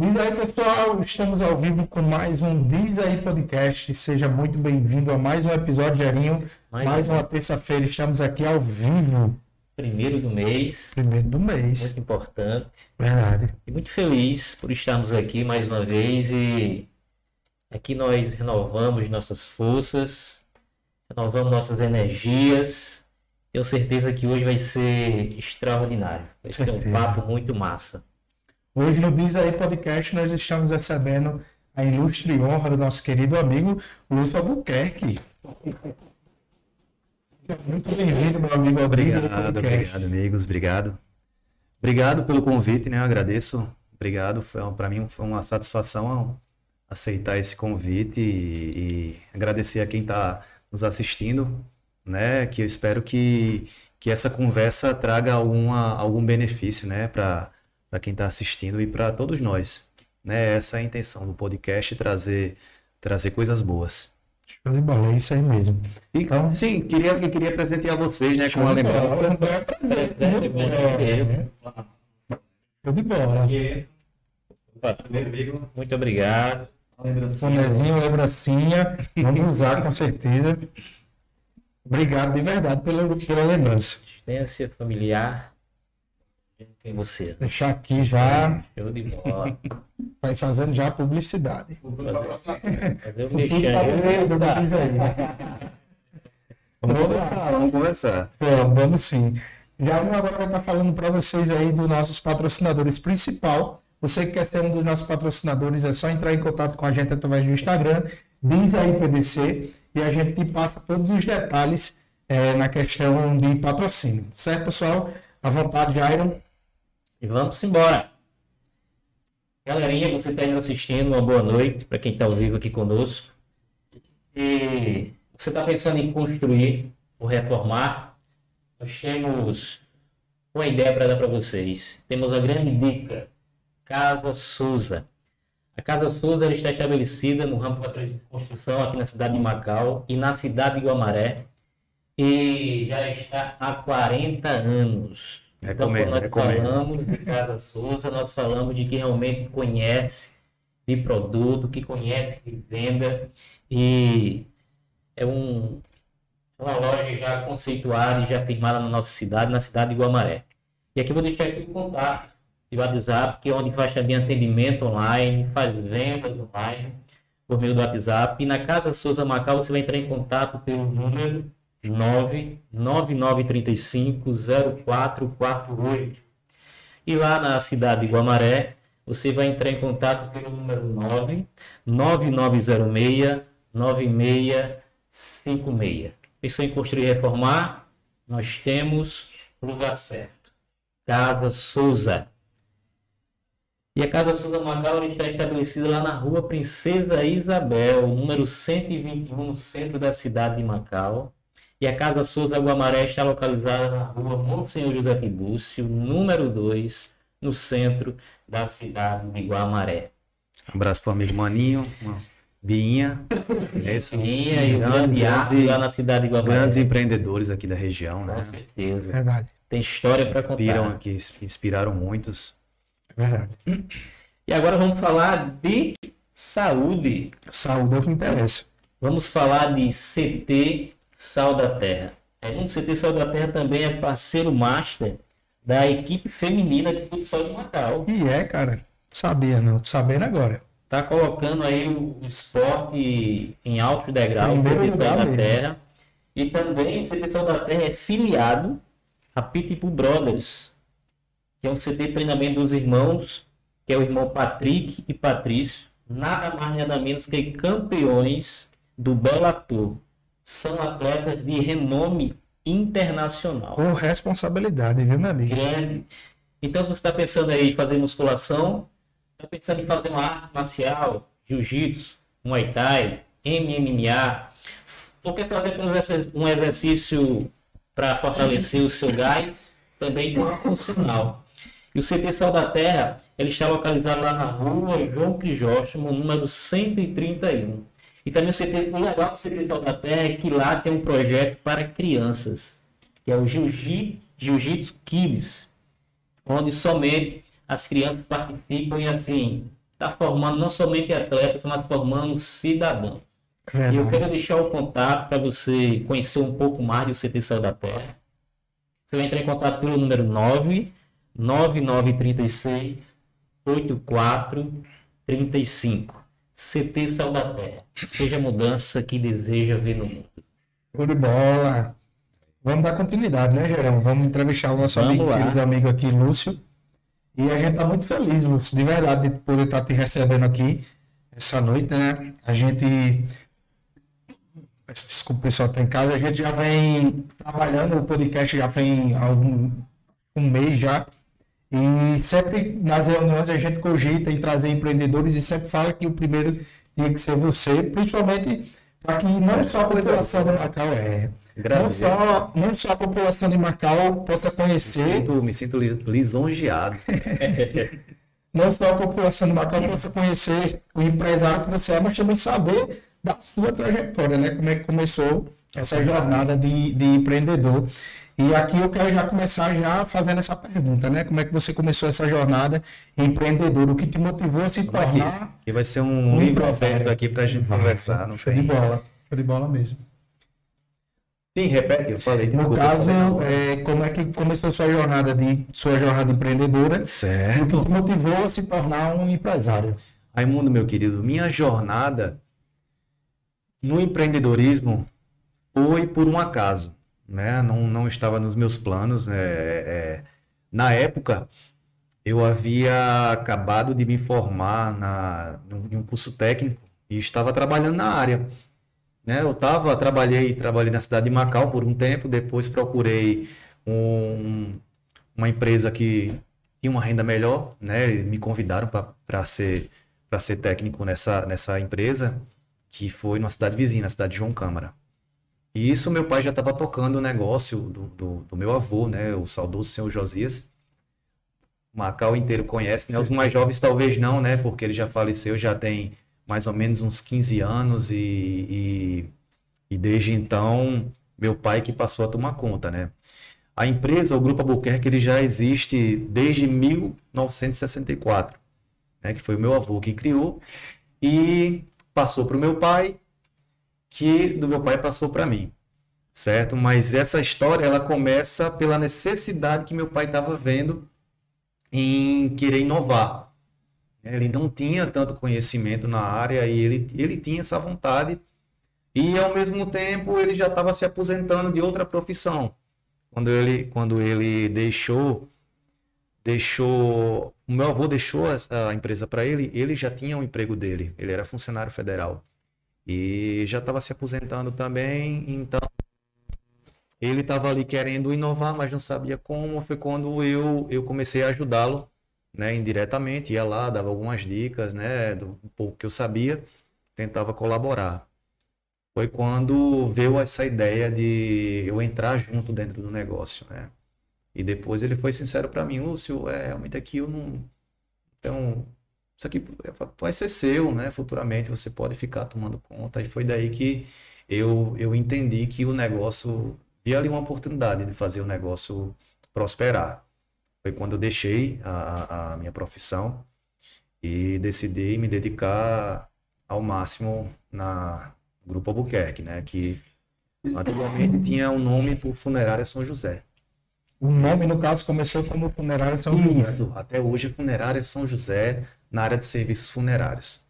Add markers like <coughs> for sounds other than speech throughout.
Diz aí, pessoal, estamos ao vivo com mais um Diz aí Podcast. Seja muito bem-vindo a mais um episódio, Gerinho. Mais, mais uma terça-feira, estamos aqui ao vivo. Primeiro do mês. Primeiro do mês. Muito importante. Verdade. E muito feliz por estarmos aqui mais uma vez e aqui nós renovamos nossas forças, renovamos nossas energias. Tenho certeza que hoje vai ser extraordinário. Vai ser um papo muito massa. Hoje no Diz Aí Podcast nós estamos recebendo a ilustre honra do nosso querido amigo Lúcio Albuquerque. Muito bem-vindo, meu amigo Obrigado, obrigado, amigos. Obrigado. Obrigado pelo convite, né? Eu agradeço. Obrigado. Para mim foi uma satisfação aceitar esse convite e, e agradecer a quem está nos assistindo, né? Que eu espero que, que essa conversa traga alguma, algum benefício, né? Para quem está assistindo e para todos nós. Né? Essa é a intenção do podcast, trazer, trazer coisas boas. Show de bola, é isso aí mesmo. Então, sim, queria, queria presentear vocês, né, com uma lembrança. Show de bola. Muito obrigado. Bonezinho, lembrancinha. Vamos usar com certeza. Obrigado de verdade pela, pela lembrança. Assistência familiar. Quem você? Deixar aqui já. Show de bola. Vai fazendo já a publicidade. Fazer, fazer o mexendo. Vamos lá. Vamos começar. É, vamos sim. Já agora vai estar falando para vocês aí dos nossos patrocinadores principal. Você que quer ser um dos nossos patrocinadores, é só entrar em contato com a gente através do Instagram, diz aí PDC, e a gente te passa todos os detalhes é, na questão de patrocínio. Certo, pessoal? À vontade, Jairon. E vamos embora. Galerinha, você está assistindo, uma boa noite para quem está ao vivo aqui conosco. E você está pensando em construir ou reformar? Nós temos uma ideia para dar para vocês. Temos a grande dica Casa Souza. A Casa Souza está estabelecida no ramo de construção aqui na cidade de Macau e na cidade de Guamaré e já está há 40 anos. Então, quando nós falamos de Casa Souza, nós falamos de que realmente conhece de produto, que conhece de venda e é um, uma loja já conceituada e já firmada na nossa cidade, na cidade de Guamaré. E aqui eu vou deixar aqui o contato de WhatsApp, que é onde faz também atendimento online, faz vendas online por meio do WhatsApp. E na Casa Souza Macau você vai entrar em contato pelo número 999350448. E lá na cidade de Guamaré, você vai entrar em contato pelo número 99906 9656. Pensou em construir e reformar? Nós temos o lugar certo. Casa Souza. E a Casa Souza Macau está estabelecida lá na rua Princesa Isabel, número 121, no centro da cidade de Macau. E a Casa Souza Guamaré está localizada na rua Monsenhor José Tibúcio, número 2, no centro da cidade de Guamaré. Um abraço para o amigo Maninho, Binha. Esse, Binha e grande lá na cidade de Guamaré. Grandes empreendedores aqui da região, né? Com certeza. Verdade. Tem história para contar. Que inspiraram muitos. Verdade. E agora vamos falar de saúde. Saúde é o que interessa. Vamos falar de CT Sal da Terra. É, o CT Sal da Terra também é parceiro master da equipe feminina de futsal de Macau. E é, cara. Sabia, não. Tô sabendo agora. Tá colocando aí o esporte em alto degrau, o CT Sal da mesmo. Terra. E também o CT Sal da Terra é filiado a Pitbull Brothers, que é um CD de treinamento dos irmãos, que é o irmão Patrick e Patrício, nada mais nada menos que campeões do Bellator. São atletas de renome internacional. Com responsabilidade, viu, meu amigo? Grande. Então, se você está pensando aí em fazer musculação, está pensando em fazer uma arte marcial, jiu-jitsu, muay thai, MMA, ou quer fazer um exercício para fortalecer o seu gás, também não é funcional. E o CT Sal da Terra, ele está localizado lá na rua João Crisóstomo, número 131. E também o, CT, o legal do CT Sal da Terra é que lá tem um projeto para crianças, que é o Jiu-Jitsu Kids, onde somente as crianças participam e assim, está formando não somente atletas, mas formando cidadãos. E eu quero deixar o contato para você conhecer um pouco mais do CT Céu da Terra. Você vai entrar em contato pelo número 9 9936 8435. CT Céu da Terra. Seja a mudança que deseja ver no mundo. Show de bola. Vamos dar continuidade, né, Gerão? Vamos entrevistar o nosso Vamos amigo, querido amigo aqui, Lúcio. E a gente tá muito feliz, Lúcio, de verdade, de poder estar te recebendo aqui essa noite, né? A gente. Peço Desculpa, o pessoal que tá em casa. A gente já vem trabalhando, o podcast já vem há algum um mês já. E sempre nas reuniões a gente cogita em trazer empreendedores e sempre fala que o primeiro tinha que ser você, principalmente para que não só a população de Macau é. Não só, não só a população de Macau possa Me conhecer, sinto, me sinto li- lisonjeado. <laughs> não só a população de Macau possa conhecer o empresário que você é, mas também saber da sua trajetória, né? Como é que começou essa jornada de, de empreendedor. E aqui eu quero já começar já fazendo essa pergunta, né? Como é que você começou essa jornada empreendedor? O que te motivou a se Aqui, tornar aqui vai ser um Um livro aberto aqui pra gente conversar. Não show de bola? Show de bola mesmo. Sim, repete, eu falei. No desculpa, eu caso, falei é, como é que começou sua jornada de sua jornada empreendedora? E o Certo. que te motivou a se tornar um empresário? Raimundo, meu querido, minha jornada no empreendedorismo foi por um acaso, né? Não, não estava nos meus planos. né? É, na época, eu havia acabado de me formar na, em um curso técnico e estava trabalhando na área. Né? Eu tava, trabalhei, trabalhei na cidade de Macau por um tempo, depois procurei um- uma empresa que tinha uma renda melhor, né? Me convidaram para ser ser técnico nessa, nessa empresa, que foi numa cidade vizinha, na cidade de João Câmara. E isso meu pai já estava tocando o negócio do, do, do meu avô, né? O saudoso senhor Josias. Macau inteiro conhece, né? Os mais jovens talvez não, né? Porque ele já faleceu, já tem mais ou menos uns 15 anos e, e, e desde então meu pai que passou a tomar conta, né? A empresa, o Grupo Albuquerque, ele já existe desde 1964, né? Que foi o meu avô que criou e passou para o meu pai, que do meu pai passou para mim, certo? Mas essa história ela começa pela necessidade que meu pai estava vendo em querer inovar. Ele não tinha tanto conhecimento na área e ele, ele tinha essa vontade e ao mesmo tempo ele já estava se aposentando de outra profissão. Quando ele, quando ele deixou, deixou, o meu avô deixou a empresa para ele, ele já tinha o emprego dele, ele era funcionário federal e já estava se aposentando também, então ele estava ali querendo inovar, mas não sabia como. Foi quando eu, eu comecei a ajudá-lo, né, indiretamente, ia lá, dava algumas dicas, né, do pouco que eu sabia, tentava colaborar. Foi quando veio essa ideia de eu entrar junto dentro do negócio, né? E depois ele foi sincero para mim, Lúcio, é, realmente aqui eu não. Então, isso aqui vai ser seu, né? Futuramente você pode ficar tomando conta. E foi daí que eu, eu entendi que o negócio, vi ali uma oportunidade de fazer o negócio prosperar. Foi quando eu deixei a, a, minha profissão e decidi me dedicar ao máximo na Grupo Albuquerque, né? Que antigamente tinha o nome por Funerária São José. O nome, no caso, começou como Funerária São José. Isso, até hoje é Funerária São José na área de serviços funerários,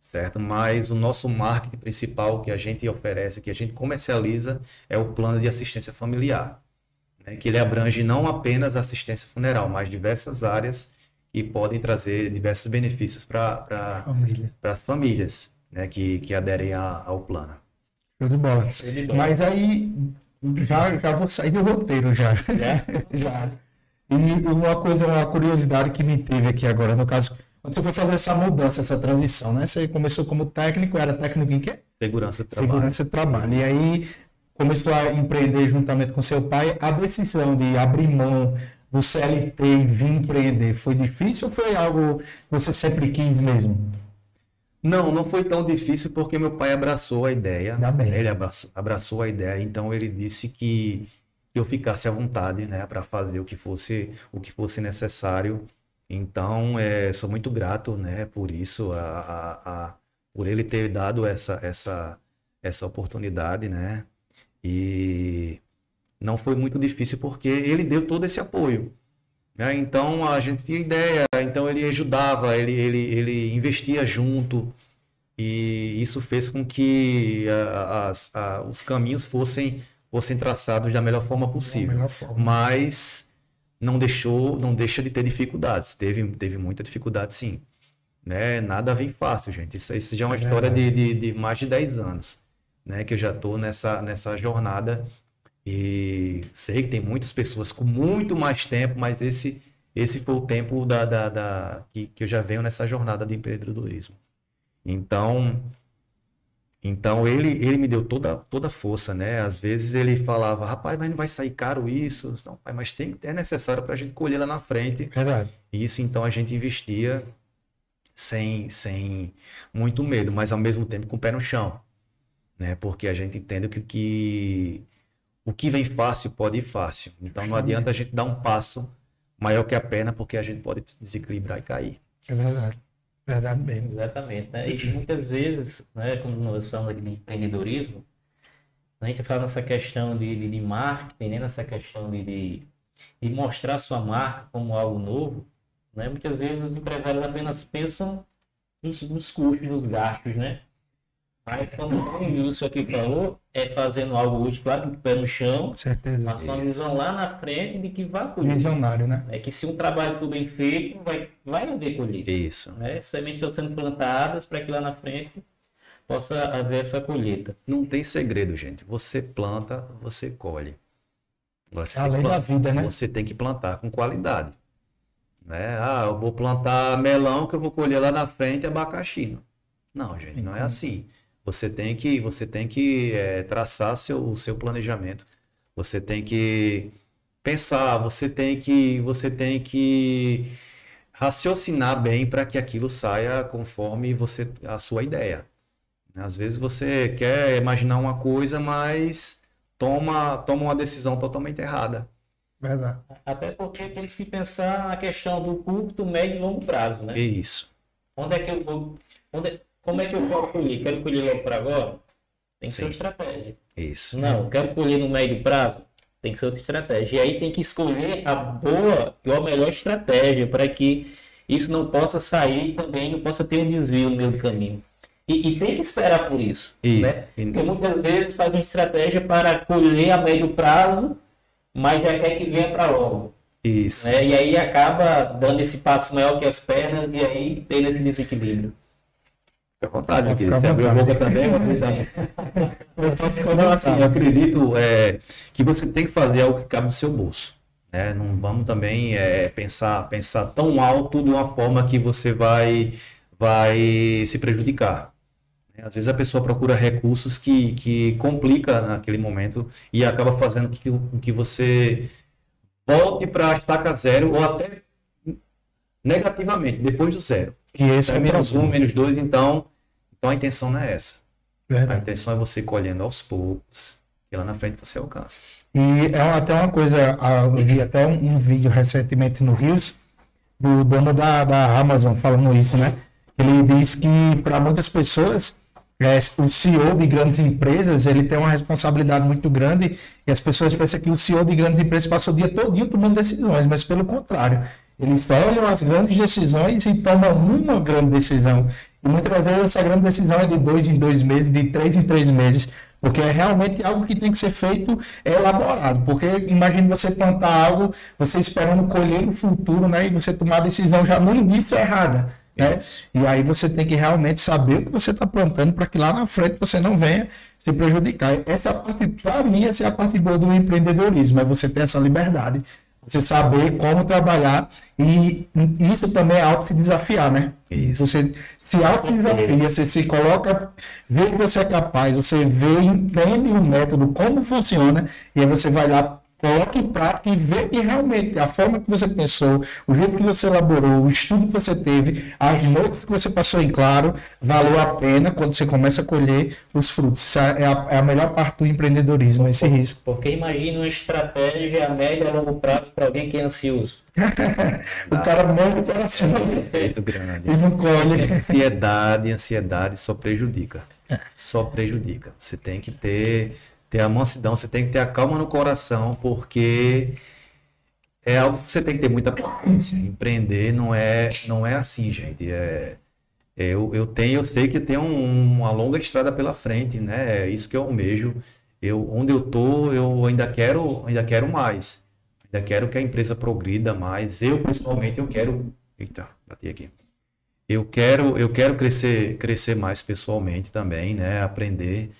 certo? Mas o nosso marketing principal que a gente oferece, que a gente comercializa, é o plano de assistência familiar, né? que ele abrange não apenas a assistência funeral, mas diversas áreas que podem trazer diversos benefícios para Família. as famílias né? que, que aderem a- ao plano. Show de bola. Show de bola. Mas aí, já, já vou sair do roteiro já. Já? <laughs> já. E uma coisa, uma curiosidade que me teve aqui agora, no caso, quando você foi fazer essa mudança, essa transição, né? Você começou como técnico, era técnico em quê? Segurança do trabalho. Segurança do trabalho. E aí começou a empreender juntamente com seu pai. A decisão de abrir mão do CLT e vir empreender foi difícil ou foi algo que você sempre quis mesmo? Não, não foi tão difícil porque meu pai abraçou a ideia. Bem. Ele abraçou, abraçou a ideia, então ele disse que eu ficasse à vontade, né, para fazer o que fosse o que fosse necessário Então, é, sou muito grato, né, por isso, a, a, a, por ele ter dado essa, essa, essa oportunidade, né? E não foi muito difícil porque ele deu todo esse apoio. Né? Então a gente tinha ideia, então ele ajudava, ele, ele, ele investia junto e isso fez com que a, as, a, os caminhos fossem, fossem traçados da melhor forma possível. melhor forma. Mas não deixou, não deixa de ter dificuldades. Teve, teve muita dificuldade, sim. Né? Nada vem fácil, gente. Isso, isso já é uma É história de, de, de mais de 10 anos, né? Que eu já estou nessa, nessa jornada e sei que tem muitas pessoas com muito mais tempo, mas esse, esse foi o tempo da, da, da- que, que eu já venho nessa jornada de empreendedorismo. Então, então ele, ele me deu toda, toda a força, né? Às vezes ele falava, rapaz, mas não vai sair caro isso? Não, pai, mas tem, é necessário para a gente colher lá na frente. Verdade. E isso então a gente investia sem, sem muito medo, mas ao mesmo tempo com o pé no chão, né? Porque a gente entende que, que o que vem fácil pode ir fácil. Então não adianta a gente dar um passo maior que a perna, porque a gente pode desequilibrar e cair. É verdade. Verdade mesmo. Exatamente, né? E muitas vezes, né, quando nós falamos aqui de empreendedorismo, a gente fala nessa questão de, de, de marketing, né? nessa questão de, de, de mostrar sua marca como algo novo, né? Muitas vezes os empresários apenas pensam nos, nos custos, nos gastos, né? Mas como o Wilson aqui falou, é fazendo algo útil, claro, com o pé no chão, Com certeza. mas uma visão lá na frente de que vai colher. Visionário, né? É que se um trabalho for bem feito, vai, vai haver colheita Isso. né? Sementes estão sendo plantadas para que lá na frente possa haver essa colheita. Não tem segredo, gente. Você planta, você colhe. Você É a tem que lei da vida, né? Você tem que plantar com qualidade. Né? Ah, eu vou plantar melão que eu vou colher lá na frente abacaxi. Não, gente, não é como. assim. Você tem que, você tem que eh, traçar seu, o seu planejamento. Você tem que pensar, você tem que, você tem que raciocinar bem para que aquilo saia conforme você a sua ideia. Às vezes você quer imaginar uma coisa, mas toma, toma uma decisão totalmente errada. Verdade. Até porque temos que pensar na questão do curto, médio e longo prazo, né? É isso. Onde é que eu vou. Onde, é- como é que eu quero colher? Quero colher logo para agora? Tem que ser Sim. uma estratégia. Isso. Não, quero colher no médio prazo? Tem que ser outra estratégia. E aí tem que escolher a boa e a melhor estratégia para que isso não possa sair também, não possa ter um desvio no meio do caminho. E, e tem que esperar por isso. Isso. Né? Porque muitas vezes faz uma estratégia para colher a médio prazo, mas já quer que venha para logo. Isso. Né? E aí acaba dando esse passo maior que as pernas e aí tem esse desequilíbrio. Fica à vontade, meu querido. Você abriu a boca também, eu. Não, <laughs> assim, eu acredito é, que você tem que fazer algo que cabe no seu bolso. Né? Não vamos também é, pensar, pensar tão alto de uma forma que você vai, vai se prejudicar. né? Às vezes a pessoa procura recursos que, que complica naquele momento e acaba fazendo com que, com que você volte para a estaca zero ou até negativamente, depois do zero. E esse é É o menos um, menos dois, então, então a intenção não é essa. A Verdade. intenção é você colhendo aos poucos, e lá na frente você alcança. E é até uma coisa, eu vi até um, um vídeo recentemente no Rios, do dono da, da Amazon falando isso, né? Ele diz que para muitas pessoas, é, o CEO de grandes empresas, ele tem uma responsabilidade muito grande e as pessoas pensam que o CEO de grandes empresas passa o dia todo tomando decisões, mas pelo contrário, eles olham as grandes decisões e tomam uma grande decisão. E muitas vezes essa grande decisão é de dois em dois meses, de três em três meses, porque é realmente algo que tem que ser feito elaborado. Porque imagine você plantar algo, você esperando colher no futuro, né? E você tomar a decisão já no início errada. Né? E aí você tem que realmente saber o que você está plantando para que lá na frente você não venha se prejudicar. Essa é a parte, para mim, essa é a parte boa do empreendedorismo, é você ter essa liberdade, você saber como trabalhar e isso também é auto se desafiar, né? Isso. Você se autodesafia, você se coloca, vê que você é capaz, você vê, entende o método, como funciona, e aí você vai lá coloque em prática e vê que realmente a forma que você pensou, o jeito que você elaborou, o estudo que você teve, as noites que você passou em claro, valeu a pena quando você começa a colher os frutos. Isso é a, é a melhor parte do empreendedorismo, esse risco. Porque imagina uma estratégia a médio e a longo prazo para alguém que é ansioso. <laughs> o cara morre do coração. Muito grande. Eles não colhem. Ansiedade, ansiedade só prejudica. Só prejudica. Você tem que ter ter a mansidão, você tem que ter a calma no coração, porque é algo que você tem que ter muita paciência. Empreender não é, não é assim, gente. É, é eu, eu tenho, eu sei que tem um, uma longa estrada pela frente, né? É isso que eu almejo. Eu, onde eu tô, eu ainda quero, ainda quero mais. Ainda quero que a empresa progrida mais. Eu, pessoalmente, eu quero. Eita, bati aqui. Eu quero, eu quero crescer, crescer mais pessoalmente também, né? Aprender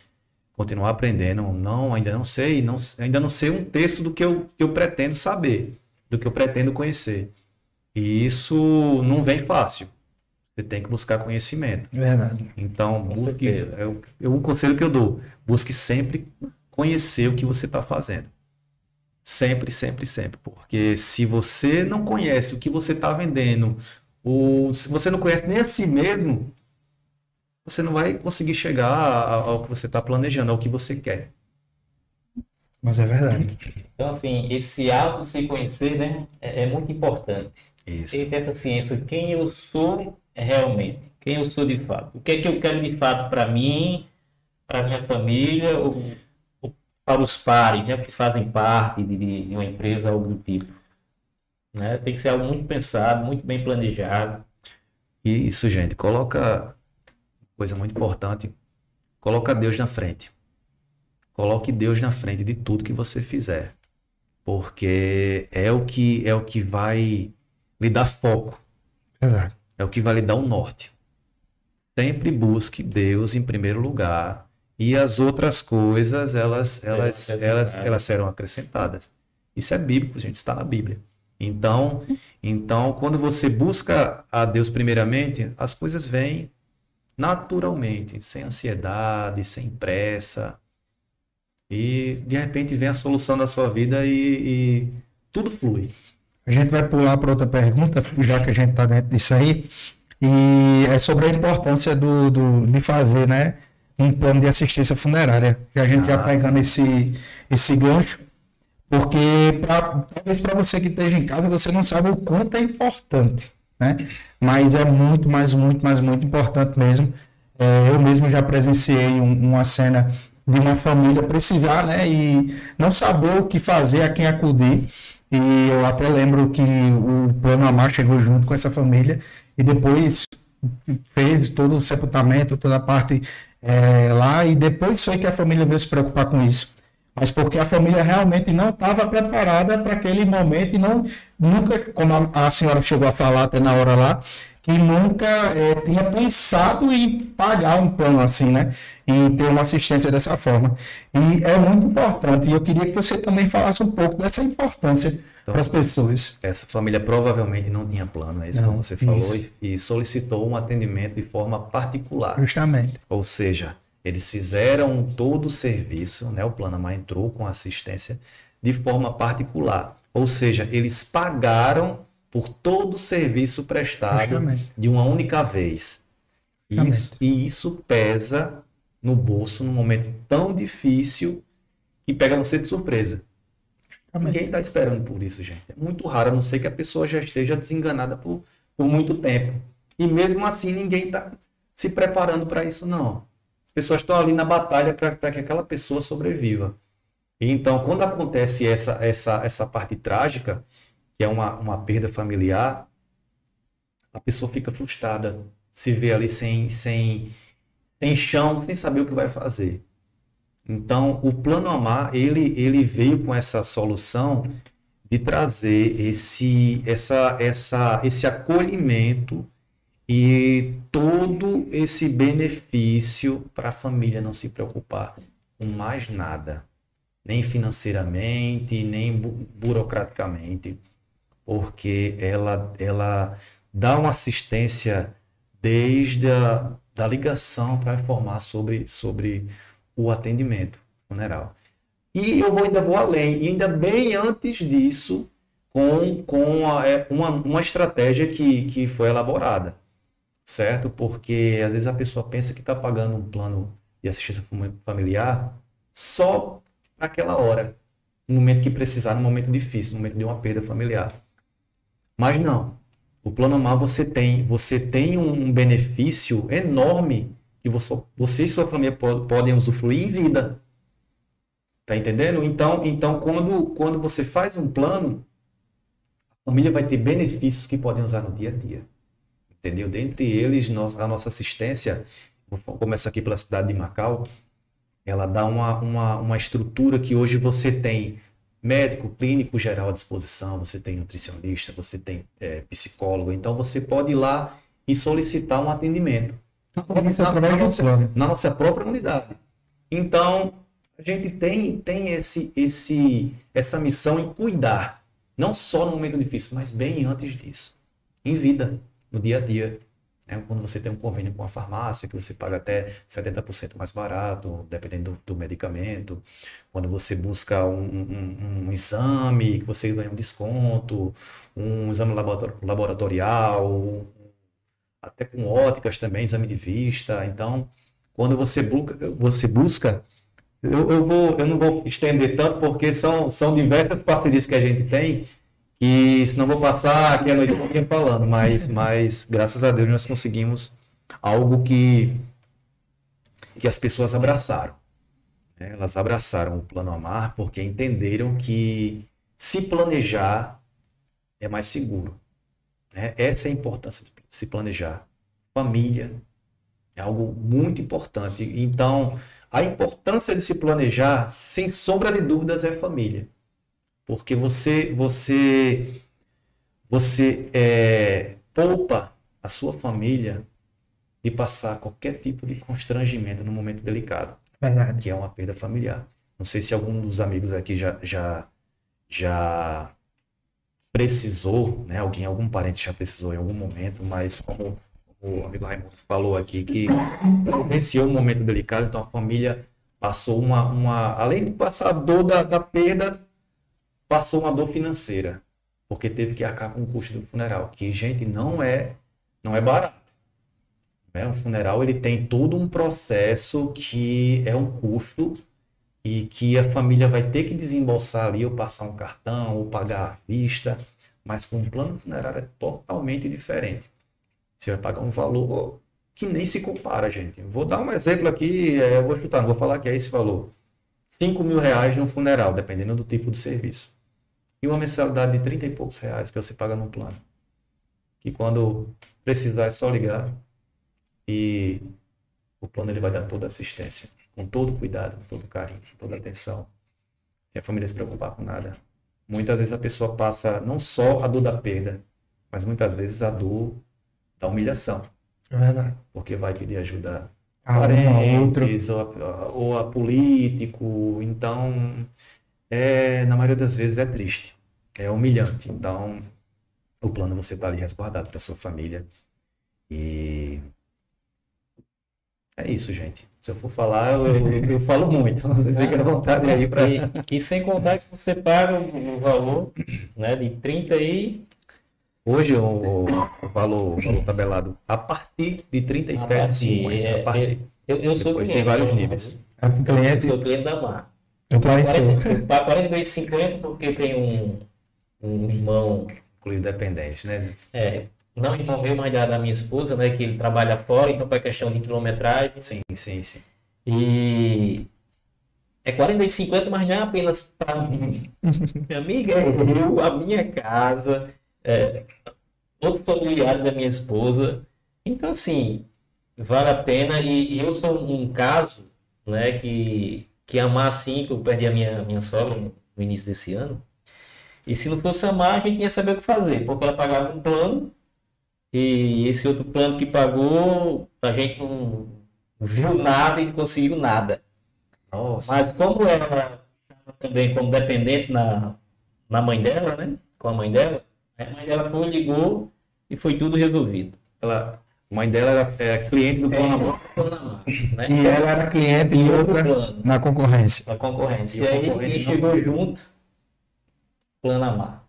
continuar aprendendo. Não, ainda não sei, não, ainda não sei um terço do que eu, que eu pretendo saber, do que eu pretendo conhecer. E isso não vem fácil. Você tem que buscar conhecimento. Verdade. Então, busque. É o, é um conselho que eu dou. Busque sempre conhecer o que você está fazendo. Sempre, sempre, sempre. Porque se você não conhece o que você está vendendo, ou se você não conhece nem a si mesmo, você não vai conseguir chegar ao que você está planejando, ao que você quer. Mas é verdade. Então, assim, esse auto se conhecer, né, é, é muito importante. Isso. E essa ciência, quem eu sou realmente, quem eu sou de fato. O que é que eu quero de fato para mim, para minha família, ou, ou, para os pares, né, que fazem parte de, de uma empresa, algo do tipo. Né? Tem que ser algo muito pensado, muito bem planejado. Isso, gente. Coloca coisa muito importante, coloca Deus na frente. Coloque Deus na frente de tudo que você fizer, porque é o que é o que vai lhe dar foco. Verdade. É o que vai lhe dar um norte. Sempre busque Deus em primeiro lugar e as outras coisas elas elas elas elas serão acrescentadas. Isso é bíblico, gente, está na Bíblia. Então, então quando você busca a Deus primeiramente, as coisas vêm naturalmente, sem ansiedade, sem pressa. E de repente vem a solução da sua vida e, e tudo flui. A gente vai pular para outra pergunta, já que a gente está dentro disso aí. E é sobre a importância do, do, de fazer né, um plano de assistência funerária. Que a gente ah, já pegando esse, esse gancho. Porque pra, talvez para você que esteja em casa, você não sabe o quanto é importante né? Mas é muito, mais, muito, mais, muito importante mesmo. É, eu mesmo já presenciei um, uma cena de uma família precisar, né? E não saber o que fazer, a quem acudir. E eu até lembro que o Plano Amar chegou junto com essa família e depois fez todo o sepultamento, toda a parte é, lá, e depois foi que a família veio se preocupar com isso mas porque a família realmente não estava preparada para aquele momento e não nunca, como a, senhora chegou a falar até na hora lá, que nunca é, tinha pensado em pagar um plano assim, né? E ter uma assistência dessa forma. E é muito importante. E eu queria que você também falasse um pouco dessa importância então, para as pessoas. Essa família provavelmente não tinha plano, é isso não, que você falou, e, e solicitou um atendimento de forma particular. Justamente. Ou seja, eles fizeram todo o serviço, né? o Planamar entrou com assistência de forma particular. Ou seja, eles pagaram por todo o serviço prestado Justamente. de uma única vez. Isso, e isso pesa no bolso num momento tão difícil que pega você de surpresa. Justamente. Ninguém está esperando por isso, gente. É muito raro, a não ser que a pessoa já esteja desenganada por, por muito tempo. E mesmo assim, ninguém está se preparando para isso, não. As pessoas estão ali na batalha para que aquela pessoa sobreviva. E então, quando acontece essa, essa, essa parte trágica, que é uma, uma perda familiar, a pessoa fica frustrada, se vê ali sem, sem, sem chão, sem saber o que vai fazer. Então, o Plano Amar, ele, ele veio com essa solução de trazer esse, essa, essa, esse acolhimento e todo esse benefício para a família não se preocupar com mais nada, nem financeiramente, nem bu burocraticamente, porque ela, ela dá uma assistência desde a da ligação para informar sobre, sobre o atendimento funeral. E eu vou, ainda vou além. E ainda bem antes disso, com, com a, é, uma, uma estratégia que, que foi elaborada. Certo? Porque às vezes a pessoa pensa que está pagando um plano de assistência familiar só para aquela hora. No momento que precisar, no momento difícil, no momento de uma perda familiar. Mas não. O plano AMAR você tem, você tem um benefício enorme que você, você e sua família podem usufruir em vida. Tá entendendo? Então, então quando, quando você faz um plano, a família vai ter benefícios que podem usar no dia a dia. Entendeu? Dentre eles, a nossa assistência, vou começar aqui pela cidade de Macau, ela dá uma, uma, uma estrutura que hoje você tem médico clínico geral à disposição, você tem nutricionista, você tem é, psicólogo, então você pode ir lá e solicitar um atendimento. Isso na, na, nossa, na nossa própria unidade. Então, a gente tem, tem esse, esse, essa missão em cuidar, não só no momento difícil, mas bem antes disso, em vida, no dia a dia. Né? Quando você tem um convênio com a farmácia, que você paga até 70% mais barato, dependendo do, do, medicamento. Quando você busca um, um, um, exame, que você ganha um desconto, um exame laboratorial, até com óticas também, exame de vista. Então, quando você busca, você busca eu, eu, vou, eu não vou estender tanto porque são, são diversas parcerias que a gente tem e senão vou passar aqui a noite inteira falando, mas, mas graças a Deus nós conseguimos algo que, que as pessoas abraçaram. Né? Elas abraçaram o plano Amar porque entenderam que se planejar é mais seguro. Né? Essa é a importância de se planejar. Família é algo muito importante. Então, a importância de se planejar, sem sombra de dúvidas, é família. Porque você você você é, poupa a sua família de passar qualquer tipo de constrangimento no momento delicado. Verdade. Que é uma perda familiar. Não sei se algum dos amigos aqui já, já, já precisou, né? Alguém, algum parente já precisou em algum momento, mas como o amigo Raimundo falou aqui, que presenciou um momento delicado, então a família passou uma, uma além de passar a dor da, da perda, passou uma dor financeira, porque teve que arcar com o custo do funeral, que, gente, não é, não é barato. Né? Um funeral ele tem todo um processo que é um custo e que a família vai ter que desembolsar ali, ou passar um cartão, ou pagar à vista, mas com um plano funerário é totalmente diferente. Você vai pagar um valor que nem se compara, gente. Vou dar um exemplo aqui, é, eu vou chutar, não vou falar que é esse valor. 5 mil reais no funeral, dependendo do tipo de serviço e uma mensalidade de 30 e poucos reais que você paga no plano. Que quando precisar é só ligar e o plano ele vai dar toda a assistência, com todo cuidado, com todo carinho, com toda atenção. Sem a família se preocupar com nada. Muitas vezes a pessoa passa não só a dor da perda, mas muitas vezes a dor da humilhação. É verdade. Porque vai pedir ajuda a parentes ou a, ou a político. Então, é, na maioria das vezes é triste, é humilhante. Então, o plano você está ali resguardado para sua família. E é isso, gente. Se eu for falar, eu, eu, eu falo muito. <laughs> Vocês fiquem à vontade aí para. E, e, sem contar que você paga o, o valor né, de 30 e. Hoje o, o, valor, o valor tabelado a partir de 37,50. É, a partir. Eu, eu sou Depois cliente, tem vários níveis. Eu sou cliente da Mar. Eu pago 42,50 <laughs> porque tem um, um irmão. Incluído dependente, né? É, não irmão meu, mas da, da minha esposa, né? Que ele trabalha fora, então para questão de quilometragem. Sim, sim, sim. E é 42,50, mas não é apenas para mim. <laughs> minha amiga, é eu, a minha casa, é, outros familiares da minha esposa. Então, assim, vale a pena. E, e eu sou um caso, né, que que amar assim, que eu perdi a minha, minha sogra no início desse ano. E se não fosse amar, a gente ia saber o que fazer, porque ela pagava um plano e esse outro plano que pagou, a gente não viu nada e não conseguiu nada. Nossa. Mas como ela também como dependente na, na mãe dela, né? Com a mãe dela, a mãe dela foi, ligou e foi tudo resolvido. Ela, A mãe dela era é, cliente do Plano Amor. Panamá, né? E ela era cliente de outro outra plano. na concorrência. A concorrência. E E a aí não chegou junto, Planamar.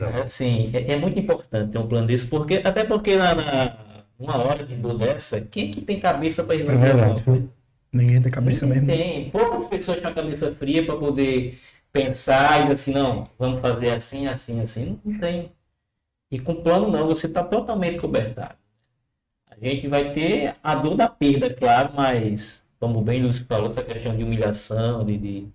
É assim, é, é muito importante ter um plano desse, porque, até porque na, na- uma hora de dor dessa, quem é que tem cabeça para É resolver alguma verdade. coisa? Ninguém tem cabeça Ninguém mesmo. Tem poucas pessoas com a cabeça fria para poder pensar e dizer assim, não, vamos fazer assim, assim, assim. Não tem. E com plano não, você está totalmente cobertado. A gente vai ter a dor da perda, claro, mas, como bem Lúcio falou, essa questão de humilhação, de, de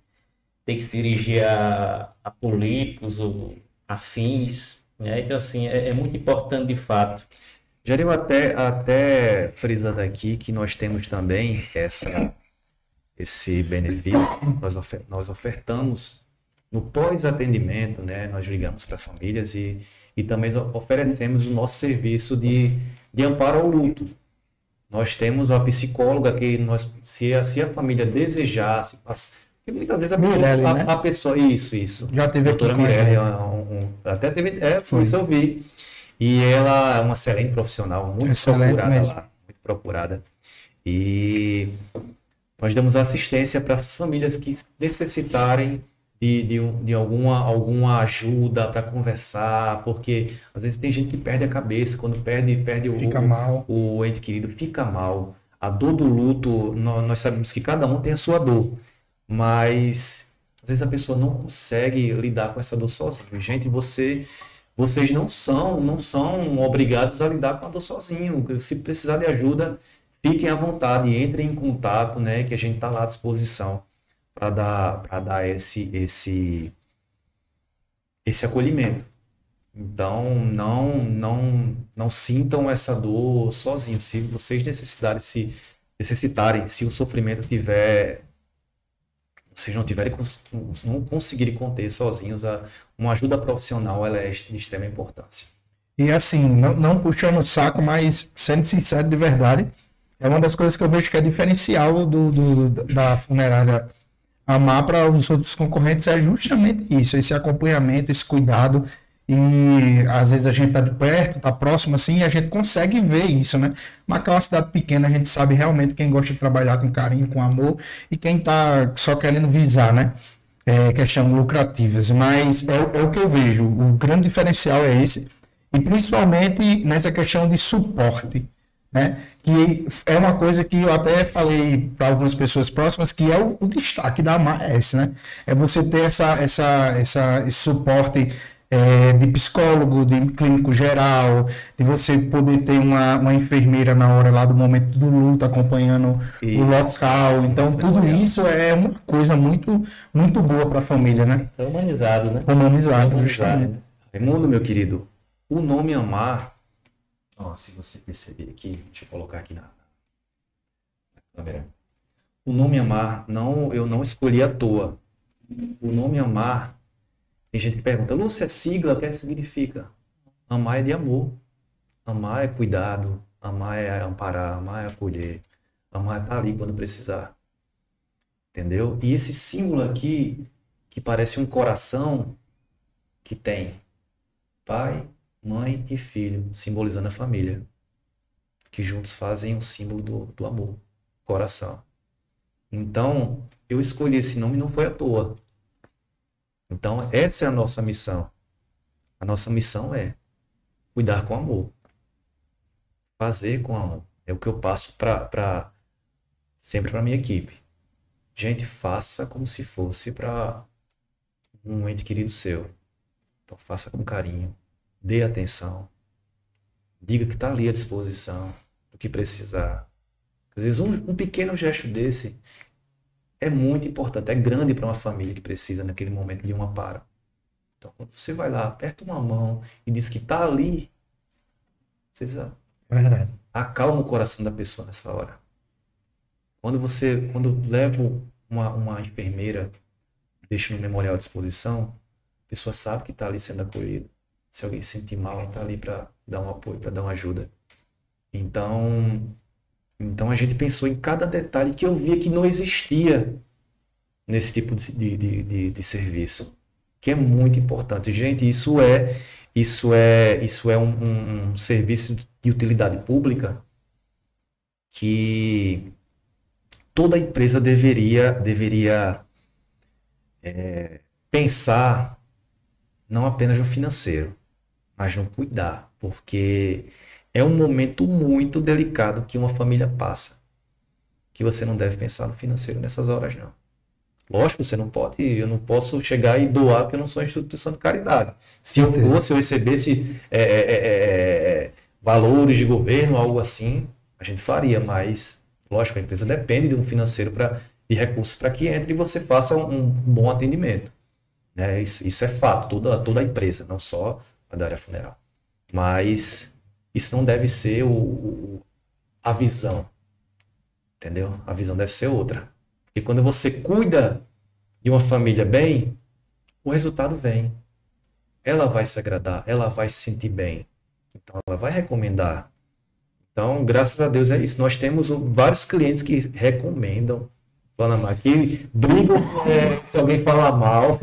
ter que se dirigir a, a políticos ou afins. Né? Então, assim, é, é muito importante de fato. Jair, até, até frisando aqui que nós temos também essa, esse benefício, nós, ofer- nós ofertamos no pós-atendimento, né? Nós ligamos para famílias e, e também oferecemos o nosso serviço de, de amparo ao luto. Nós temos a psicóloga que nós, se a, se a família desejasse, porque muitas vezes a, pessoa- Mirelle, a- né? a pessoa, isso, isso. Já teve aqui Doutora com a Mirelle, é um- um- até teve, é, Foi. isso eu vi. E ela é uma excelente profissional, muito Excelente procurada mesmo. lá, muito procurada. E nós damos assistência para as famílias que necessitarem de, de, de alguma, alguma ajuda para conversar, porque às vezes tem gente que perde a cabeça, quando perde, perde o, Fica o- mal. o ente querido fica mal. A dor do luto, nó- nós sabemos que cada um tem a sua dor, mas às vezes a pessoa não consegue lidar com essa dor sozinho. Gente, você, vocês não são, não são obrigados a lidar com a dor sozinho. Se precisar de ajuda, fiquem à vontade, entrem em contato, né, que a gente está lá à disposição para dar, para dar esse, esse, esse acolhimento. Então, não, não, não sintam essa dor sozinhos. Se vocês necessitarem, se necessitarem, se o sofrimento tiver, vocês não tiverem, não conseguirem conter sozinhos, a, uma ajuda profissional ela é de extrema importância. E assim, não, não puxando o saco, mas sendo sincero de verdade, é uma das coisas que eu vejo que é diferencial do, do- da funerária Amar para os outros concorrentes é justamente isso, esse acompanhamento, esse cuidado. E às vezes a gente tá de perto, tá próximo assim, e a gente consegue ver isso, né? Mas é uma cidade pequena, a gente sabe realmente quem gosta de trabalhar com carinho, com amor, e quem tá só querendo visar, né? É, questão lucrativas. Mas é, é o que eu vejo, o grande diferencial é esse, e principalmente nessa questão de suporte, né? Que é uma coisa que eu até falei para algumas pessoas próximas, que é o, o destaque da AMA, esse, né? É você ter essa, essa, essa, esse suporte é, de psicólogo, de clínico geral, de você poder ter uma, uma enfermeira na hora lá do momento do luto, acompanhando Isso. o local. Então, tudo isso é uma coisa muito, muito boa para a família, né? É humanizado, né? Humanizado, Humanizado. justamente. Raimundo, meu querido, o nome Amar, ó, se você perceber aqui, deixa eu colocar aqui na, na câmera. O nome Amar, não, eu não escolhi à toa. O nome Amar, tem gente que pergunta, Lúcia, é sigla, o que significa? Amar é de amor. Amar é cuidado. Amar é amparar. Amar é acolher. Amar é estar ali quando precisar. Entendeu? E esse símbolo aqui, que parece um coração, que tem pai, mãe e filho, simbolizando a família, que juntos fazem o símbolo do, do amor, coração. Então, eu escolhi esse nome não foi à toa. Então, essa é a nossa missão. A nossa missão é cuidar com amor, fazer com amor. É o que eu passo para sempre para minha equipe. Gente, faça como se fosse para um ente querido seu. Então faça com carinho, dê atenção, diga que está ali à disposição, do que precisar. Às vezes um, um pequeno gesto desse é muito importante, é grande para uma família que precisa naquele momento de um amparo. Então quando você vai lá, aperta uma mão e diz que está ali, você verdade. acalma o coração da pessoa nessa hora. Quando você, quando levo uma, uma enfermeira, deixo no memorial à disposição, a pessoa sabe que está ali sendo acolhida. Se alguém se sentir mal, está ali para dar um apoio, para dar uma ajuda. Então, então a gente pensou em cada detalhe que eu via que não existia nesse tipo de, de, de, de- de serviço, que é muito importante. Gente, isso é isso é isso é um, um- um serviço de utilidade pública que toda empresa deveria, deveria é, pensar não apenas no financeiro, mas no cuidar, porque é um momento muito delicado que uma família passa, que você não deve pensar no financeiro nessas horas não. Lógico, você não pode, eu não posso chegar e doar porque eu não sou instituição de caridade. Se eu fosse, eu recebesse é, é, é, é, valores de governo, algo assim, a gente faria, mas lógico, a empresa depende de um financeiro para de recursos para que entre e você faça um, um bom atendimento. Né? Isso, isso, é fato, toda, toda a empresa, não só da área funeral. Mas isso não deve ser o, o, a visão. Entendeu? A visão deve ser outra. Porque quando você cuida de uma família bem, o resultado vem. Ela vai se agradar, ela vai se sentir bem. Então ela vai recomendar. Então, graças a Deus é isso. Nós temos vários clientes que recomendam Panamá, que brigam é, se alguém falar mal.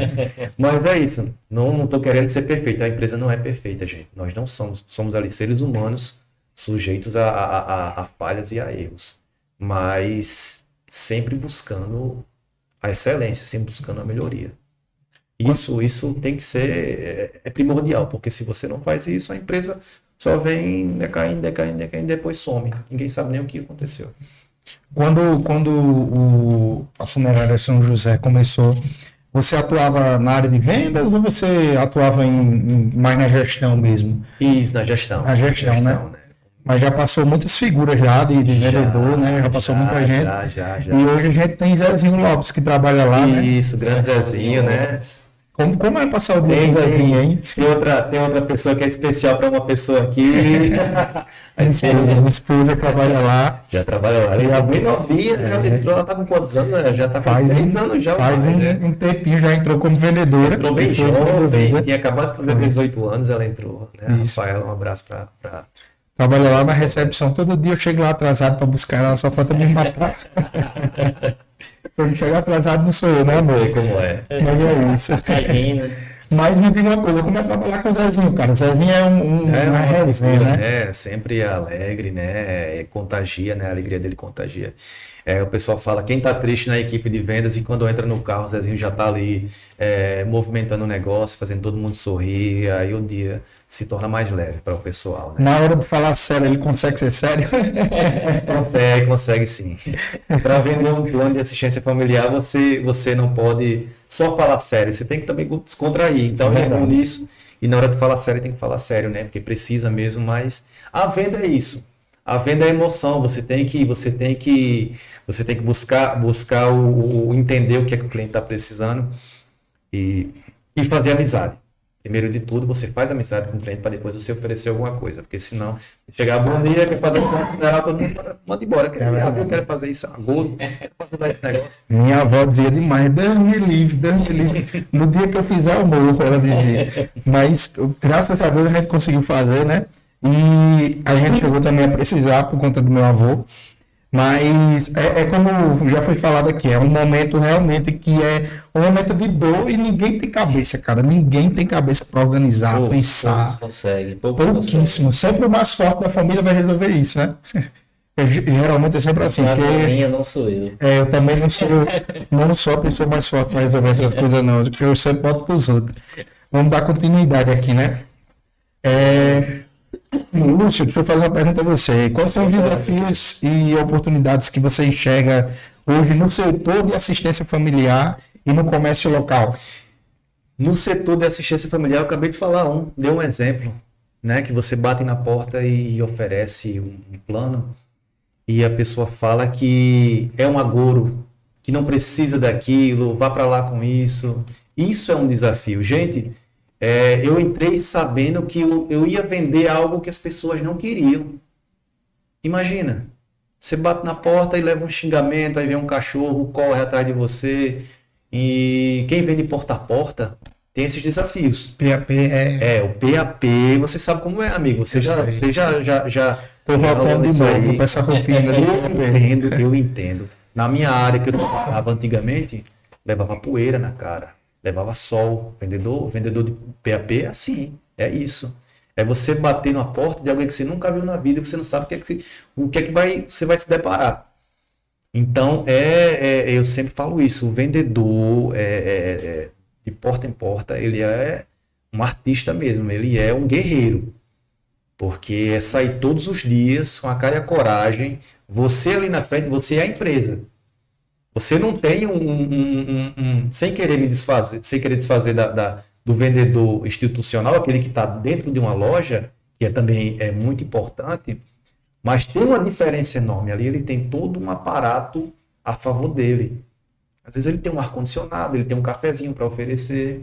<laughs> Mas é isso. Não estou querendo ser perfeito. A empresa não é perfeita, gente. Nós não somos. Somos ali seres humanos sujeitos a, a, a, a falhas e a erros. Mas sempre buscando a excelência, sempre buscando a melhoria. Isso, isso tem que ser é, é primordial, porque se você não faz isso, a empresa só vem decaindo, decaindo, decaindo, depois some. Ninguém sabe nem o que aconteceu. Quando, quando o, a funerária São José começou, você atuava na área de vendas ou você atuava em, em mais na gestão mesmo? Isso, na gestão. Na gestão, né? gestão né? né? Mas já passou muitas figuras já de, de já, vendedor, né? Já passou já, muita gente. Já, já, já. E hoje a gente tem Zezinho Lopes que trabalha lá, né? Isso, né? grande Zezinho, né? Como, como é passar o dia Zezinho, hein? Tem outra, tem outra pessoa que é especial para uma pessoa aqui. <laughs> a esposa, a esposa trabalha lá. Já trabalha lá. Ela é bem novinha, é. já entrou, ela tá com quantos anos? Já tá com faz 10 anos já. Faz um, né? um tempinho, já entrou como vendedora. Entrou bem jovem, tinha acabado de fazer 18 anos, ela entrou. Né? Isso. Rafaela, um abraço para... Pra... Trabalha lá na recepção. Todo dia eu chego lá atrasado para buscar ela, só falta me matar. <laughs> Se eu chegar atrasado, não sou eu, né, amor? Sei como é. Mas é isso. <laughs> Mas me diga uma coisa, como é trabalhar com o Zezinho, cara? O Zezinho é um, um é uma resenha, né? É, sempre alegre, né? É, contagia, né? A alegria dele contagia. É, o pessoal fala, quem tá triste na equipe de vendas e quando entra no carro, o Zezinho já tá ali é, movimentando o negócio, fazendo todo mundo sorrir, aí o dia se torna mais leve para o pessoal. Né? Na hora de falar sério, ele consegue ser sério? <laughs> consegue, consegue sim. para vender um plano de assistência familiar, você, você não pode só falar sério, você tem que também descontrair. Então, é bom nisso. E na hora de falar sério, tem que falar sério, né? Porque precisa mesmo, mas a venda é isso. A venda é emoção, você tem que, você tem que, você tem que buscar, buscar o, o entender o que é que o cliente está precisando e, e fazer amizade. Primeiro de tudo, você faz amizade com o cliente para depois você oferecer alguma coisa, porque senão chegar bom dia, quer fazer um plano todo mundo manda embora. Quer, é ah, eu quero fazer isso agora, quero fazer esse negócio. Minha avó dizia demais, Deus me livre, Deus me livre. No dia que eu fizer o morro, ela dizia. Mas graças a Deus a gente conseguiu fazer, né? E a gente chegou também a precisar por conta do meu avô. Mas é, é, como já foi falado aqui, é um momento realmente que é um momento de dor e ninguém tem cabeça, cara. Ninguém tem cabeça para organizar, pouco, pensar. Pouco consegue, pouco Pouquíssimo. Consegue. Sempre o mais forte da família vai resolver isso, né? <laughs> Geralmente é sempre assim. A porque, minha não sou eu. É, eu também não sou, não sou a pessoa mais forte para resolver essas <laughs> coisas, não. Eu sempre boto para os outros. Vamos dar continuidade aqui, né? É, Lúcio, deixa eu fazer uma pergunta a você. Quais são os desafios e oportunidades que você enxerga hoje no setor de assistência familiar e no comércio local? No setor de assistência familiar, eu acabei de falar um, deu um exemplo, né? Que você bate na porta e oferece um plano e a pessoa fala que é um agouro, que não precisa daquilo, vá para lá com isso. Isso é um desafio. Gente, é, eu entrei sabendo que eu, eu ia vender algo que as pessoas não queriam. Imagina, você bate na porta e leva um xingamento, aí vem um cachorro, corre atrás de você. E quem vende porta a porta tem esses desafios. PAP é. É, o PAP, você sabe como é, amigo. Você já, você já, já, já. Tô voltando de novo pra essa rotina. Eu entendo, eu entendo. Na minha área que eu trabalhava antigamente, levava poeira na cara levava sol. Vendedor, vendedor de PAP é assim, é isso. É você bater na porta de alguém que você nunca viu na vida e você não sabe o que é que, o que, é que vai, você vai se deparar. Então, é, é eu sempre falo isso, o vendedor é, é, é, de porta em porta, ele é um artista mesmo, ele é um guerreiro. Porque é sair todos os dias com a cara e a coragem. Você ali na frente, você é a empresa. Você não tem um, um, um, sem querer me desfazer, sem querer desfazer da, da do vendedor institucional, aquele que está dentro de uma loja, que é também é muito importante, mas tem uma diferença enorme ali. Ele tem todo um aparato a favor dele. Às vezes ele tem um ar condicionado, ele tem um cafezinho para oferecer,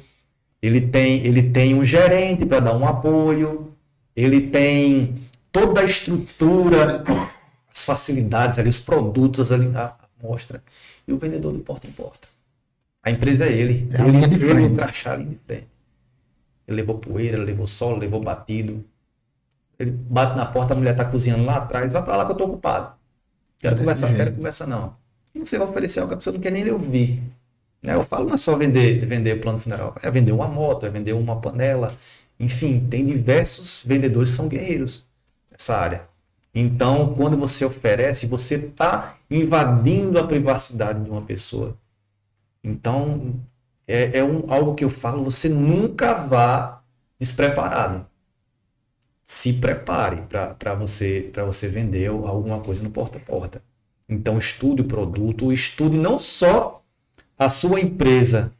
ele tem ele tem um gerente para dar um apoio, ele tem toda a estrutura, as facilidades ali, os produtos ali na mostra. E o vendedor de porta em porta. A empresa é ele. É a linha de frente. Ele a linha de frente. Ele levou poeira, levou sol, levou batido. Ele bate na porta, a mulher está cozinhando lá atrás. Vai para lá que eu estou ocupado. Quero conversar, não quero conversar não. E você vai oferecer algo que a pessoa não quer nem ouvir. Né? Eu falo não é só vender, vender plano funeral, é vender uma moto, é vender uma panela, enfim, tem diversos vendedores que são guerreiros nessa área. Então, quando você oferece, você está invadindo a privacidade de uma pessoa. Então, é, é um, algo que eu falo, você nunca vá despreparado. Se prepare para você, você vender alguma coisa no porta a porta. Então, estude o produto, estude não só a sua empresa,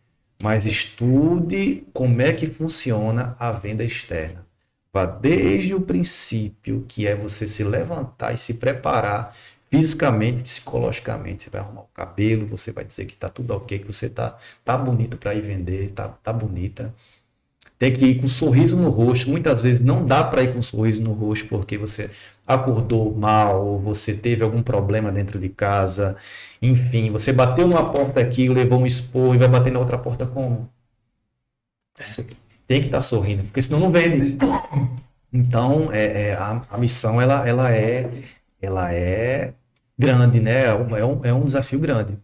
mas estude como é que funciona a venda externa. Vá desde o princípio, que é você se levantar e se preparar fisicamente, psicologicamente. Você vai arrumar o cabelo, você vai dizer que está tudo ok, que você está tá bonito para ir vender, tá, tá bonita. Tem que ir com um sorriso no rosto. Muitas vezes não dá para ir com um sorriso no rosto porque você acordou mal, ou você teve algum problema dentro de casa. Enfim, você bateu numa porta aqui, levou um esporro e vai bater na outra porta como? Tem que estar tá sorrindo, porque senão não vende. Então, é, é a, a, missão ela, ela, é, ela é grande, né? É um, é um, é desafio grande.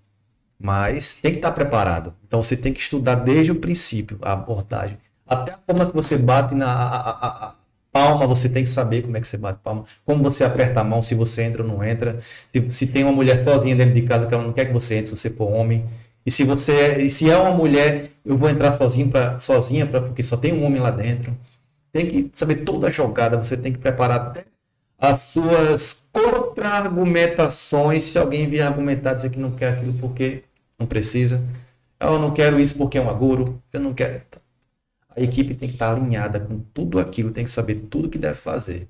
Mas tem que estar tá preparado. Então, você tem que estudar desde o princípio a abordagem até a forma que você bate na a, a palma, você tem que saber como é que você bate palma, como você aperta a mão, se você entra ou não entra. Se, se tem uma mulher sozinha dentro de casa que ela não quer que você entre, se você for homem. E se você é, e se é uma mulher, eu vou entrar sozinho pra, sozinha pra, porque só tem um homem lá dentro. Tem que saber toda a jogada, você tem que preparar até as suas contra-argumentações. Se alguém vier argumentar dizer que não quer aquilo porque não precisa. Eu não quero isso porque é um agouro. Eu não quero a equipe tem que estar alinhada com tudo aquilo, tem que saber tudo que deve fazer.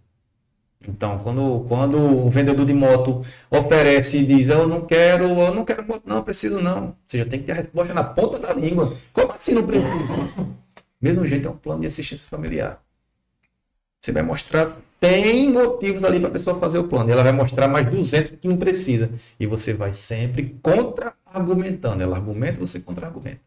Então, quando, quando o vendedor de moto oferece e diz, eu não quero, eu não quero moto, não, preciso não. Você já tem que ter a resposta na ponta da língua. Como assim não precisa? <laughs> Mesmo jeito é um plano de assistência familiar. Você vai mostrar 100 motivos ali para a pessoa fazer o plano. Ela vai mostrar mais 200 que não precisa. E você vai sempre contra-argumentando. Ela argumenta, você contra-argumenta.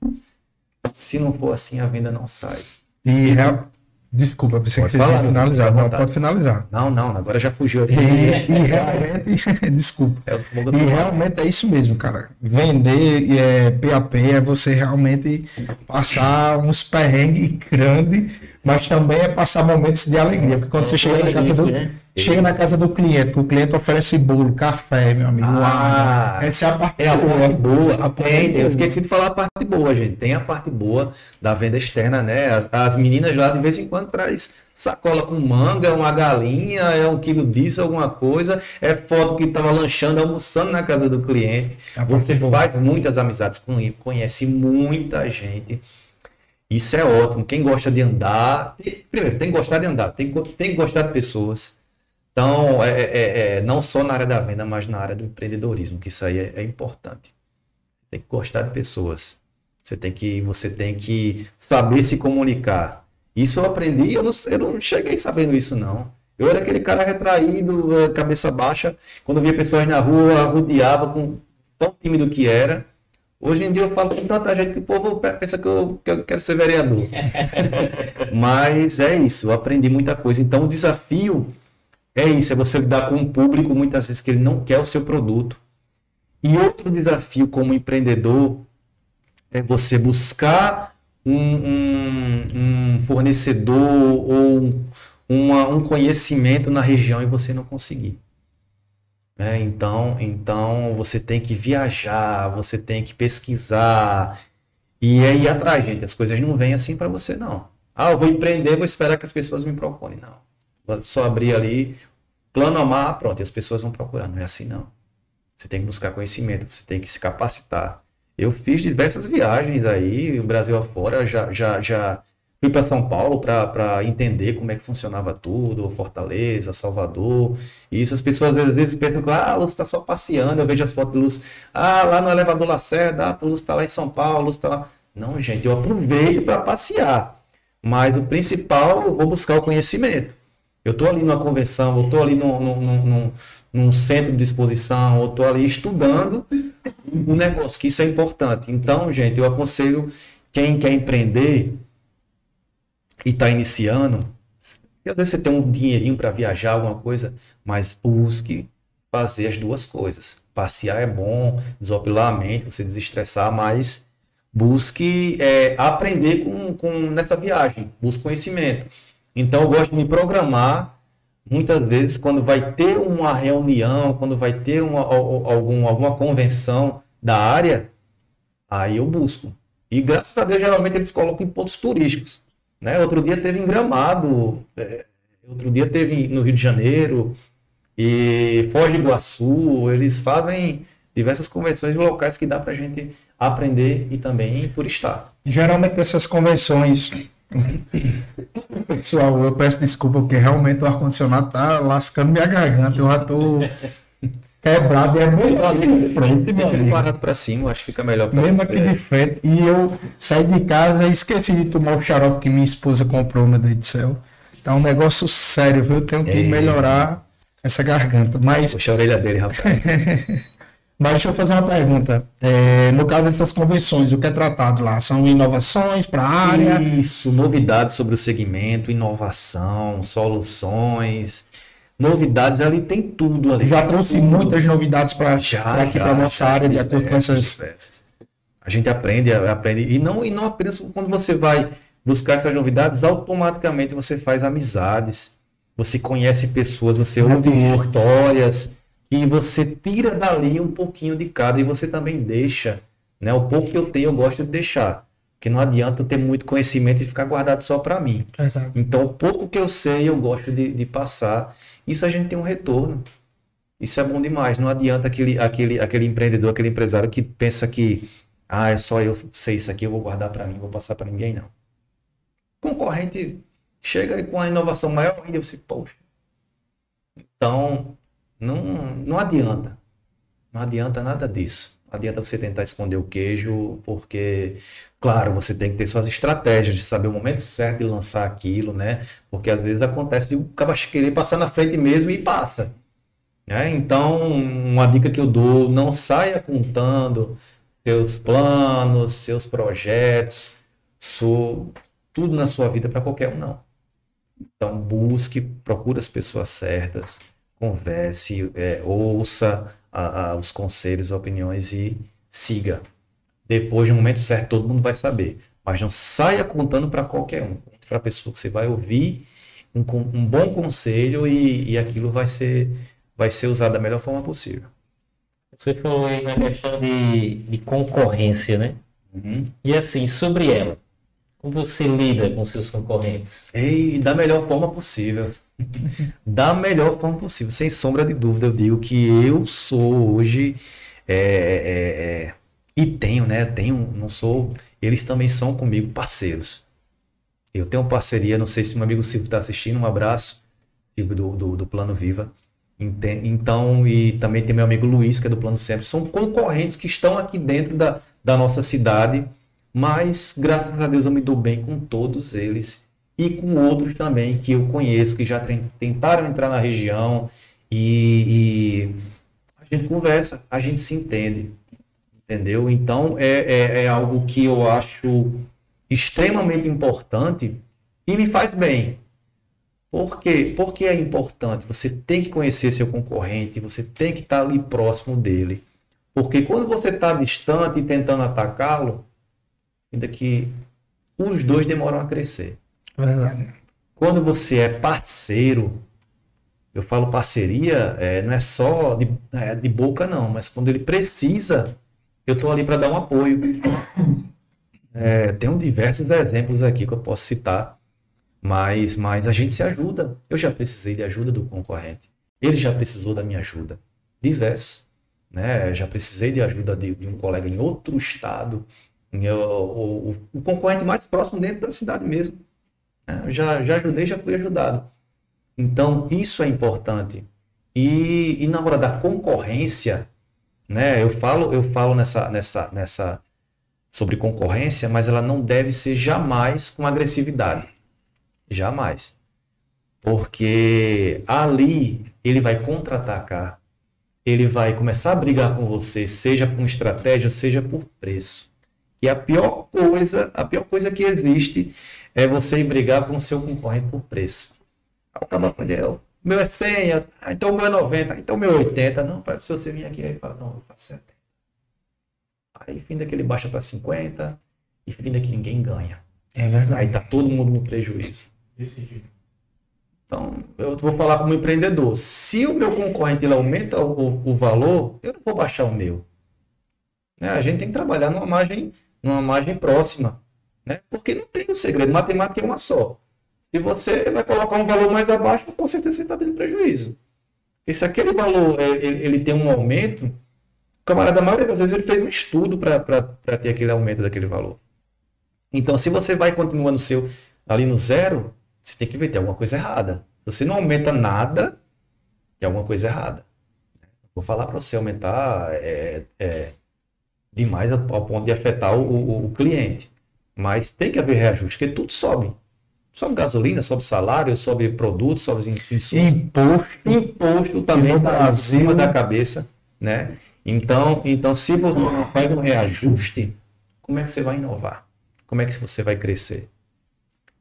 Se não for assim, a venda não sai. E real... Desculpa, pensei pode que você falar, finalizar. Não, pode finalizar. Não, não, agora já fugiu aqui. E, e realmente, <laughs> desculpa. É e realmente é isso mesmo, cara. Vender é, PAP é você realmente passar uns perrengues grandes, mas também é passar momentos de alegria. Porque quando é, você chega na casa do. Né? Chega na casa do cliente, que o cliente oferece bolo, café, meu amigo. Ah, essa é a parte é a boa. Parte boa. A parte tem, tem. Eu esqueci de falar a parte boa, gente. Tem a parte boa da venda externa, né? As, as meninas lá de vez em quando traz sacola com manga, uma galinha, é um quilo disso, alguma coisa. É foto que estava lanchando, almoçando na casa do cliente. Você faz muitas amizades com ele, conhece muita gente. Isso é ótimo. Quem gosta de andar, tem, primeiro, tem que gostar de andar, tem, tem que gostar de pessoas. Então, é, é, é, não só na área da venda, mas na área do empreendedorismo, que isso aí é, é importante. Tem que gostar de pessoas. Você tem que, você tem que saber se comunicar. Isso eu aprendi, eu não, eu não cheguei sabendo isso, não. Eu era aquele cara retraído, eh, cabeça baixa. Quando via pessoas na rua, arrodeava com tão tímido que era. Hoje em dia eu falo com tanta gente que o povo pensa que eu, que eu quero ser vereador. <laughs> Mas é isso, eu aprendi muita coisa. Então o desafio é isso, é você lidar com um público muitas vezes que ele não quer o seu produto. E outro desafio como empreendedor é você buscar um, um, um fornecedor ou um, uma, um conhecimento na região e você não conseguir. Né? Então, então você tem que viajar, você tem que pesquisar e é ir atrás, gente. As coisas não vêm assim para você, não. Ah, eu vou empreender, vou esperar que as pessoas me procurem. Não. Só abrir ali, plano amar, pronto, e as pessoas vão procurar. Não é assim, não. Você tem que buscar conhecimento, você tem que se capacitar. Eu fiz diversas viagens aí, o Brasil afora, já, já, já fui para São Paulo para entender como é que funcionava tudo, Fortaleza, Salvador. E isso as pessoas às vezes pensam que ah, a Luz está só passeando, eu vejo as fotos de Luz, ah, lá no elevador Lacerda, ah, a Luz está lá em São Paulo, a Luz está lá. Não, gente, eu aproveito para passear. Mas o principal, eu vou buscar o conhecimento. Eu estou ali numa convenção, eu estou ali num, num, num, num, centro de exposição, eu estou ali estudando um negócio, que isso é importante. Então, gente, eu aconselho quem quer empreender e está iniciando, às vezes você tem um dinheirinho para viajar, alguma coisa, mas busque fazer as duas coisas. Passear é bom, desopilar a mente, você desestressar, mas busque é, aprender com, com, nessa viagem, busque conhecimento. Então eu gosto de me programar muitas vezes quando vai ter uma reunião, quando vai ter uma, algum, alguma convenção da área, aí eu busco. E graças a Deus, geralmente eles colocam em pontos turísticos. Né? Outro dia teve em Gramado, é, outro dia teve no Rio de Janeiro, e Foz do Iguaçu, eles fazem diversas convenções locais que dá para a gente aprender e também turistar. Geralmente essas convenções Pessoal, eu peço desculpa porque realmente o ar-condicionado tá lascando minha garganta. Eu já tô quebrado e é melhor ali de frente, meu amigo. parado para cima, acho que fica melhor para Mesmo você. aqui de frente. E eu saí de casa e esqueci de tomar o xarope que minha esposa comprou, meu Deus do céu. Tá um negócio sério, viu? Eu tenho que melhorar essa garganta. Mas... Puxa a orelha dele, rapaz. <laughs> Mas deixa eu fazer uma pergunta. É, no caso dessas convenções, o que é tratado lá? São inovações para a área? Isso, novidades sobre o segmento, inovação, soluções. Novidades, ali tem tudo ali. Já trouxe tudo. muitas novidades para aqui para nossa área, de acordo com essas. Diversas. A gente aprende, aprende. E não, e não apenas quando você vai buscar essas novidades, automaticamente você faz amizades, você conhece pessoas, você ouve histórias e você tira dali um pouquinho de cada e você também deixa, né? O pouco que eu tenho eu gosto de deixar, porque não adianta ter muito conhecimento e ficar guardado só para mim. Exato. Então, o pouco que eu sei eu gosto de, de passar. Isso a gente tem um retorno. Isso é bom demais. Não adianta aquele, aquele, aquele empreendedor, aquele empresário que pensa que ah, é só eu sei isso aqui, eu vou guardar para mim, vou passar para ninguém, não. Concorrente chega com a inovação maior e eu se, poxa. Então, não, não adianta. Não adianta nada disso. Não adianta você tentar esconder o queijo, porque, claro, você tem que ter suas estratégias de saber o momento certo de lançar aquilo, né? Porque às vezes acontece de o cara querer passar na frente mesmo e passa. Né? Então, uma dica que eu dou, não saia contando seus planos, seus projetos, tudo na sua vida para qualquer um, não. Então, busque, procure as pessoas certas, converse, é, ouça a, a, os conselhos, opiniões e siga. Depois, no momento certo, todo mundo vai saber. Mas não saia contando para qualquer um. Para a pessoa que você vai ouvir um, um bom conselho e, e aquilo vai ser, vai ser usado da melhor forma possível. Você falou aí na questão de, de concorrência, né? Uhum. E assim, sobre ela, como você lida com seus concorrentes? E da melhor forma possível <laughs> da melhor forma possível. Sem sombra de dúvida, eu digo que eu sou hoje. É, é, é, e tenho, né? Tenho, não sou. Eles também são comigo parceiros. Eu tenho parceria, não sei se meu amigo Silvio está assistindo, um abraço, Silvio do, do, do Plano Viva. Então, e também tem meu amigo Luiz, que é do Plano Sempre. São concorrentes que estão aqui dentro da, da nossa cidade, mas graças a Deus eu me dou bem com todos eles e com outros também que eu conheço, que já tentaram entrar na região e, e a gente conversa, a gente se entende, entendeu? Então é, é, é algo que eu acho extremamente importante e me faz bem. Por quê? Porque é importante. Você tem que conhecer seu concorrente, você tem que estar ali próximo dele. Porque quando você está distante e tentando atacá-lo, ainda que os dois demoram a crescer. Verdade. Quando você é parceiro, eu falo parceria, é, não é só de, é, de boca, não, mas quando ele precisa, eu estou ali para dar um apoio. É, tenho diversos exemplos aqui que eu posso citar, mas, mas a gente se ajuda. Eu já precisei de ajuda do concorrente. Ele já precisou da minha ajuda. Diversos. Né? Já precisei de ajuda de, de um colega em outro estado. Eu, o, o, o, concorrente mais próximo dentro da cidade mesmo. Né? Já, já ajudei, já fui ajudado. Então, isso é importante. E, e na hora da concorrência, né, eu falo, eu falo nessa, nessa, nessa sobre concorrência, mas ela não deve ser jamais com agressividade. Jamais. Porque ali ele vai contra-atacar, ele vai começar a brigar com você, seja com estratégia, seja por preço. E a pior coisa, a pior coisa que existe é você brigar com o seu concorrente por preço. Cara fala, meu é 100, ah, então o meu é 90, então o meu é 80. Não, para se você vir aqui e fala, não, eu faço 70. Aí fim que ele baixa para 50 e fim que ninguém ganha. É verdade. Aí tá todo mundo no prejuízo. Então, eu vou falar como empreendedor. Se o meu concorrente ele aumenta o, o valor, eu não vou baixar o meu. Né? A gente tem que trabalhar numa margem, numa margem próxima. Né? Porque não tem um segredo. Matemática é uma só. Se você vai colocar um valor mais abaixo, com certeza você está tendo prejuízo. Porque se aquele valor ele, ele tem um aumento, o camarada, a maioria das vezes, ele fez um estudo para ter aquele aumento daquele valor. Então, se você vai continuando seu ali no zero, você tem que ver, tem alguma coisa errada. Se você não aumenta nada, tem alguma coisa errada. Vou falar para você aumentar é, é, demais ao, ponto de afetar o, o, o cliente. Mas tem que haver reajuste, porque tudo sobe. Sobe gasolina, sobe salário, sobe produtos, sobe insumos. Imposto. Imposto também está acima da cabeça, né? Então, então, se você não faz um reajuste, como é que você vai inovar? Como é que você vai crescer?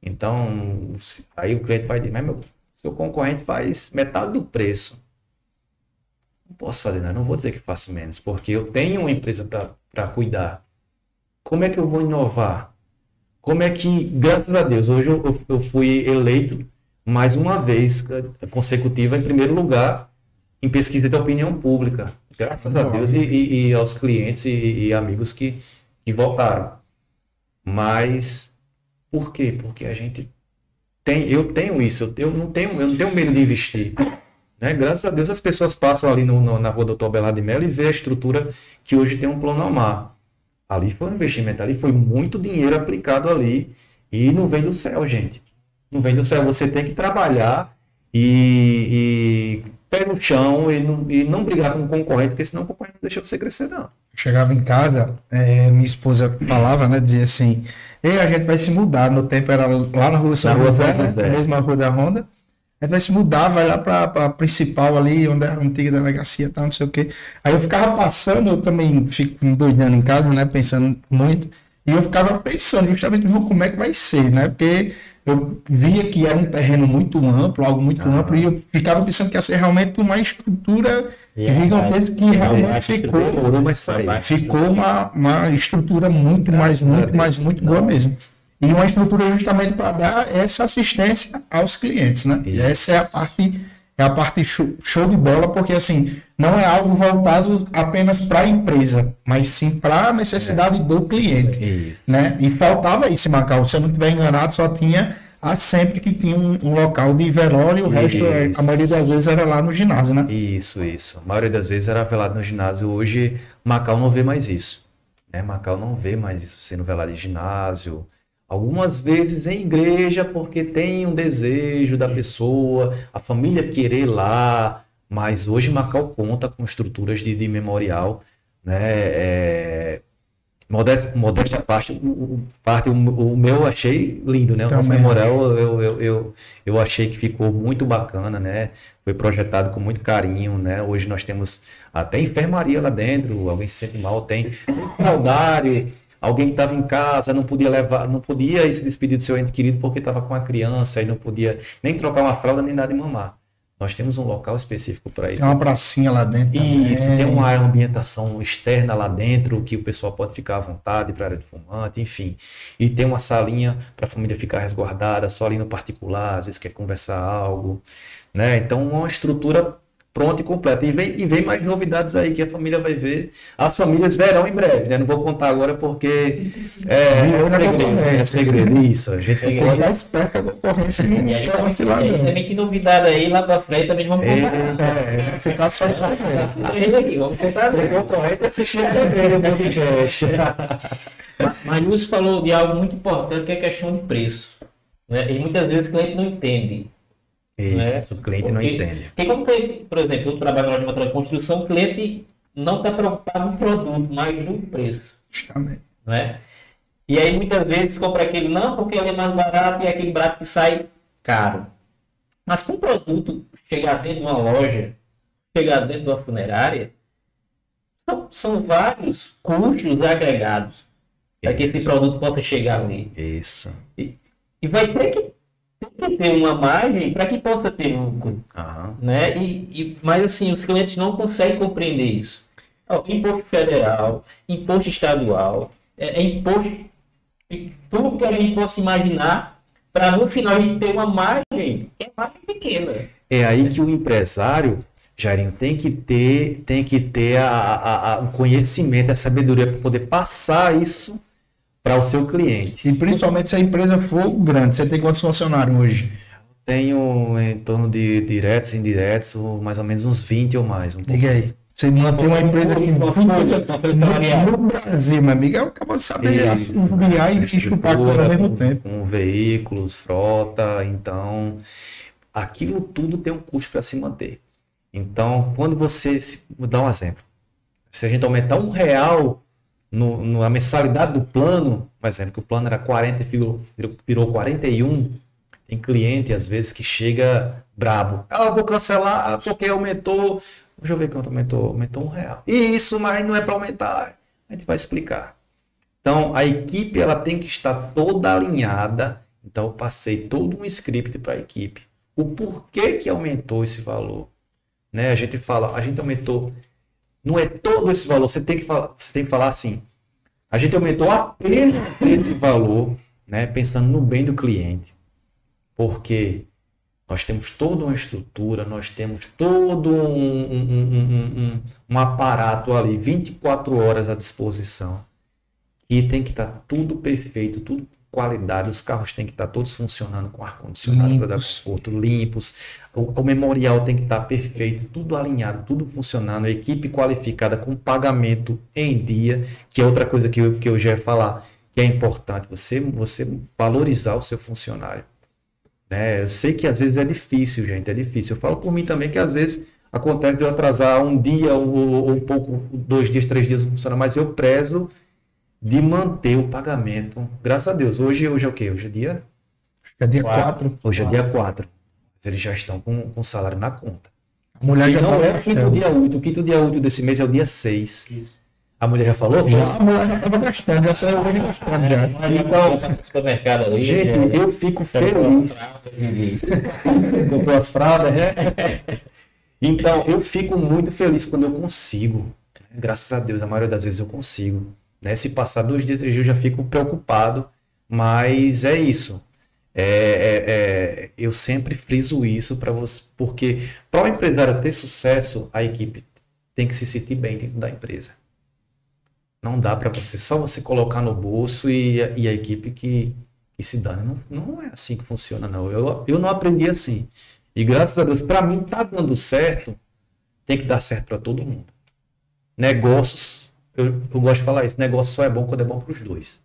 Então, aí o cliente vai dizer, mas meu, seu concorrente faz metade do preço. Não posso fazer nada, não vou dizer que faço menos, porque eu tenho uma empresa para cuidar. Como é que eu vou inovar? Como é que, graças a Deus, hoje eu, eu fui eleito mais uma vez eh, consecutiva em primeiro lugar em pesquisa de opinião pública. Graças a Deus e, e, aos clientes e, e, amigos que, que votaram. Mas por quê? Porque a gente tem, eu tenho isso, eu não tenho, eu não tenho medo de investir. Né? Graças a Deus as pessoas passam ali no, no, na rua Doutor Belar de Mello e vê a estrutura que hoje tem um plano mar. Ali foi um investimento, ali foi muito dinheiro aplicado ali e não vem do céu, gente. Não vem do céu. Você tem que trabalhar e, e pé no chão e não, e não brigar com o concorrente, porque senão o concorrente não deixa você crescer, não. Chegava em casa, é, minha esposa falava, né? Dizia assim: Ei, a gente vai se mudar. No tempo era lá na rua São na José, né, mesma rua da Honda. A gente vai se mudar, vai lá para a principal ali, onde era a antiga delegacia, tal, não sei o quê. Aí eu ficava passando, eu também fico doidando em casa, né? Pensando muito. E eu ficava pensando justamente como é que vai ser, né? Porque eu via que era um terreno muito amplo, algo muito ah. amplo, e eu ficava pensando que ia ser realmente uma estrutura gigantesca que realmente ficou, ficou uma, uma estrutura muito mais, muito mais, muito boa mesmo. E uma estrutura justamente para dar essa assistência aos clientes, né? E essa é a parte é a parte show, show de bola, porque assim, não é algo voltado apenas para a empresa, mas sim para a necessidade é. do cliente, isso. né? E faltava isso em Macau, se eu não estiver enganado, só tinha a sempre que tinha um, um local de velório, o resto, a maioria das vezes era lá no ginásio, né? Isso, isso. A maioria das vezes era velado no ginásio. Hoje, Macau não vê mais isso. Né? Macau não vê mais isso sendo velado em ginásio. Algumas vezes em igreja, porque tem um desejo da pessoa, a família querer lá, mas hoje Macau conta com estruturas de, de memorial, né? É, modéstia, modéstia parte, o, parte o, o, meu achei lindo, né? O nosso memorial eu, eu, eu, eu achei que ficou muito bacana, né? Foi projetado com muito carinho, né? Hoje nós temos até enfermaria lá dentro, alguém se sente mal, tem saudade alguém que estava em casa não podia levar, não podia se despedir do seu ente querido porque estava com a criança e não podia nem trocar uma fralda nem nada de mamar. Nós temos um local específico para isso. Tem uma pracinha lá dentro. Isso, também. tem uma ambientação externa lá dentro que o pessoal pode ficar à vontade para área de fumante, enfim. E tem uma salinha para a família ficar resguardada, só ali no particular, às vezes quer conversar algo, né? Então, uma estrutura pronta e completa. E vem, e vem mais novidades aí que a família vai ver. As famílias verão em breve, né? Não vou contar agora porque é, é na segredo, é segredo. Isso, a gente pode... Já espera que a concorrência também, e tem novidade aí lá pra frente, também vamos contar. É, É, ficar só aqui, vamos contar. tem concorrente assistindo também no podcast. <laughs> Ma- Mas Lúcio falou de algo muito importante que é a questão de preço. Né? E muitas vezes o cliente não entende. Né? Isso, o cliente não Porque- entende. Porque como o cliente, por exemplo, eu trabalho na loja de construção, o cliente não está preocupado no produto, mas no preço. Justamente. Né? E aí muitas vezes compra aquele não porque ele é mais barato e é aquele barato que sai caro. Mas para um produto chegar dentro de uma loja, chegar dentro de uma funerária, são, são vários custos agregados para que esse produto possa chegar ali. Isso. E vai ter que, ter que ter uma margem para que possa ter lucro. Aham. Né? E, e- mas assim, os clientes não conseguem compreender isso. Ó, imposto federal, imposto estadual, é, é imposto de tudo que a gente possa imaginar para no final a gente ter uma margem, que é margem pequena. É aí que o empresário, Jairinho, tem que ter, tem que ter a, a- a- o conhecimento, a sabedoria para poder passar isso para o seu cliente. E principalmente se a empresa for grande. Você tem quantos funcionários hoje? Tenho em torno de diretos e indiretos, mais ou menos uns 20 ou mais. Um. Diga aí. Você mantém uma empresa que no, no Brasil, meu amigo, é acaba de saber Isso. assobiar e chupar a cor ao mesmo com, tempo. com veículos, frota, então aquilo tudo tem um custo para se manter. Então, quando você se, vou dar um exemplo, se a gente aumentar um real no, no- a mensalidade do plano, por exemplo, que o plano era 40 e virou, virou- virou 41, tem cliente às vezes que chega brabo. Ah, eu vou cancelar porque aumentou. Deixa eu ver quanto aumentou. Aumentou um real. Isso, mas não é para aumentar. A gente vai explicar. Então, a equipe ela tem que estar toda alinhada. Então, eu passei todo um script para a equipe. O porquê que aumentou esse valor. Né? A gente fala, a gente aumentou. Não é todo esse valor. Você tem que falar, você tem que falar assim. A gente aumentou apenas esse valor, né? pensando no bem do cliente. Porque nós temos toda uma estrutura, nós temos todo um, um, um- um- aparato ali, 24 horas à disposição. E tem que estar tudo perfeito, tudo qualidade. Os carros têm que estar todos funcionando com ar-condicionado para dar conforto, limpos. O, o memorial tem que estar perfeito, tudo alinhado, tudo funcionando. A equipe qualificada com pagamento em dia, que é outra coisa que eu, que eu já ia falar, que é importante, você, você valorizar o seu funcionário. Né? Eu sei que às vezes é difícil, gente, é difícil. Eu falo por mim também que às vezes acontece de eu atrasar um dia ou, ou um pouco, dois dias, três dias não funciona, mas eu prezo de manter o pagamento. Graças a Deus. Hoje, hoje é o quê? Hoje é dia, É dia Quatro. 4. hoje é dia 4. Mas eles já estão com, com o salário na conta. A mulher E já não é o quinto dia útil. O quinto dia útil desse mês é o dia 6. A mulher já falou? Já, a mulher já estava gastando, já saiu hoje gastando já. Então, no supermercado ali. Gente, eu fico feliz. <laughs> Comprou as fraldas, né? Então, eu fico muito feliz quando eu consigo. Graças a Deus, a maioria das vezes eu consigo. Né? Se passar dois dias, três dias, eu já fico preocupado. Mas é isso. É, é- é- eu sempre friso isso para você, porque para o empresário ter sucesso, a equipe tem que se sentir bem dentro da empresa. Não dá para você só você colocar no bolso e, e a equipe que, que se dane. Não, não é assim que funciona, não. Eu, eu não aprendi assim. E graças a Deus, para mim tá dando certo, tem que dar certo para todo mundo. Negócios, eu, eu gosto de falar isso, negócio só é bom quando é bom para os dois.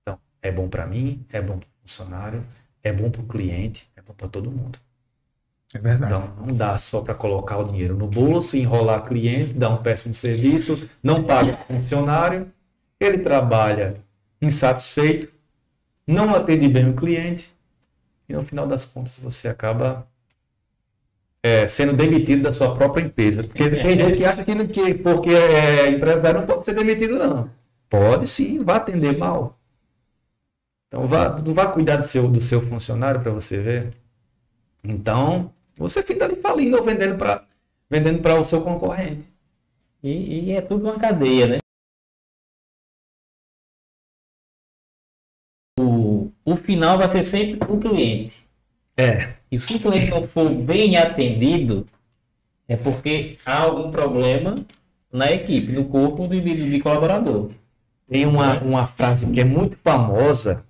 Então, é bom para mim, é bom para o funcionário, é bom para o cliente, é bom para todo mundo. É verdade. Então, não dá só para colocar o dinheiro no bolso, enrolar cliente, dar um péssimo serviço, não paga o funcionário, ele trabalha insatisfeito, não atende bem o cliente, e no final das contas você acaba é, sendo demitido da sua própria empresa. Porque tem gente que acha que, que porque é empresário não pode ser demitido, não. Pode sim, vá atender mal. Então, vá, não vá cuidar do seu, do seu funcionário para você ver. Então, Você finda ali falindo ou vendendo para vendendo o seu concorrente. E, e é tudo uma cadeia, né? O, o final vai ser sempre o cliente. É. E se o cliente não for bem atendido, é porque há algum problema na equipe, no corpo do, do, do colaborador. Tem uma, uma frase que é muito famosa,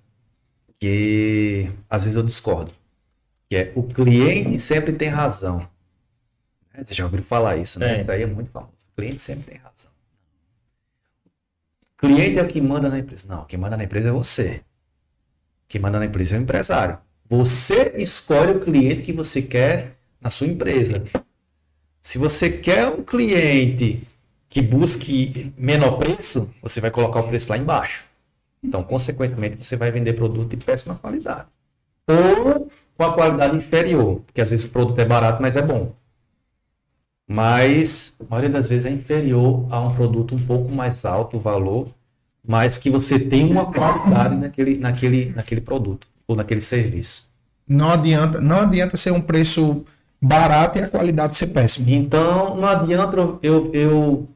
que às vezes eu discordo, que é o cliente sempre tem razão. Né? Vocês já ouviram falar isso, né? É. Isso daí é muito famoso. O cliente sempre tem razão. O cliente é o que manda na empresa. Não, quem manda na empresa é você. Quem manda na empresa é o empresário. Você escolhe o cliente que você quer na sua empresa. Se você quer um cliente que busque menor preço, você vai colocar o preço lá embaixo. Então, consequentemente, você vai vender produto de péssima qualidade. Ou com a qualidade inferior, porque às vezes o produto é barato, mas é bom. Mas, a maioria das vezes, é inferior a um produto um pouco mais alto valor, mas que você tem uma qualidade naquele, naquele, naquele produto ou naquele serviço. Não adianta, não adianta ser um preço barato e a qualidade ser péssima. Então, não adianta eu, eu,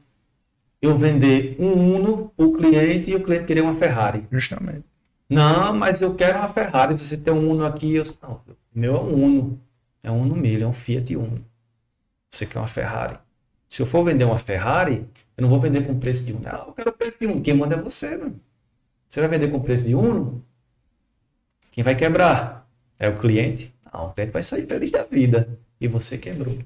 eu vender um Uno para o cliente e o cliente querer uma Ferrari. Justamente. Não, mas eu quero uma Ferrari. Você tem um Uno aqui. Eu, não, o meu é um Uno. É um Uno Mille, é um Fiat Uno. Você quer uma Ferrari. Se eu for vender uma Ferrari, eu não vou vender com preço de Uno. Ah, eu quero preço de Uno. Quem manda é você, mano. Você vai vender com preço de Uno? Quem vai quebrar? É o cliente? Não, o cliente vai sair feliz da vida. E você quebrou.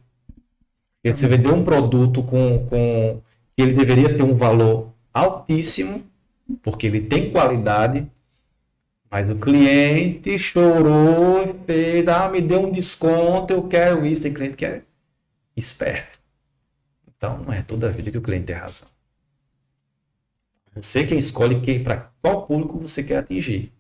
E você vendeu um produto com, com que ele deveria ter um valor altíssimo, porque ele tem qualidade, mas o cliente chorou e fez, ah, me deu um desconto, eu quero isso. Tem cliente que é esperto. Então, não é toda a vida que o cliente tem razão. Você quem escolhe quem, para qual público você quer atingir.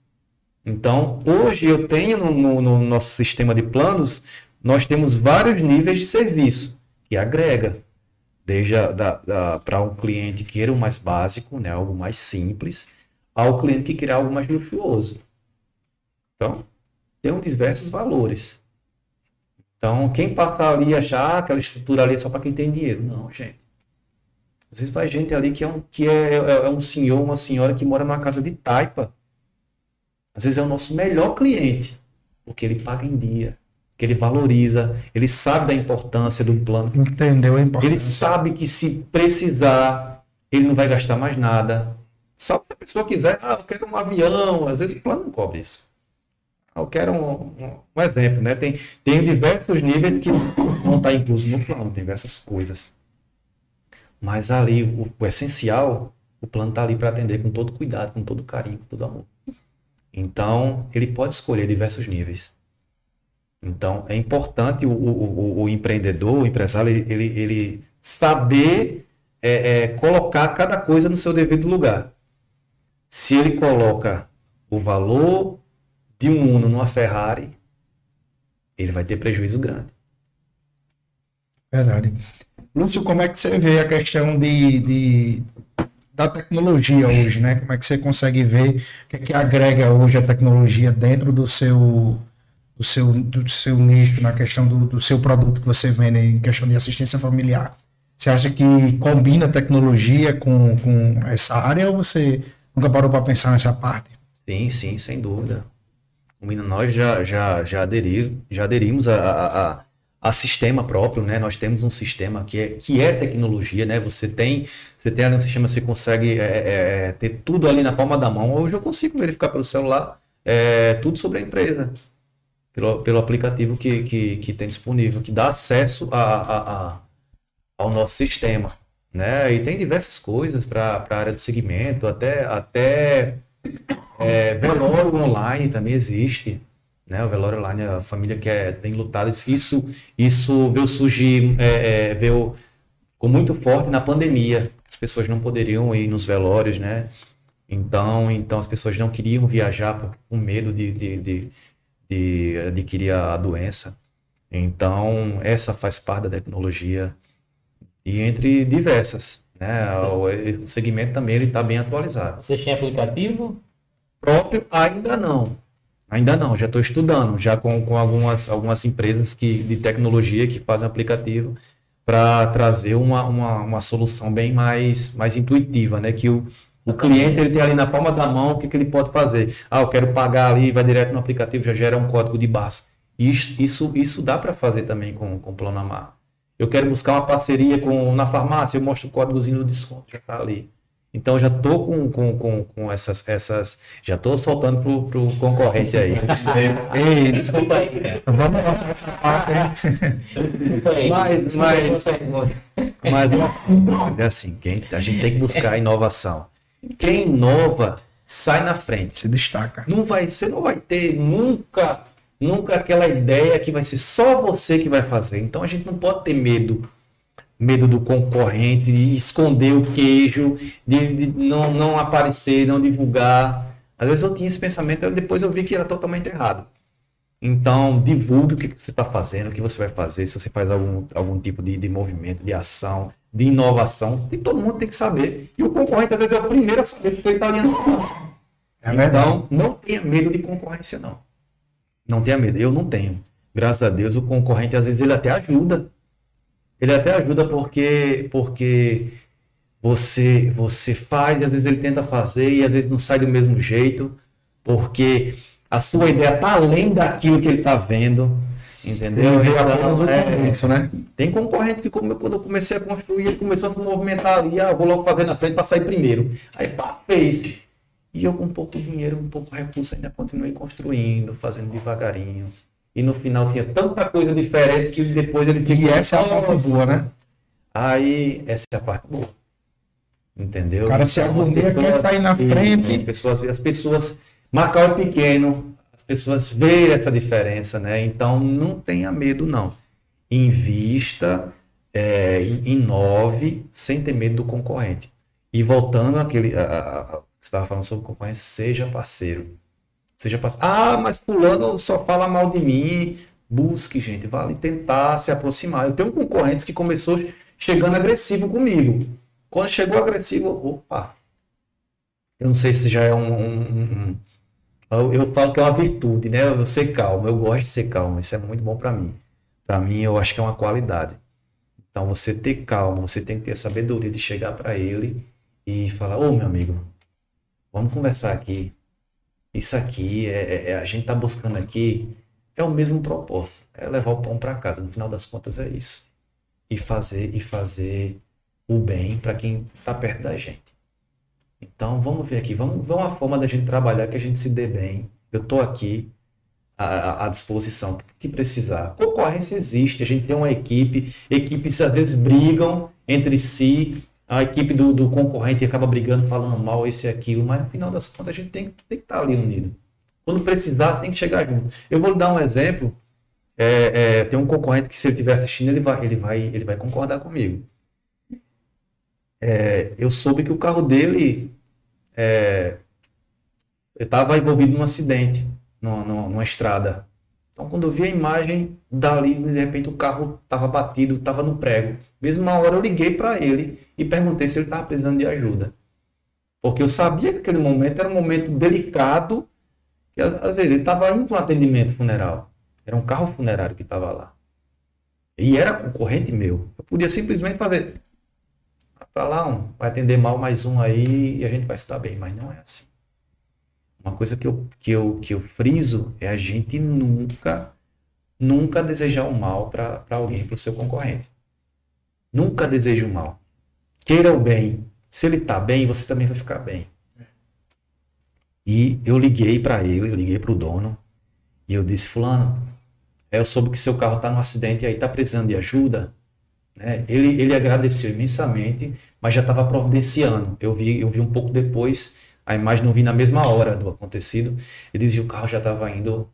Então, hoje eu tenho no, no, no nosso sistema de planos, nós temos vários níveis de serviço que agrega. Desde para um cliente que queira o mais básico, né, algo mais simples, ao cliente que queira algo mais luxuoso. Então, tem diversos valores. Então, quem passa ali achar ah, aquela estrutura ali é só para quem tem dinheiro. Não, gente. Às vezes vai gente ali que é um, que é, é, é um senhor, uma senhora que mora numa casa de taipa. Às vezes é o nosso melhor cliente, porque ele paga em dia, que ele valoriza, ele sabe da importância do plano. Entendeu a importância. Ele sabe que se precisar, ele não vai gastar mais nada. Só se a pessoa quiser, ah, eu quero um avião, às vezes o plano não cobre isso. Ah, eu quero um, um, um exemplo, né? Tem, tem diversos níveis que não está incluso no plano, tem diversas coisas. Mas ali, o, o essencial, o plano está ali para atender com todo cuidado, com todo carinho, com todo amor. Então, ele pode escolher diversos níveis. Então, é importante o, o, o empreendedor, o empresário, ele, ele, saber é, é, colocar cada coisa no seu devido lugar. Se ele coloca o valor de um Uno numa Ferrari, ele vai ter prejuízo grande. Verdade. Lúcio, como é que você vê a questão de, de, da tecnologia hoje, né? Como é que você consegue ver o que, é que agrega hoje a tecnologia dentro do seu, do seu, do seu nicho, na questão do, do seu produto que você vende em questão de assistência familiar? Você acha que combina tecnologia com, com essa área ou você nunca parou para pensar nessa parte? Sim, sim, sem dúvida. Combina, nós já, já, já, aderir, já aderimos a, a, a a sistema próprio, né? Nós temos um sistema que é, que é tecnologia, né? Você tem, você tem ali um sistema, você consegue é, é, ter tudo ali na palma da mão. Hoje eu consigo verificar pelo celular é, tudo sobre a empresa, pelo, pelo aplicativo que, que, que tem disponível, que dá acesso a, a, a ao nosso sistema, né? E tem diversas coisas para a área do segmento, até, até é, velório online também existe né? O velório online, a família que é, tem lutado, isso, isso veio surgir, é, é, veio, ficou muito forte na pandemia. As pessoas não poderiam ir nos velórios, né? Então, então as pessoas não queriam viajar por, com medo de, de, de, de adquirir a doença. Então, essa faz parte da tecnologia e entre diversas. Né? O, o segmento também está bem atualizado. Vocês têm aplicativo? Próprio ainda não Ainda não, já estou estudando, já com, com algumas, algumas empresas que, de tecnologia que fazem aplicativo para trazer uma, uma, uma solução bem mais, mais intuitiva, né? Que o, o cliente ele tem ali na palma da mão o que, que ele pode fazer. Ah, eu quero pagar ali, vai direto no aplicativo, já gera um código de barras. Isso, isso, isso dá para fazer também com, com o Plano Amar. Eu quero buscar uma parceria com na farmácia, eu mostro o códigozinho do desconto, já está ali. Então já estou com, com, com, com, essas, essas. Já estou soltando pro, pro concorrente aí. <laughs> Ei, desculpa aí. Vamos lá para essa parte aí. Desculpa aí. Mas- mas-. Mas <laughs> é assim, quem, a gente tem que buscar inovação. Quem inova sai na frente. Se destaca. Não vai, você não vai ter nunca, nunca aquela ideia que vai ser só você que vai fazer. Então a gente não pode ter medo, medo do concorrente, de esconder o queijo, de, de não, não aparecer, não divulgar. Às vezes eu tinha esse pensamento, depois eu vi que era totalmente errado. Então, divulgue o que que você está fazendo, o que você vai fazer, se você faz algum, algum tipo de, de movimento, de ação, de inovação. Tem, todo mundo tem que saber. E o concorrente, às vezes, é o primeiro a saber, porque ele está ali no É verdade. então, não tenha medo de concorrência, não. Não tenha medo. Eu não tenho. Graças a Deus, o concorrente, às vezes, ele até ajuda. Ele até ajuda porque, porque você, você faz, e às vezes ele tenta fazer, e às vezes não sai do mesmo jeito, porque a sua ideia está além daquilo que ele está vendo. Entendeu? Eu Então, é, começo, né? tem concorrente que come- quando eu comecei a construir, ele começou a se movimentar ali, ah, vou logo fazer na frente para sair primeiro. Aí pá, fez. E eu com pouco dinheiro, com pouco recurso, ainda continuei construindo, fazendo devagarinho. E no final tinha tanta coisa diferente que depois ele E essa é a parte boa, né? Aí, essa é a parte boa. Entendeu? O cara se Então, agonia, quer pessoas- estar aí na frente. As pessoas, as pessoas, Macau é pequeno, as pessoas veem essa diferença, né? Então não tenha medo, não. Invista, é, in- inove, sem ter medo do concorrente. E voltando àquele, a, a- a- você estava falando sobre concorrência, seja parceiro. Seja parceiro. Ah, mas fulano só fala mal de mim. Busque, gente, vale tentar se aproximar. Eu tenho um concorrente que começou chegando agressivo comigo. Quando chegou agressivo, opa, eu não sei se já é um. um- um- eu, eu falo que é uma virtude, né? Eu ser calmo, eu gosto de ser calmo, isso é muito bom para mim. Para mim, eu acho que é uma qualidade. Então, você ter calma, você tem que ter a sabedoria de chegar para ele e falar: Ô meu amigo, vamos conversar aqui. Isso aqui, é, é- é- a gente tá buscando aqui, é o mesmo propósito: é levar o pão para casa. No final das contas, é isso. E fazer, e fazer o bem para quem está perto da gente. Então, vamos ver aqui, vamos ver uma forma da gente trabalhar que a gente se dê bem. Eu estou aqui à, à- disposição, que precisar. Concorrência existe, a gente tem uma equipe, equipes às vezes brigam entre si, a equipe do, do concorrente acaba brigando, falando mal, esse e aquilo, mas no final das contas a gente tem, tem que estar ali unido. Quando precisar, tem que chegar junto. Eu vou dar um exemplo. É, é, tem um concorrente que, se ele estiver assistindo, ele vai, ele, vai, ele vai concordar comigo. É, eu soube que o carro dele é, estava envolvido num acidente, numa, numa, numa estrada. Então, quando eu vi a imagem dali, de repente o carro estava batido, estava no prego. Mesma hora eu liguei para ele e perguntei se ele estava precisando de ajuda. Porque eu sabia que aquele momento era um momento delicado, que às, vezes ele estava indo para um atendimento funeral. Era um carro funerário que estava lá. E era concorrente meu. Eu podia simplesmente fazer. Para lá um, vai atender mal mais um aí e a gente vai estar bem, mas não é assim. Uma coisa que eu, que eu, que eu friso é a gente nunca, nunca desejar o mal para alguém, para o seu concorrente. Nunca deseje o mal. Queira o bem. Se ele está bem, você também vai ficar bem. E eu liguei para ele, liguei para o dono, e eu disse, fulano, eu soube que seu carro está no acidente e aí está precisando de ajuda. Né? Ele, ele agradeceu imensamente, mas já estava providenciando. Eu vi, eu vi um pouco depois, a imagem não vi na mesma hora do acontecido. Ele dizia que o carro já estava indo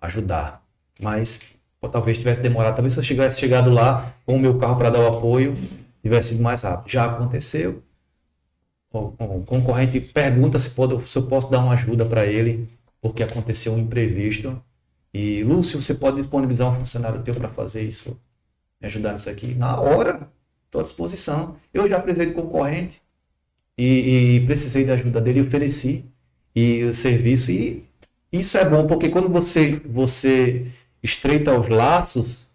ajudar. Mas talvez tivesse demorado. Talvez se eu tivesse chegado lá com o meu carro para dar o apoio, tivesse sido mais rápido. Já aconteceu. O, o concorrente pergunta se, pode, se eu posso dar uma ajuda para ele, porque aconteceu um imprevisto. E, Lúcio, você pode disponibilizar um funcionário teu para fazer isso? Me ajudar nisso aqui? Na hora, estou à disposição. Eu já de concorrente e, e precisei da ajuda dele, ofereci e o serviço e Isso é bom porque quando você, você estreita os laços,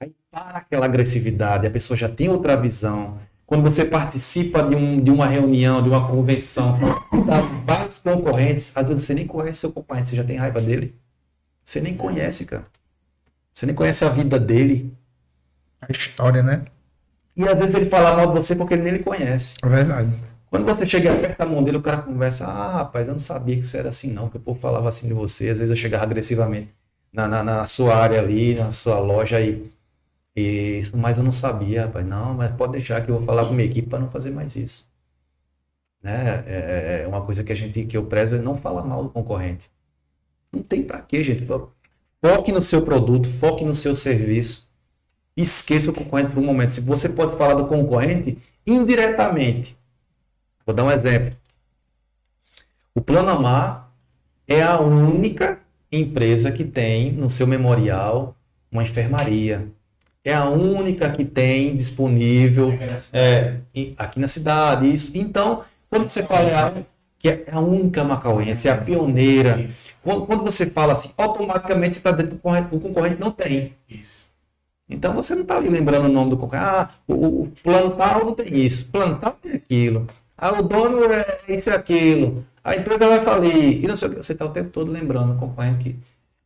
aí para aquela agressividade, a pessoa já tem outra visão. Quando você participa de, um, de uma reunião, de uma convenção, tá vários concorrentes, às vezes você nem conhece seu concorrente, você já tem raiva dele. Você nem conhece, cara. Você nem conhece a vida dele. A história, né? E às vezes ele fala mal de você porque ele nem lhe conhece. É verdade. Quando você chega e aperta a mão dele, o cara conversa, ah, rapaz, eu não sabia que você era assim não, que o povo falava assim de você. Às vezes eu chegava agressivamente na, na, na sua área ali, na sua loja e, e isso, mas eu não sabia, rapaz. Não, mas pode deixar que eu vou falar com minha equipe para não fazer mais isso. Né? É, é- é uma coisa que a gente, que eu prezo é não falar mal do concorrente. Não tem pra quê, gente. Foque no seu produto, foque no seu serviço. Esqueça o concorrente por um momento. Se você pode falar do concorrente indiretamente. Vou dar um exemplo. O Plano Amar é a única empresa que tem no seu memorial uma enfermaria. É a única que tem disponível é, aqui na cidade. Isso. Então, quando você fala que é a única macauense, é a pioneira, quando, quando você fala assim, automaticamente você está dizendo que o concorrente, o concorrente não tem. Isso. Então você não está ali lembrando o nome do concorrente. Ah, o, o- o plano tal não tem isso, o plano tal tem aquilo. Ah, o dono é isso e aquilo. A empresa vai falir. E não sei o que. Você está o tempo todo lembrando o concorrente que.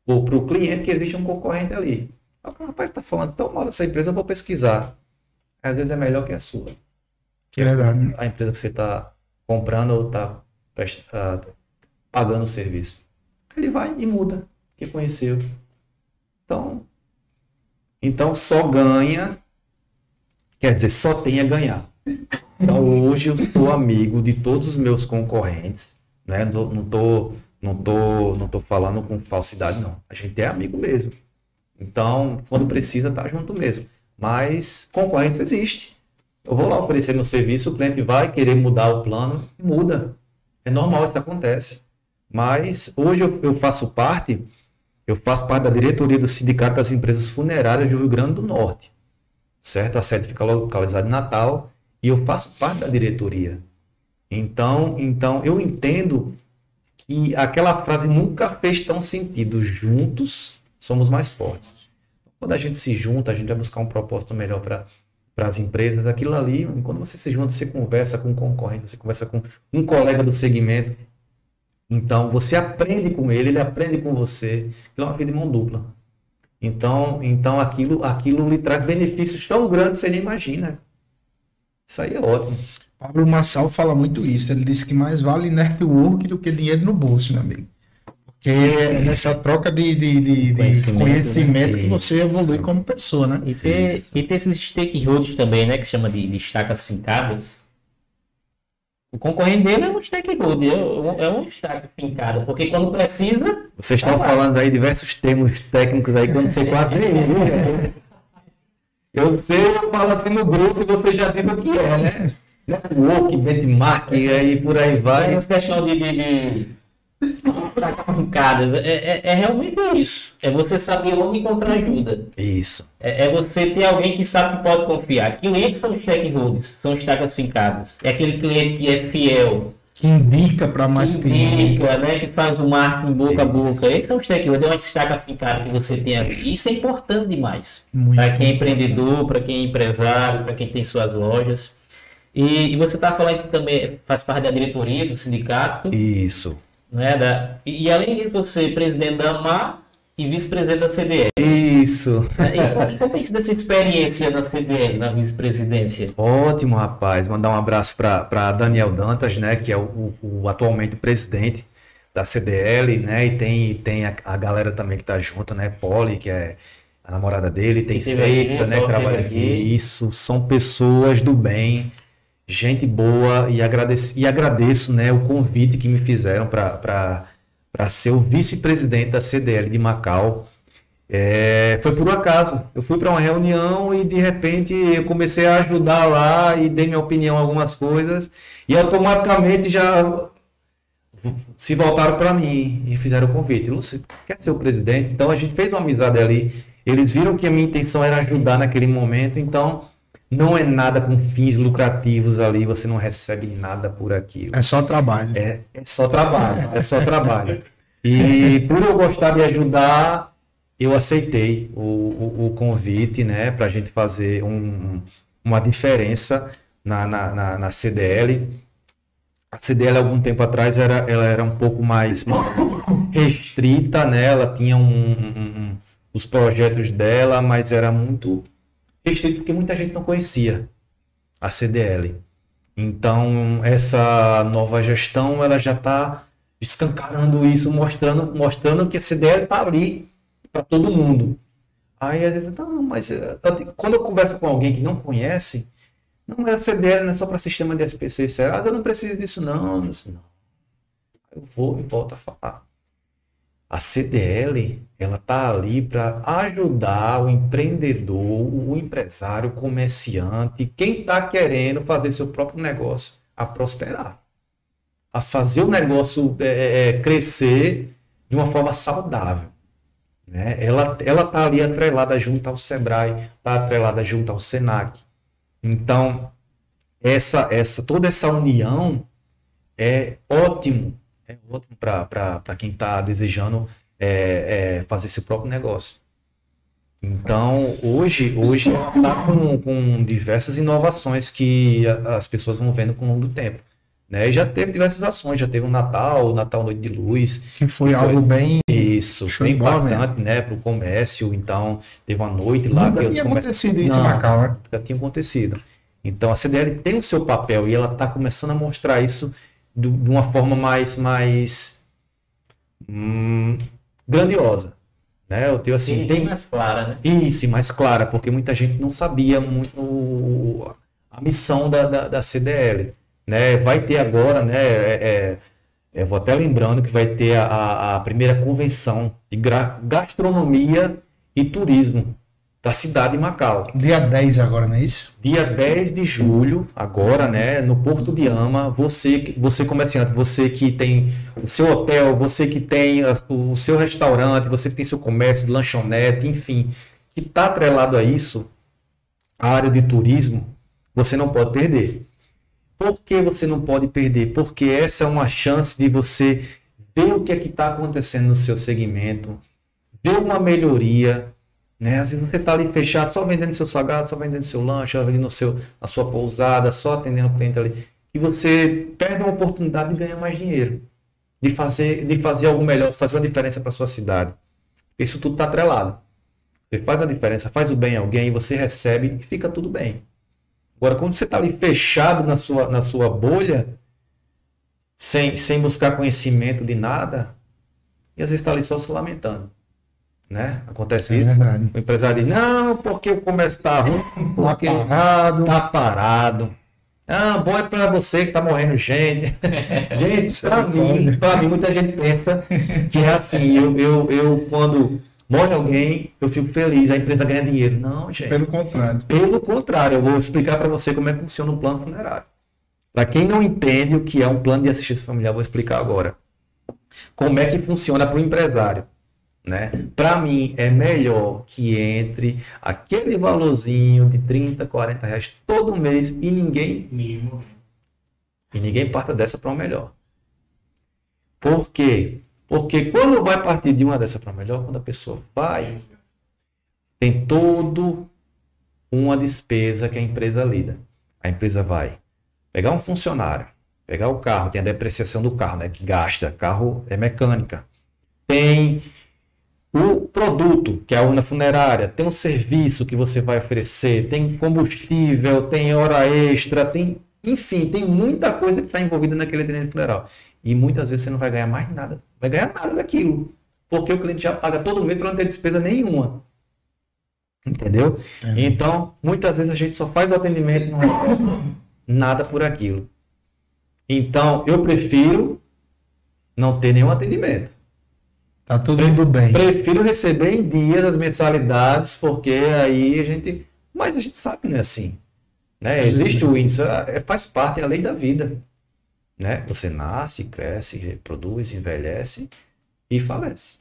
Ou para o cliente que existe um concorrente ali. Ah, o rapaz está falando tão mal dessa empresa, eu vou pesquisar. Às vezes é melhor que a sua. É verdade. A empresa que você está comprando ou está pagando o serviço. Ele vai e muda, porque conheceu. Então, então só ganha, quer dizer, só tem a ganhar. Então hoje eu sou amigo de todos os meus concorrentes, né? Não, tô, não tô, não tô falando com falsidade não. A gente é amigo mesmo. Então, quando precisa, tá junto mesmo. Mas concorrência existe. Eu vou lá oferecer meu serviço, o cliente vai querer mudar o plano muda. É normal, isso acontece. Mas hoje eu, eu faço parte, eu faço parte da diretoria do Sindicato das Empresas Funerárias do Rio Grande do Norte. Certo? A sede fica localizada em Natal e eu faço parte da diretoria. Então, então eu entendo que aquela frase nunca fez tão sentido. Juntos somos mais fortes. Quando a gente se junta, a gente vai buscar um propósito melhor para para as empresas, aquilo ali, quando você se junta, você conversa com um concorrente, você conversa com um colega do segmento, então você aprende com ele, ele aprende com você, aquilo é uma vida de mão dupla. Então, então aquilo, aquilo lhe traz benefícios tão grandes que você nem imagina. Isso aí é ótimo. Pablo Massal fala muito isso. Ele disse que mais vale network do que dinheiro no bolso, meu amigo. Porque é nessa troca de, de, de, de Conhecimento, conhecimento, né? que você evolui como pessoa, né? E ter, e ter esses stakeholders também, né? Que chama de, de estacas fincadas. O concorrente dele é um stakeholder, é um, é um estaca fincado, porque quando precisa, Vocês estão Tá lá. falando aí diversos termos técnicos aí que eu não sei quase nenhum. <laughs> Eu sei, eu falo assim no grosso e você já diz o que é, né? Network, benchmark, e aí por aí vai essa questão de, de, de estacas fincadas, é, é, é realmente isso. É você saber onde encontrar ajuda. Isso. É, é você ter alguém que sabe que pode confiar. Clientes são stakeholders, são estacas fincadas. É aquele cliente que é fiel, Que indica para mais que clientes. indica, né, que faz o marketing boca a boca. Esse é um stakeholder, é uma estaca fincada que você tem aqui. Isso é importante demais. Para quem é empreendedor, para quem é empresário, para quem tem suas lojas. E, e você está falando que também faz parte da diretoria do sindicato, Isso. né? Da, e, e além disso, você é presidente da AMAR e vice-presidente da CDL. Isso. E como- como tem sido essa experiência na CDL, na vice-presidência? Ótimo, rapaz. Mandar um abraço para Daniel Dantas, né, que é o, o- o atualmente presidente da CDL, né, e tem, tem a, a galera também que tá junto, né, Poli, que é a namorada dele, tem Sexta, né, que trabalha aqui. aqui. Isso, são pessoas do bem, gente boa, e agradeço, e agradeço, né, o convite que me fizeram para ser o vice-presidente da CDL de Macau. É, foi por um acaso. Eu fui para uma reunião e de repente eu comecei a ajudar lá e dei minha opinião algumas coisas e automaticamente já se voltaram para mim e fizeram o convite. Lúcio, quer ser o presidente? Então a gente fez uma amizade ali. Eles viram que a minha intenção era ajudar naquele momento, então não é nada com fins lucrativos ali, você não recebe nada por aquilo. É só trabalho. É, é só trabalho, é só trabalho. E por eu gostar de ajudar, eu aceitei o, o, o convite, né, para a gente fazer um, uma diferença na, na, na, na, CDL. A CDL, algum tempo atrás, era, ela era um pouco mais restrita, né, ela tinha um, um, os projetos dela, mas era muito restrito porque muita gente não conhecia a CDL. Então, essa nova gestão, ela já está escancarando isso, mostrando, mostrando que a CDL está ali para todo mundo. Aí, às vezes, não, mas eh, quando eu converso com alguém que não conhece, não é a CDL, não é só para sistema de SPC será? Eu não preciso disso, não. não, não. Eu vou e volto a falar. A CDL, ela tá ali para ajudar o empreendedor, o empresário, o comerciante, quem está querendo fazer seu próprio negócio a prosperar, a fazer o negócio é, é, é, crescer de uma forma saudável. Né? Ela ela tá ali atrelada junto ao Sebrae, está atrelada junto ao Senac. Então essa essa toda essa união é ótimo é ótimo para quem está desejando é, é, fazer seu próprio negócio. Então, hoje, hoje está com, com diversas inovações que as pessoas vão vendo com o longo do tempo. Né? E já teve diversas ações, já teve o Natal, o Natal Noite de Luz. Que foi que algo bem. Isso, bem impactante né? para o comércio. Então, teve uma noite lá Nunca que tinha acontecido isso Não, em Macau, né? Nunca tinha acontecido. Então, a CDL tem o seu papel e ela está começando a mostrar isso de uma forma mais, mais hum, grandiosa. Né? Eu tenho assim, Sim, tem mais clara, né? Isso, mais clara, porque muita gente não sabia muito o, a missão da, da, da, CDL. Né? Vai ter agora, né? É, é, vou até lembrando que vai ter a, a primeira convenção de gastronomia e turismo da cidade de Macau. Dia 10 agora, não é isso? Dia 10 de julho, agora, né, no Porto de Ama, você, você comerciante, você que tem o seu hotel, você que tem o seu restaurante, você que tem seu comércio, lanchonete, enfim, que está atrelado a isso, a área de turismo, você não pode perder. Por que você não pode perder? Porque essa é uma chance de você ver o que é que está acontecendo no seu segmento, ver uma melhoria, né? Às vezes você está ali fechado, só vendendo seu salgado, só vendendo seu lanche, ali no seu, na sua pousada, só atendendo o cliente ali. E você perde uma oportunidade de ganhar mais dinheiro, de fazer, de fazer algo melhor, fazer uma diferença para sua cidade. Isso tudo está atrelado. Você faz a diferença, faz o bem a alguém, você recebe e fica tudo bem. Agora, quando você está ali fechado na sua, na sua bolha, sem, sem buscar conhecimento de nada, e às vezes está ali só se lamentando. Né? Acontece é isso. Verdade. O empresário diz, não, porque o comércio está ruim, tá porque está parado. Tá parado. Ah, bom é para você que está morrendo gente. <laughs> gente, para mim, para mim, muita gente pensa que é assim. Eu, eu, eu, quando morre alguém, eu fico feliz, a empresa ganha dinheiro. Não, gente. Pelo contrário. Pelo contrário, eu vou explicar para você como é que funciona um plano funerário. Para quem não entende o que é um plano de assistência familiar, vou explicar agora. Como é que funciona para o empresário. Né? Para mim é melhor que entre aquele valorzinho de 30, 40 reais todo mês e ninguém e ninguém parta dessa para uma melhor. Por quê? Porque quando vai partir de uma dessa para melhor, quando a pessoa vai, tem todo uma despesa que a empresa lida. A empresa vai pegar um funcionário, pegar o carro, tem a depreciação do carro, né, que gasta, carro é mecânica. Tem o produto, que é a urna funerária, tem um serviço que você vai oferecer, tem combustível, tem hora extra, tem, enfim, tem muita coisa que está envolvida naquele atendimento funeral. E muitas vezes você não vai ganhar mais nada, vai ganhar nada daquilo, porque o cliente já paga todo mês para não ter despesa nenhuma. Entendeu? É. Então, muitas vezes a gente só faz o atendimento e não recebe nada por aquilo. Então, eu prefiro não ter nenhum atendimento. Tá tudo indo bem. Prefiro receber em dias as mensalidades, porque aí a gente. Mas a gente sabe que não é assim. Né? Existe o índice, é, faz parte, é a lei da vida. Né? Você nasce, cresce, reproduz, envelhece e falece.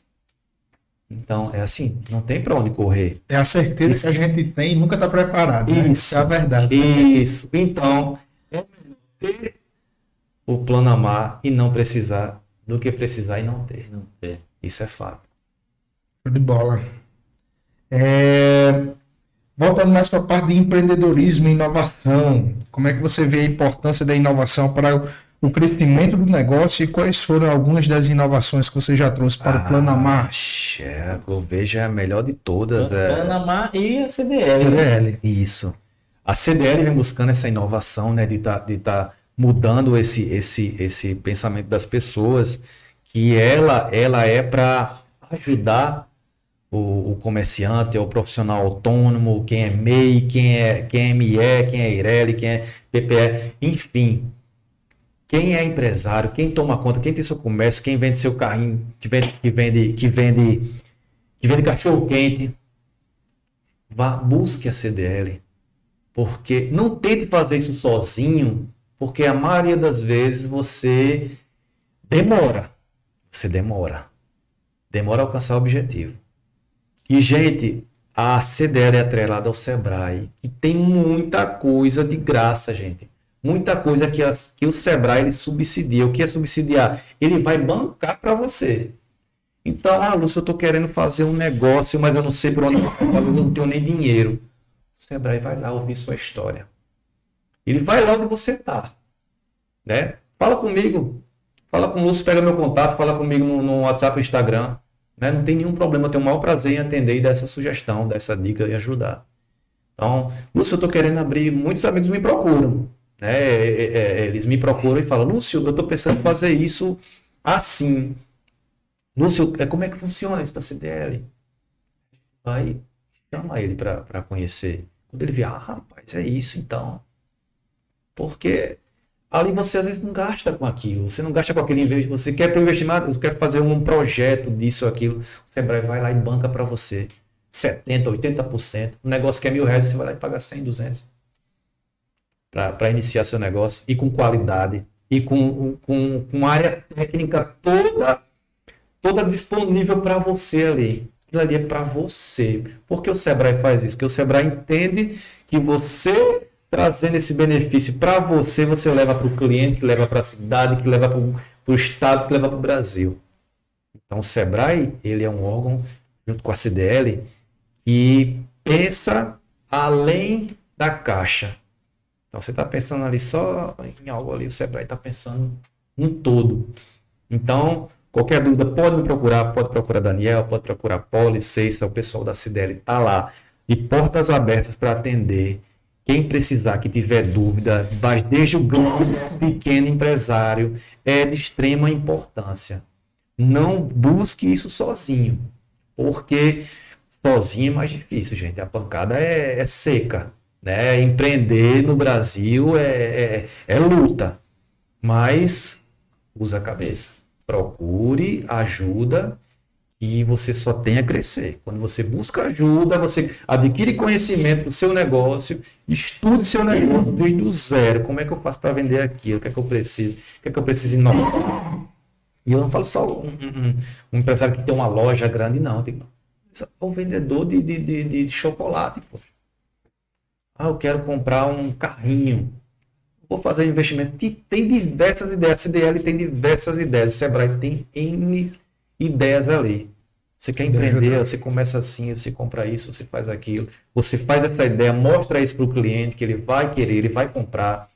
Então, é assim, não tem para onde correr. É a certeza Isso. que a gente tem e nunca está preparado. Né? Isso. É a verdade. Isso. Então, é ter o plano amar e não precisar do que precisar e não ter. Não ter. Isso é fato. Show de bola. É, Voltando mais para a parte de empreendedorismo e inovação, como é que você vê a importância da inovação para o- o crescimento do negócio e quais foram algumas das inovações que você já trouxe para o Plano Amar? é, eu vejo é a melhor de todas. É, Panamá e a CDL. né? PDL. Isso. A CDL vem buscando essa inovação, né, de estar de tá mudando esse, esse, esse pensamento das pessoas, que ela, ela é para ajudar o, o comerciante, o profissional autônomo, quem é MEI, quem é, quem é ME, quem é IRELI, quem é PPE, enfim. Quem é empresário, quem toma conta, quem tem seu comércio, quem vende seu carrinho, que vende, que vende, que vende, que vende cachorro quente, vá, busque a CDL. Porque não tente fazer isso sozinho, porque a maioria das vezes você demora. Você demora. Demora a alcançar o objetivo. E, gente, a CDL é atrelada ao Sebrae, que tem muita coisa de graça, gente. Muita coisa que, as, que o Sebrae ele subsidia. O que é subsidiar? Ele vai bancar para você. Então, ah, Lúcio, eu estou querendo fazer um negócio, mas eu não sei por onde eu não tenho nem dinheiro. O Sebrae vai lá ouvir sua história. Ele vai lá onde você está. Né? Fala comigo. Fala com o Lúcio, pega meu contato, fala comigo no, no WhatsApp, Instagram. Né? Não tem nenhum problema, eu tenho o maior prazer em atender e dar essa sugestão, dar essa dica e ajudar. Então, Lúcio, eu estou querendo abrir, muitos amigos me procuram. Né? É, é, é, Eles me procuram e falam, Lúcio, eu estou pensando em fazer isso assim. Lúcio, como é que funciona isso da CDL? Vai, chama ele para conhecer. Quando ele vê, ah, rapaz, é isso então. Porque ali você às vezes não gasta com aquilo, você não gasta com aquele investimento, você quer um investimento, você quer fazer um projeto disso aquilo, o Sebrae vai lá e banca para você 70%, 80%, um negócio que é mil reais, você vai lá e paga 100, 200 para iniciar seu negócio e com qualidade e com, com, com área técnica toda toda disponível para você ali. Aquilo ali é para você. Por que o Sebrae faz isso? Porque o Sebrae entende que você trazendo esse benefício para você, você leva para o cliente, que leva para a cidade, que leva para o estado, que leva para o Brasil. Então o Sebrae, ele é um órgão, junto com a CDL, que pensa além da caixa. Então você está pensando ali só em algo ali, o Sebrae está pensando um todo. Então, qualquer dúvida, pode me procurar, pode procurar Daniel, pode procurar Poli, Ceissa, o pessoal da CDL está lá. E portas abertas para atender. Quem precisar, que tiver dúvida, mas desde o grande, pequeno empresário, é de extrema importância. Não busque isso sozinho, porque sozinho é mais difícil, gente. A pancada é, é seca. Né? Empreender no Brasil é, é, é luta, mas usa a cabeça. Procure ajuda e você só tem a crescer. Quando você busca ajuda, você adquire conhecimento do seu negócio, estude seu negócio desde o zero. Como é que eu faço para vender aquilo? O que é que eu preciso? O que é que eu preciso inovar? E eu não falo só um, um, um empresário que tem uma loja grande, não. Tem um vendedor de, de, de, de chocolate, poxa. Ah, eu quero comprar um carrinho. Vou fazer um investimento. Tem diversas ideias. CDL tem diversas ideias. O Sebrae tem N ideias ali. Você quer empreender, você começa assim, você compra isso, você faz aquilo. Você faz essa ideia, mostra isso para o cliente que ele vai querer, ele vai comprar.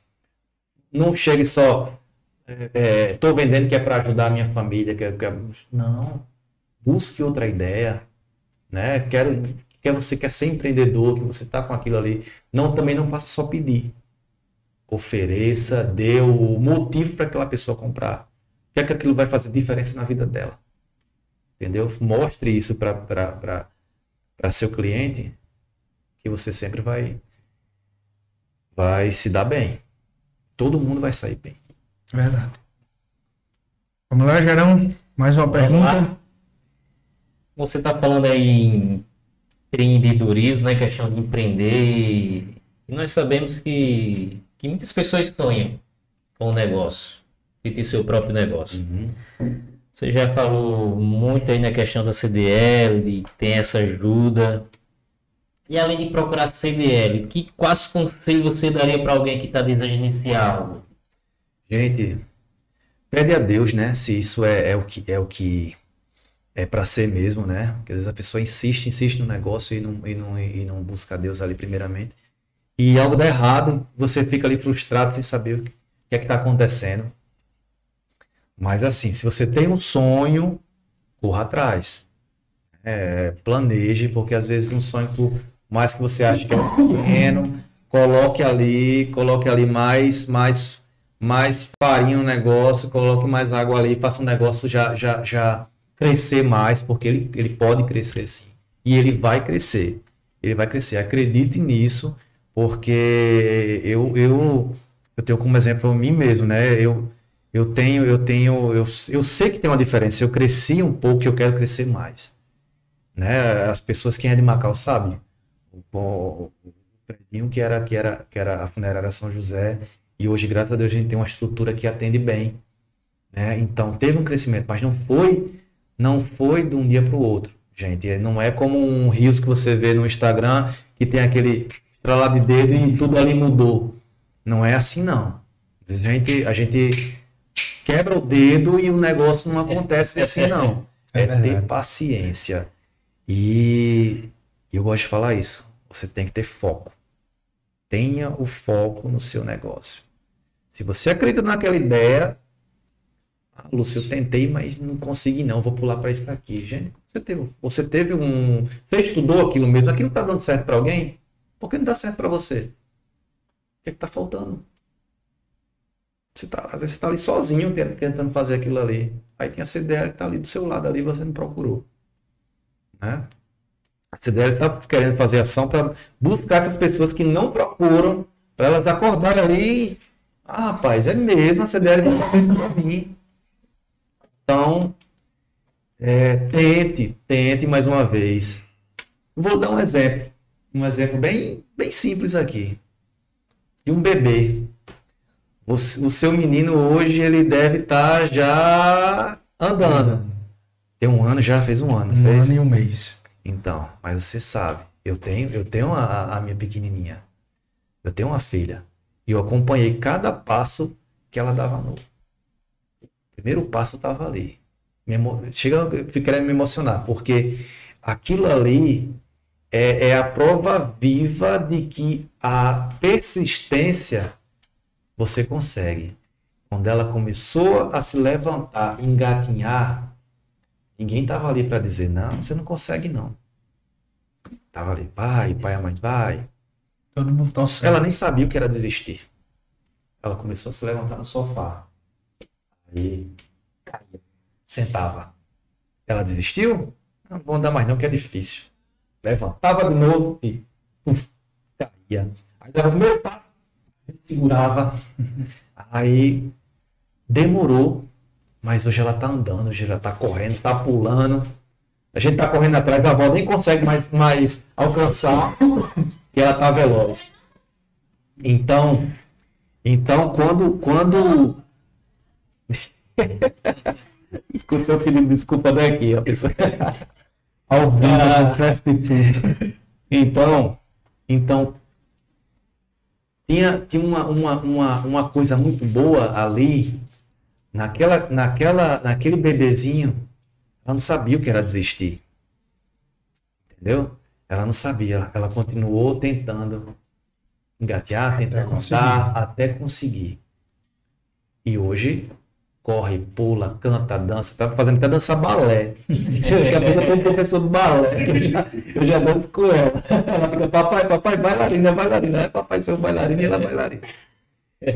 Não chegue só, estou é, vendendo que é para ajudar a minha família. Que é, que é... Não. Busque outra ideia. Né? Quero, que você quer ser empreendedor, que você está com aquilo ali. Não, também não faça só pedir. Ofereça, dê o motivo para aquela pessoa comprar. O que é que aquilo vai fazer diferença na vida dela? Entendeu? Mostre isso para seu cliente, que você sempre vai, vai se dar bem. Todo mundo vai sair bem. Verdade. Vamos lá, Gerão. Mais uma Vamos pergunta. lá. Você está falando aí em empreendedorismo, né? Questão de empreender. E nós sabemos que, que muitas pessoas sonham com o negócio, de ter seu próprio negócio. Você já falou muito aí na questão da CDL, de ter essa ajuda. E além de procurar CDL, que quais conselhos você daria para alguém que está desejando iniciar algo? Gente, pede a Deus, né? Se isso é, é o que é o que é para ser mesmo, né? Porque às vezes a pessoa insiste, insiste no negócio e não, e não, e não busca Deus ali primeiramente. E algo dá errado, você fica ali frustrado sem saber o que é que está acontecendo. Mas assim, se você tem um sonho, corra atrás. É, planeje, porque às vezes um sonho, por mais que você ache que é pequeno, coloque ali, coloque ali mais, mais, mais farinha no negócio, coloque mais água ali, faça um negócio já, já, já crescer mais, porque ele, ele pode crescer sim. E ele vai crescer. Ele vai crescer. Acredite nisso, porque eu, eu, eu tenho como exemplo mim mesmo, né? Eu, eu tenho, eu tenho, eu, eu sei que tem uma diferença. Eu cresci um pouco e eu quero crescer mais. Né? As pessoas que é de Macau sabem. O, o, prédio que era, que, era, que era a funerária São José. E hoje, graças a Deus, a gente tem uma estrutura que atende bem. Né? Então, teve um crescimento, mas não foi, não foi de um dia para o outro, gente. Não é como um rios que você vê no Instagram que tem aquele estralar de dedo e tudo ali mudou. Não é assim, não. A gente, a gente quebra o dedo e o negócio não acontece assim, não. É, é ter paciência. E eu gosto de falar isso. Você tem que ter foco. Tenha o foco no seu negócio. Se você acredita naquela ideia, ah, Lúcio, eu tentei, mas não consegui não, vou pular para isso aqui. Gente, você teve, você teve um, você estudou aquilo mesmo, aquilo está dando certo para alguém? Por que não dá certo para você? O que é está faltando? Você tá, às vezes você está ali sozinho tentando fazer aquilo ali. Aí tem a CDL que está ali do seu lado ali, você não procurou. Né? A CDL está querendo fazer ação para buscar essas pessoas que não procuram, para elas acordarem ali. Ah, rapaz, é mesmo, a CDL fazer isso para mim. Então, é, tente, tente mais uma vez. Vou dar um exemplo. Um exemplo bem, bem simples aqui. De um bebê. O, o seu menino hoje, ele deve estar tá já andando. Tem um ano já, fez um ano. Um fez? ano e um mês. Então, mas você sabe, eu tenho, eu tenho a, a minha pequenininha. Eu tenho uma filha. E eu acompanhei cada passo que ela dava no. Primeiro passo estava ali. Me emo... Chega, eu querendo me emocionar, porque aquilo ali é, é a prova viva de que a persistência você consegue. Quando ela começou a se levantar, engatinhar, Ninguém estava ali para dizer, não, você não consegue não. Tava ali, vai, pai, a mãe, vai. Todo mundo torcendo. Ela nem sabia o que era desistir. Ela começou a se levantar no sofá. Aí, caía. Sentava. Ela desistiu? Não vou andar mais não, que é difícil. Levantava de novo e uf, caía. Aí dava o primeiro passo, segurava. Aí demorou mas hoje ela tá andando, hoje ela tá correndo, tá pulando. A gente tá correndo atrás, a avó nem consegue mais, mais alcançar, que ela tá veloz. Então, então quando quando <laughs> Desculpa, eu pedindo desculpa daqui, a pessoa. Ao vivo, ah, de tudo. Então, então tinha, tinha uma, uma, uma, uma coisa muito boa ali naquela, naquela, naquele bebezinho, ela não sabia o que era desistir. Entendeu? Ela não sabia, ela continuou tentando engatear, até até conseguir. E hoje corre, pula, canta, dança, tá fazendo até dançar balé. <laughs> Daqui a pouco eu tô um professor de balé, eu já, eu já danço com ela. Ela fica, papai, papai, bailarina, bailarina, é papai seu bailarina e ela é bailarina.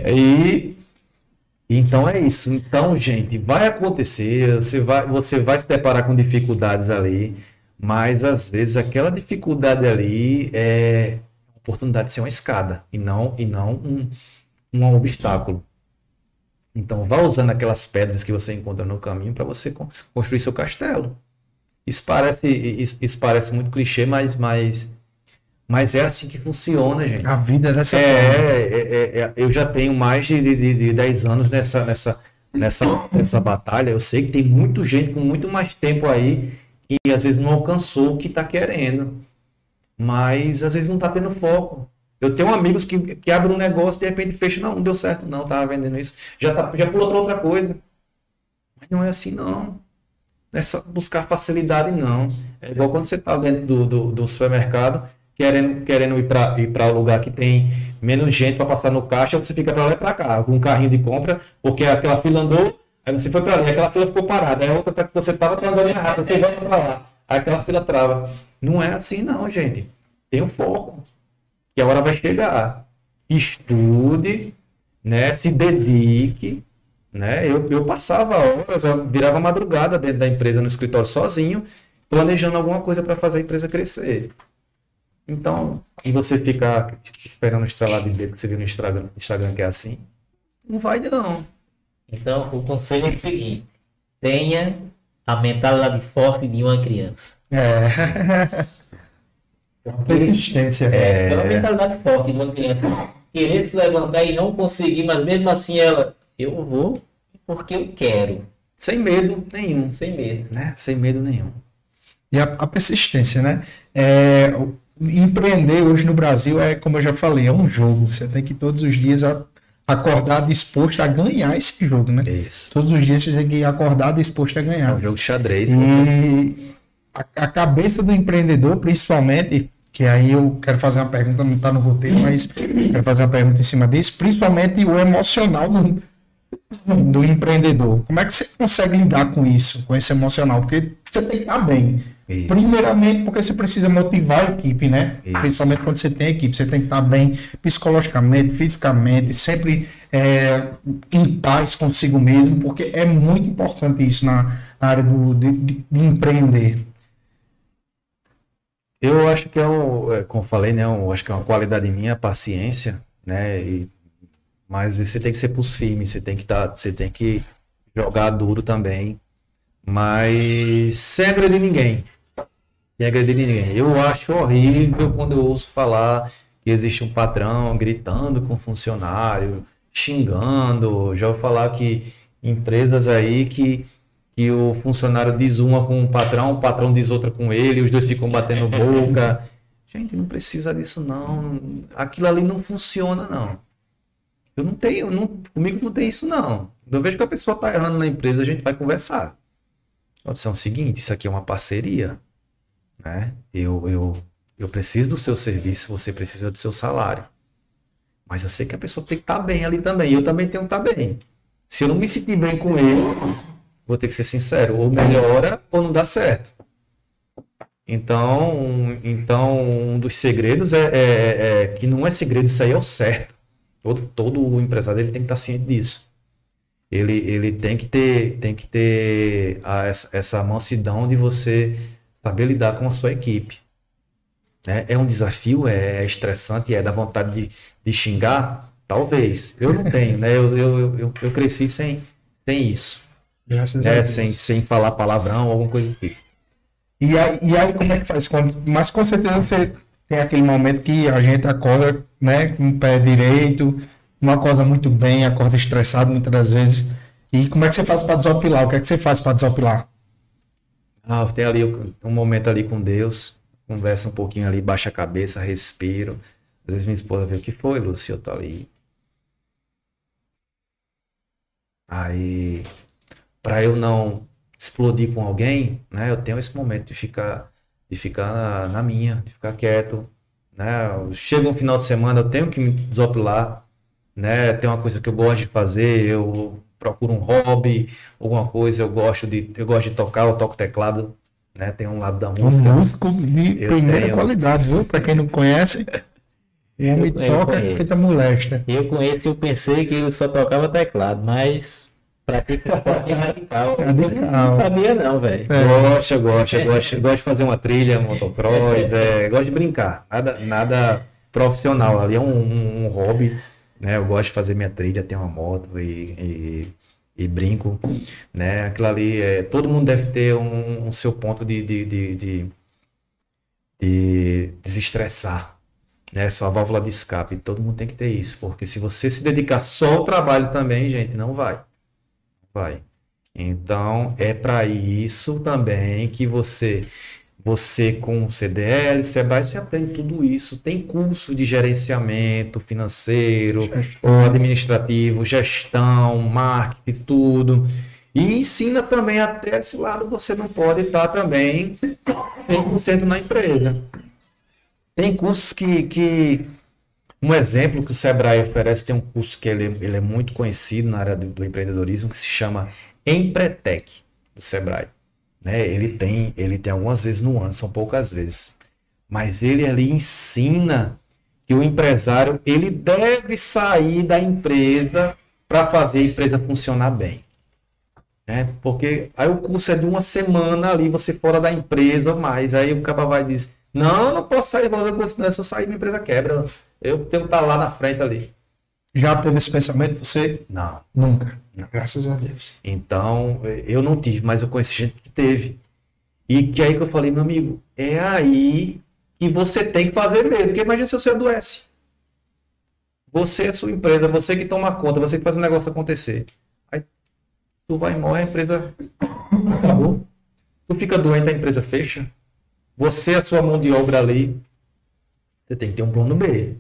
E então é isso. Então, gente, vai acontecer, você vai, você vai se deparar com dificuldades ali, mas às vezes aquela dificuldade ali é oportunidade de ser uma escada e não e não um, um obstáculo. Então, vá usando aquelas pedras que você encontra no caminho para você construir seu castelo. Isso parece, isso, parece muito clichê, mas, mas mas é assim que funciona, gente. A vida é dessa é, forma. É, é, é, eu já tenho mais de, de, de 10 anos nessa, nessa, nessa, nessa batalha. Eu sei que tem muita gente com muito mais tempo aí que às vezes não alcançou o que está querendo. Mas às vezes não está tendo foco. Eu tenho amigos que, que abrem um negócio e de repente fecha. Não, não deu certo, não, estava vendendo isso. Já, tá, já pulou para outra coisa. Mas não é assim, não. Não é só buscar facilidade, não. É igual quando você está dentro do, do, do, supermercado, querendo, querendo ir para ir para um lugar que tem menos gente para passar no caixa, você fica para lá e para cá, com um carrinho de compra, porque aquela fila andou, aí você foi para ali, aquela fila ficou parada, aí a outra que você estava tá andando rápido, você volta para lá, aí aquela fila trava. Não é assim, não, gente. Tem um foco, que a hora vai chegar. Estude, né? Se dedique, né? Eu, eu passava horas, eu virava madrugada dentro da empresa no escritório sozinho, planejando alguma coisa para fazer a empresa crescer. Então, e você ficar esperando estralar de dedo que você viu no Instagram, Instagram que é assim, não vai não. Então, o conselho é o seguinte: tenha a mentalidade forte de uma criança. É. <laughs> A persistência. É, é uma mentalidade forte de uma criança. Querer se levantar e não conseguir, mas mesmo assim ela eu vou porque eu quero. Sem medo nenhum. Sem medo. Né? Sem medo nenhum. E a, a persistência, né? É, empreender hoje no Brasil é, como eu já falei, é um jogo. Você tem que todos os dias acordar disposto a ganhar esse jogo, né? Isso. Todos os dias você tem que acordar disposto a ganhar. É um jogo de xadrez. E a, a, cabeça do empreendedor, principalmente, que aí eu quero fazer uma pergunta, não está no roteiro, mas quero fazer uma pergunta em cima disso, principalmente o emocional do, do empreendedor. Como é que você consegue lidar com isso, com esse emocional? Porque você tem que estar bem. Isso. Primeiramente, porque você precisa motivar a equipe, né? Isso. Principalmente quando você tem equipe, você tem que estar bem psicologicamente, fisicamente, sempre é, em paz consigo mesmo, porque é muito importante isso na, na área do, de, de, de, empreender. Eu acho que é, um, é, como falei, né? Eu acho que é uma qualidade minha, a paciência, né? E mas você tem que ser pulso firme, você tem que tá, você tem que jogar duro também, mas sem agredir ninguém. Sem agredir ninguém. Eu acho horrível quando eu ouço falar que existe um patrão gritando com funcionário, xingando. Já vou falar que empresas aí que, que o funcionário diz uma com o patrão, o patrão diz outra com ele, os dois ficam batendo boca. <laughs> Gente, não precisa disso não. Aquilo ali não funciona não. Eu não tenho, não, comigo não tem isso não. Eu vejo que a pessoa está errando na empresa, a gente vai conversar. Opção é o seguinte, isso aqui é uma parceria, né? Eu, eu, eu preciso do seu serviço, você precisa do seu salário. Mas eu sei que a pessoa tem que estar tá bem ali também. Eu também tenho que estar tá bem. Se eu não me sentir bem com ele, vou ter que ser sincero, ou melhora ou não dá certo. Então, então um dos segredos é, é, é, que não é segredo, isso aí é o certo. Todo, todo empresário ele tem que estar ciente disso. Ele, ele tem que ter, tem que ter a, essa, essa mansidão de você saber lidar com a sua equipe. É, é um desafio, é, é estressante, é da vontade de, de xingar? Talvez. Eu não tenho, né? Eu, eu, eu, eu cresci sem, sem isso. Graças é, sem, sem falar palavrão, alguma coisa do tipo. E aí, e aí, como é que faz? Quando, mas com certeza você tem aquele momento que a gente acorda né, com o pé direito, não acorda muito bem, acorda estressado muitas das vezes. E como é que você faz para desopilar? O que é que você faz para desopilar? Ah, tem ali um momento ali com Deus, conversa um pouquinho ali, baixa a cabeça, respiro. Às vezes minha esposa vê o que foi, Lúcio, eu tô ali. Aí, para eu não explodir com alguém, né, eu tenho esse momento de ficar de ficar na, na minha, de ficar quieto. Né? Chega um final de semana, eu tenho que me desopilar. Né? Tem uma coisa que eu gosto de fazer, eu procuro um hobby, alguma coisa, eu gosto de, eu gosto de tocar, eu toco teclado, né? Tem um lado da música. Um músico de primeira tenho... qualidade, viu? Para quem não conhece, ele toca feita molesta. Eu conheço, eu pensei que ele só tocava teclado, mas Pratica esporte radical. <laughs> Radical. Não sabia não, velho. É. Gosta, gosta, gosta, gosta de fazer uma trilha, motocross, é, gosta de brincar. Nada, nada profissional. Ali é um, um, um, hobby, né? Eu gosto de fazer minha trilha, tenho uma moto e, e, e, brinco, né? Aquilo ali, é, todo mundo deve ter um, um seu ponto de, de, de, de, de desestressar, né? Sua válvula de escape. Todo mundo tem que ter isso, porque se você se dedicar só ao trabalho também, gente, não vai. Vai. Então, é para isso também que você, você com CDL, Sebrae, você aprende tudo isso. Tem curso de gerenciamento financeiro, ou administrativo, gestão, marketing, tudo. E ensina também até esse lado, você não pode estar também 100% na empresa. Tem cursos que, que. Um exemplo que o Sebrae oferece, tem um curso que ele, ele é muito conhecido na área do, do empreendedorismo, que se chama Empretec, do Sebrae. Né? Ele, tem, ele tem algumas vezes no ano, são poucas vezes. Mas ele ali ensina que o empresário ele deve sair da empresa para fazer a empresa funcionar bem. Né? Porque aí o curso é de uma semana ali, você fora da empresa, mas aí o cara vai dizer, não, não posso sair se eu sair minha empresa quebra. Eu tenho que estar lá na frente ali. Já teve esse pensamento você? Não. Nunca. Não. Graças a Deus. Então, eu não tive, mas eu conheci gente que teve. E que aí que eu falei, meu amigo, é aí que você tem que fazer mesmo. Porque imagina se você adoece. Você é sua empresa, você que toma conta, você que faz o negócio acontecer. Aí tu vai e morre, a empresa acabou. Tu fica doente, a empresa fecha. Você, a sua mão de obra ali, você tem que ter um plano B.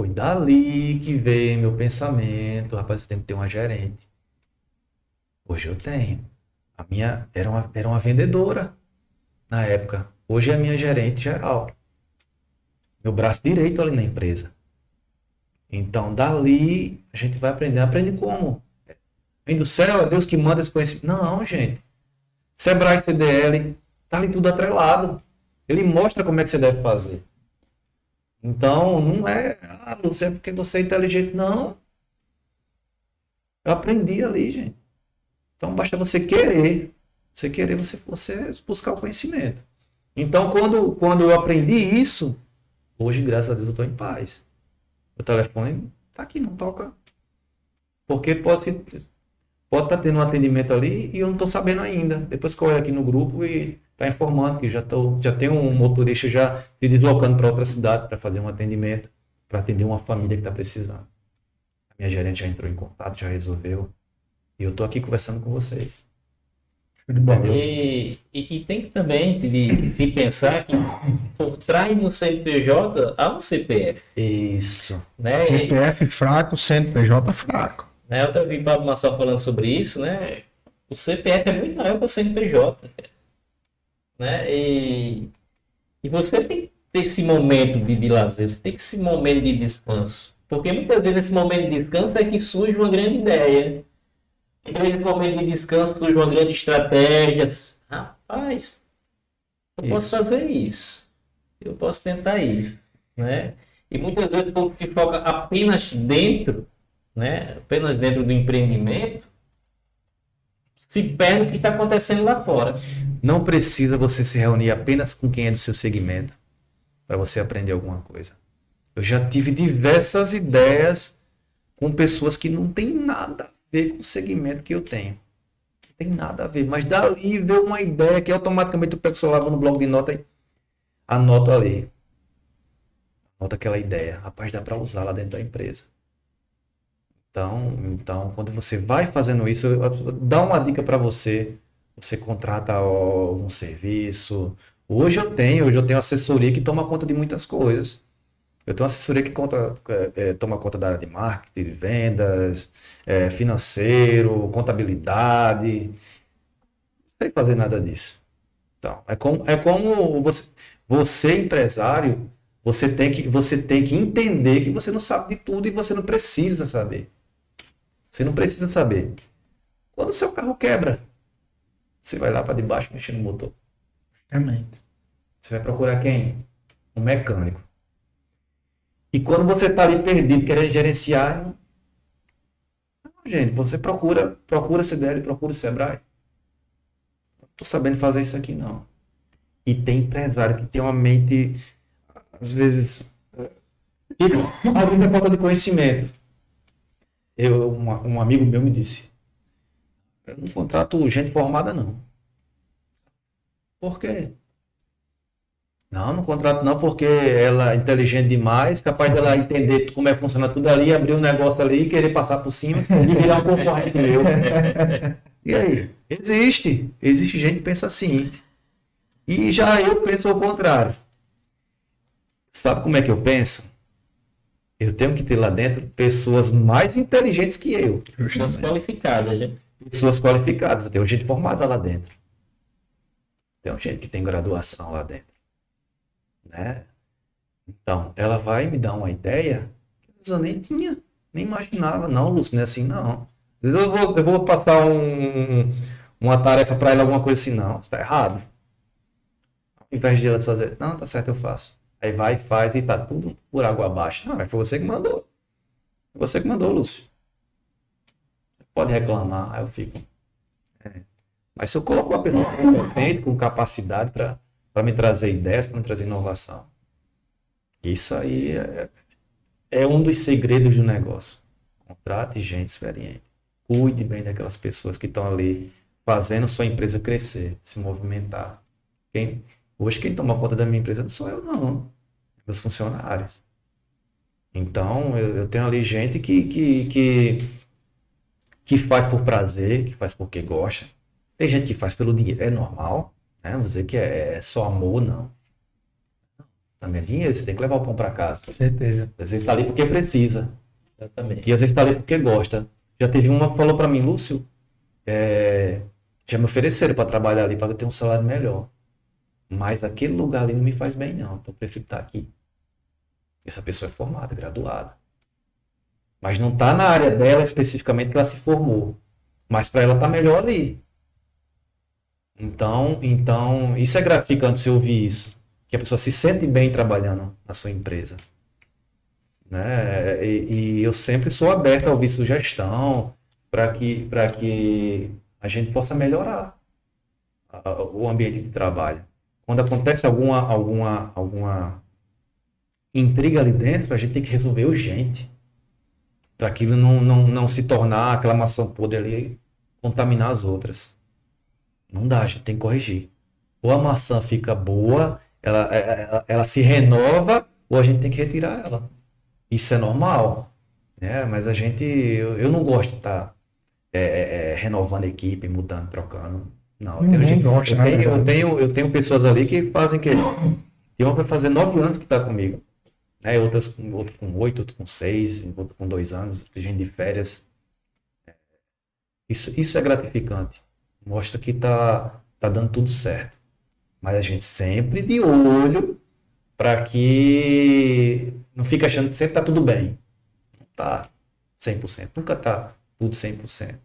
Foi dali que veio meu pensamento, rapaz, eu tenho que ter uma gerente. Hoje eu tenho. A minha era uma, era uma vendedora na época. Hoje é a minha gerente geral. Meu braço direito ali na empresa. Então, dali, a gente vai aprender. Aprende como? Vem do céu, é Deus que manda esse conhecimento. Não, gente. Sebrae CDL, tá ali tudo atrelado. Ele mostra como é que você deve fazer. Então, não é, ah, não sei porque você é inteligente. Não. Eu aprendi ali, gente. Então, basta você querer. Você querer, você, você buscar o conhecimento. Então, quando, quando eu aprendi isso, hoje, graças a Deus, eu estou em paz. O telefone tá aqui, não toca. Porque pode estar pode tá tendo um atendimento ali e eu não estou sabendo ainda. Depois que eu olho aqui no grupo e está informando que já, tô, já tem um motorista já se deslocando para outra cidade para fazer um atendimento, para atender uma família que está precisando. A minha gerente já entrou em contato, já resolveu. E eu estou aqui conversando com vocês. E, e, e, tem que também de, se pensar que por trás do CNPJ há um CPF. Isso. Né? CPF fraco, CNPJ fraco. Né? Eu até vi Pablo Massal falando sobre isso, né? O CPF é muito maior que o CNPJ. Né? E, e você tem que ter esse momento de, de lazer, você tem que esse momento de descanso. Porque muitas vezes nesse momento de descanso é que surge uma grande ideia. Então, nesse momento de descanso surge uma grande estratégia. Rapaz, eu isso. posso fazer isso. Eu posso tentar isso. Né? E muitas vezes quando se foca apenas dentro, né? apenas dentro do empreendimento, se perde o que está acontecendo lá fora. Não precisa você se reunir apenas com quem é do seu segmento para você aprender alguma coisa. Eu já tive diversas ideias com pessoas que não tem nada a ver com o segmento que eu tenho. Não tem nada a ver. Mas dali veio uma ideia que automaticamente eu pego o celular no bloco de nota e anoto ali. Anota aquela ideia. Rapaz, dá para usar lá dentro da empresa. Então, então, quando você vai fazendo isso, dá uma dica para você. Você contrata um serviço. Hoje eu tenho, hoje eu tenho assessoria que toma conta de muitas coisas. Eu tenho assessoria que conta, é, toma conta da área de marketing, de vendas, é, financeiro, contabilidade. Não sei fazer nada disso. Então, é como, é como você, você empresário, você tem, que, você tem que entender que você não sabe de tudo e você não precisa saber. Você não precisa saber. Quando o seu carro quebra, você vai lá para debaixo mexer no motor. Amém. Você vai procurar quem? Um mecânico. E quando você está ali perdido, querendo gerenciar, não, gente, você procura, procura CDL, procura o Sebrae. Não estou sabendo fazer isso aqui não. E tem empresário que tem uma mente, às vezes, tipo, às vezes é falta de conhecimento eu, uma, um amigo meu me disse: Eu não contrato gente formada, não. Por quê? Não, não contrato não, porque ela é inteligente demais, capaz dela entender como é que funciona tudo ali, abrir um negócio ali, querer passar por cima e virar um concorrente meu. <laughs> E aí? Existe. Existe gente que pensa assim. E já eu penso ao contrário. Sabe como é que eu penso? Eu tenho que ter lá dentro pessoas mais inteligentes que eu. Mais qualificadas, gente. pessoas qualificadas. Eu tenho gente formada lá dentro. Tem gente que tem graduação lá dentro. Né? Então, ela vai me dar uma ideia que eu nem tinha, nem imaginava. Não, Lúcio, não é assim, não. Às vezes eu vou, eu vou passar um, uma tarefa para ela, alguma coisa assim, não, está errado. Ao invés de ela fazer, não, tá certo, eu faço. Aí vai, faz e tá tudo por água abaixo. Não, mas foi você que mandou. Foi você que mandou, Lúcio. Pode reclamar, aí eu fico. É. Mas se eu coloco uma pessoa competente, com capacidade para me trazer ideias, para me trazer inovação, isso aí é, é um dos segredos do negócio. Contrate gente experiente. Cuide bem daquelas pessoas que estão ali fazendo sua empresa crescer, se movimentar. Quem, hoje quem toma conta da minha empresa não sou eu, não. Meus funcionários. Então, eu, eu tenho ali gente que, que, que, que faz por prazer, que faz porque gosta. Tem gente que faz pelo dinheiro, é normal. Né? Vou dizer que é, é só amor, não. Também é dinheiro, você tem que levar o pão para casa. Com certeza. Às vezes está ali porque precisa. Exatamente. E às vezes está ali porque gosta. Já teve uma que falou para mim, Lúcio, é, já me ofereceram para trabalhar ali para ter um salário melhor. Mas aquele lugar ali não me faz bem, não. Então eu prefiro estar aqui. Essa pessoa é formada, graduada. Mas não está na área dela especificamente que ela se formou. Mas para ela tá melhor ali. Então, então, isso é gratificante você ouvir isso. Que a pessoa se sente bem trabalhando na sua empresa. Né? E, e eu sempre sou aberto a ouvir sugestão para que, que a gente possa melhorar o ambiente de trabalho. Quando acontece alguma, alguma, alguma intriga ali dentro, a gente tem que resolver urgente. Para aquilo não, não, não se tornar aquela maçã podre ali contaminar as outras. Não dá, a gente tem que corrigir. Ou a maçã fica boa, ela, ela, é, é, ela se renova, ou a gente tem que retirar ela. Isso é normal. Né? Mas a gente. Eu, eu não gosto de estar tá, é, é, é, renovando a equipe, mudando, trocando. Não, eu tenho, gente, gosta, eu, tenho, eu, tenho, eu tenho pessoas ali que fazem que. Tem uma que vai fazer nove anos que está comigo. Né? Outras com, outro com oito, outro com seis, outro com dois anos, gente de férias. Isso, isso é gratificante. Mostra que tá, tá dando tudo certo. Mas a gente sempre de olho para que não fique achando que sempre tá tudo bem. Não tá 100%. Nunca tá tudo 100%. Se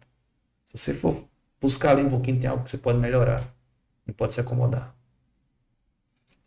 você for buscar ali um pouquinho, tem algo que você pode melhorar. Não pode se acomodar.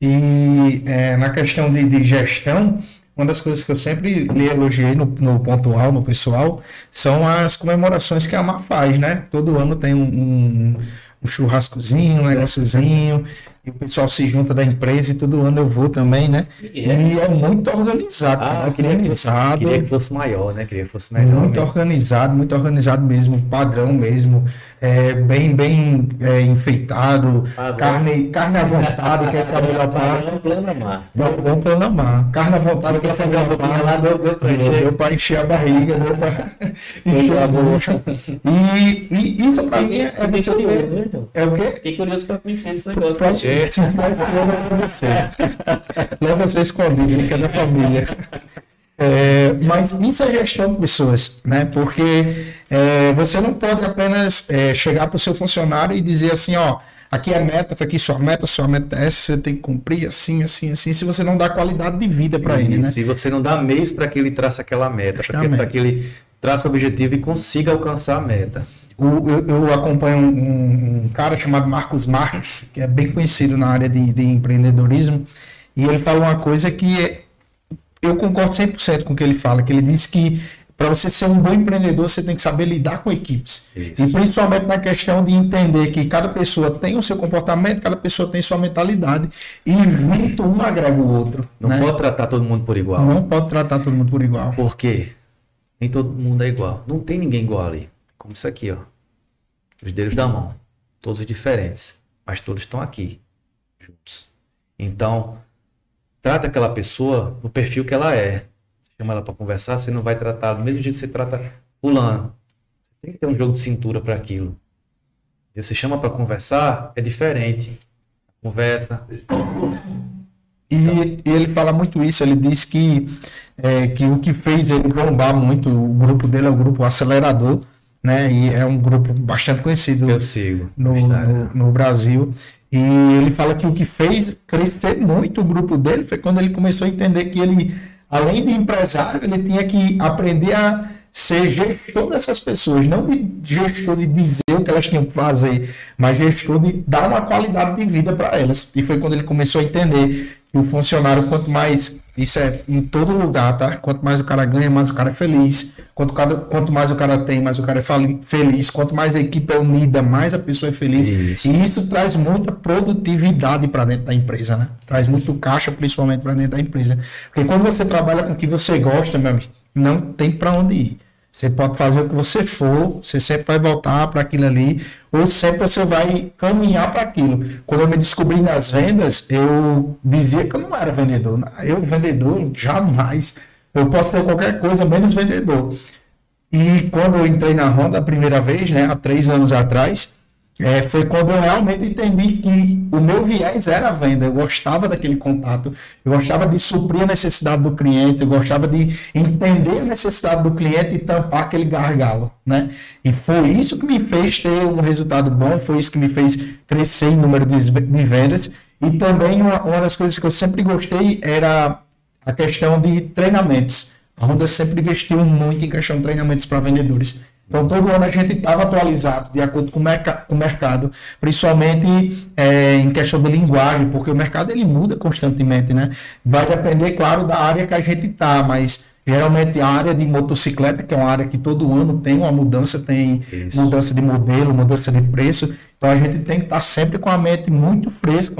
E é, na questão de, de, gestão, uma das coisas que eu sempre lhe elogiei no, no pontual, no pessoal, são as comemorações que a AMA faz, né? Todo ano tem um, um, um churrascozinho, um negóciozinho o pessoal se junta da empresa e todo ano eu vou também, né? E é muito organizado. Ah, eu queria, organizado. Que queria que fosse maior, né? Queria que fosse melhor. Muito mesmo. organizado, muito organizado mesmo, padrão mesmo. É, bem, bem é, enfeitado, carne, carne à vontade, quer saber a par. Vamos planamar. Vamos planamar. Carne à vontade, quer saber a par. Lá deu, deu para encher. Deu para encher a barriga, deu para <laughs> encher a bucha. E, e isso para mim é, é, é o quê? Fiquei curioso para conhecer esse negócio. Se <laughs> tiver leva você. Leva você escondido, que é da família. <laughs> É, mas isso é gestão de pessoas, né? Porque é, você não pode apenas é, chegar para o seu funcionário e dizer assim, ó, aqui é meta, tá aqui sua meta, sua meta é essa, você tem que cumprir assim, assim, assim, se você não dá qualidade de vida para ele, né? Se você não dá mês para que ele traça aquela meta, para que, que ele traça o objetivo e consiga alcançar a meta. O, eu, eu, acompanho um, um, cara chamado Marcos Marques, que é bem conhecido na área de, de empreendedorismo, e ele fala uma coisa que é, eu concordo 100% com o que ele fala, que ele diz que para você ser um bom empreendedor, você tem que saber lidar com equipes. Isso. E principalmente na questão de entender que cada pessoa tem o seu comportamento, cada pessoa tem sua mentalidade, e junto um agrega o outro. Não né? pode tratar todo mundo por igual. Não pode tratar todo mundo por igual. Por quê? Nem todo mundo é igual. Não tem ninguém igual ali. Como isso aqui, ó. Os dedos da mão. Todos diferentes. Mas todos estão aqui. Juntos. Então, trata aquela pessoa no perfil que ela é. Chama ela para conversar, você não vai tratar do mesmo jeito que você trata fulano. Você tem que ter um jogo de cintura para aquilo. E você chama para conversar, é diferente. Conversa. E ele fala muito isso, ele diz que, é, que o que fez ele bombar muito, o grupo dele é o grupo Acelerador, né? E é um grupo bastante conhecido sigo. no, no, no Brasil. E ele fala que o que fez crescer muito o grupo dele foi quando ele começou a entender que ele, além de empresário, ele tinha que aprender a ser gestor dessas pessoas, não de gestor de dizer o que elas tinham que fazer, mas gestor de dar uma qualidade de vida para elas. E foi quando ele começou a entender que o funcionário, quanto mais, isso é em todo lugar, tá? Quanto mais o cara ganha, mais o cara é feliz. Quanto, cada, quanto mais o cara tem, mais o cara é feliz. Quanto mais a equipe é unida, mais a pessoa é feliz. Isso. E isso traz muita produtividade para dentro da empresa, né? Traz muito caixa, principalmente para dentro da empresa. Porque quando você trabalha com o que você gosta, meu amigo, não tem para onde ir. Você pode fazer o que você for, você sempre vai voltar para aquilo ali, ou sempre você vai caminhar para aquilo. Quando eu me descobri nas vendas, eu dizia que eu não era vendedor. Eu, vendedor, jamais. Eu posso ter qualquer coisa, menos vendedor. E quando eu entrei na Honda a primeira vez, né, há três anos atrás, é, foi quando eu realmente entendi que o meu viés era a venda. Eu gostava daquele contato, eu gostava de suprir a necessidade do cliente, eu gostava de entender a necessidade do cliente e tampar aquele gargalo, né? E foi isso que me fez ter um resultado bom, foi isso que me fez crescer em número de, de vendas. E também uma, uma das coisas que eu sempre gostei era a questão de treinamentos. A Honda sempre investiu muito em questão de treinamentos para vendedores. Então, todo ano a gente estava atualizado de acordo com o, merca com o mercado, principalmente é, em questão de linguagem, porque o mercado ele muda constantemente, né? Vai depender, claro, da área que a gente está, mas geralmente a área de motocicleta, que é uma área que todo ano tem uma mudança, tem Isso. mudança de modelo, mudança de preço. Então a gente tem que estar sempre com a mente muito fresca,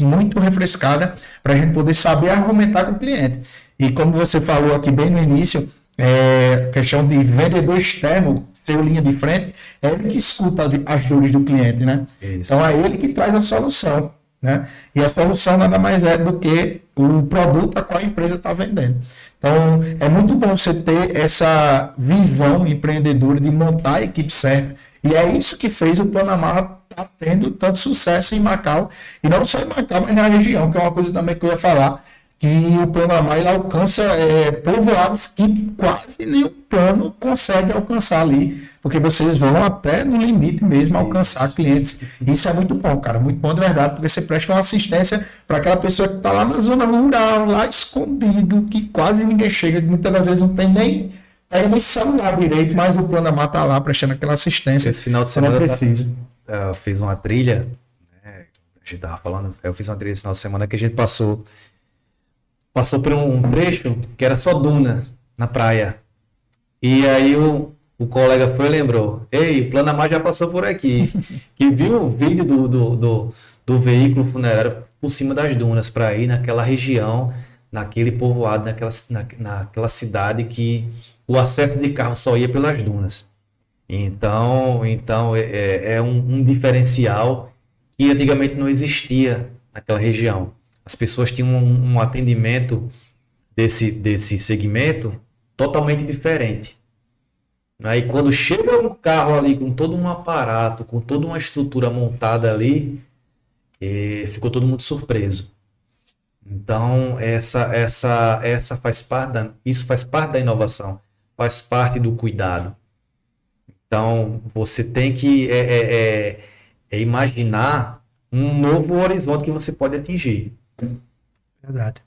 muito refrescada, para a gente poder saber argumentar com o cliente. E como você falou aqui bem no início, é, questão de vendedor externo, ser linha de frente, é ele que escuta as dores do cliente, né? Isso. Então é ele que traz a solução, né? E a solução nada mais é do que o produto a qual a empresa está vendendo. Então é muito bom você ter essa visão empreendedora de montar a equipe certa. E é isso que fez o Panamá estar tendo tanto sucesso em Macau. E não só em Macau, mas na região, que é uma coisa também que eu ia falar que o Panamá ele alcança é, povoados que quase nenhum plano consegue alcançar ali, porque vocês vão até no limite mesmo alcançar clientes. Isso é muito bom, cara, muito bom de verdade, porque você presta uma assistência para aquela pessoa que está lá na zona rural, lá escondido, que quase ninguém chega, muitas das vezes não tem nem, tem nem celular direito, mas o Panamá está lá prestando aquela assistência. Esse final de semana ta- precisa. eu fiz uma trilha, né, a gente tava falando, eu fiz uma trilha esse final de semana que a gente passou passou por um trecho que era só dunas na praia. E aí o, o colega foi e lembrou, ei, o Planamar já passou por aqui. <laughs> que viu o vídeo do, do, do, do veículo funerário por cima das dunas para ir naquela região, naquele povoado, naquela, na, naquela cidade que o acesso de carro só ia pelas dunas. Então, então é, é- é um, um diferencial que antigamente não existia naquela região. As pessoas tinham um, um atendimento desse, desse segmento totalmente diferente. Aí quando chega um carro ali com todo um aparato, com toda uma estrutura montada ali, eh, ficou todo mundo surpreso. Então essa essa essa faz parte da, isso faz parte da inovação, faz parte do cuidado. Então você tem que é, é, é, é imaginar um novo horizonte que você pode atingir. Verdade.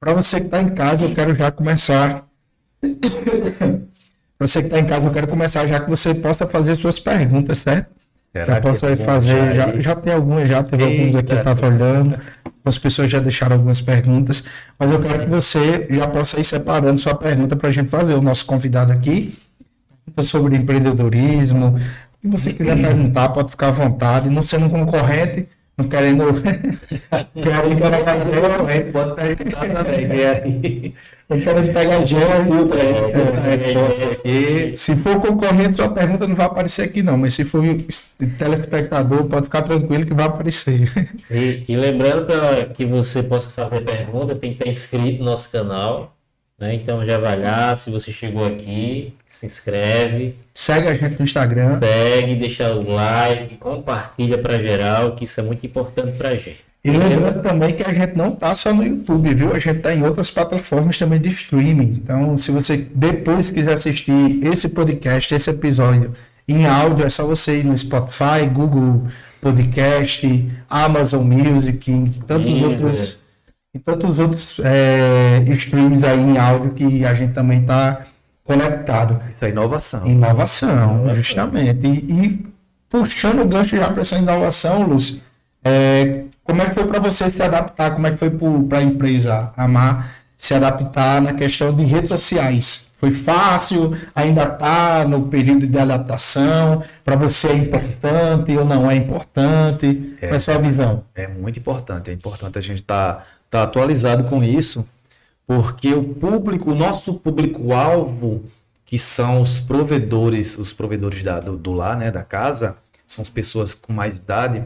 Para você que está em casa, eu quero já começar. <coughs> Para você que está em casa, eu quero começar já que você possa fazer suas perguntas, certo? Será já tem fazer. Já, já tem algumas, já teve alguns aqui que Eita, estavam olhando. As pessoas já deixaram algumas perguntas. Mas eu quero que você já possa ir separando sua pergunta para a gente fazer. O nosso convidado aqui sobre empreendedorismo. O que você quiser perguntar, pode ficar à vontade. Não sendo um concorrente, não querendo. querendo Concorrente pode perguntar também. que <laughs> aí- Não querendo pegar. É, a resposta aqui. Se for concorrente, sua pergunta não vai aparecer aqui, não. Mas se for telespectador, pode ficar tranquilo que vai aparecer. E, e lembrando para que você possa fazer pergunta, tem que estar inscrito no nosso canal. Né? Então já vai lá, se você chegou aqui, se inscreve, Segue a gente no Instagram. segue, deixa o like, compartilha para geral, que isso é muito importante para gente. E lembrando também que a gente não tá só no YouTube, viu? A gente tá em outras plataformas também de streaming. Então, se você depois quiser assistir esse podcast, esse episódio em áudio, é só você ir no Spotify, Google Podcast, Amazon Music, tantos Sim, outros, e tantos outros é, streams aí em áudio que a gente também tá conectado. Isso é inovação. Inovação, justamente. E, e puxando o gancho já para essa inovação, Lúcio, é, como é que foi para você se adaptar? Como é que foi para a empresa Amar se adaptar na questão de redes sociais? Foi fácil? Ainda está no período de adaptação? Para você é importante ou não é importante? Qual é a sua visão? É muito importante. É importante a gente estar tá, tá atualizado com isso, porque o público, o nosso público-alvo, que são os provedores, os provedores da, do, do lar, né, da casa, são as pessoas com mais idade,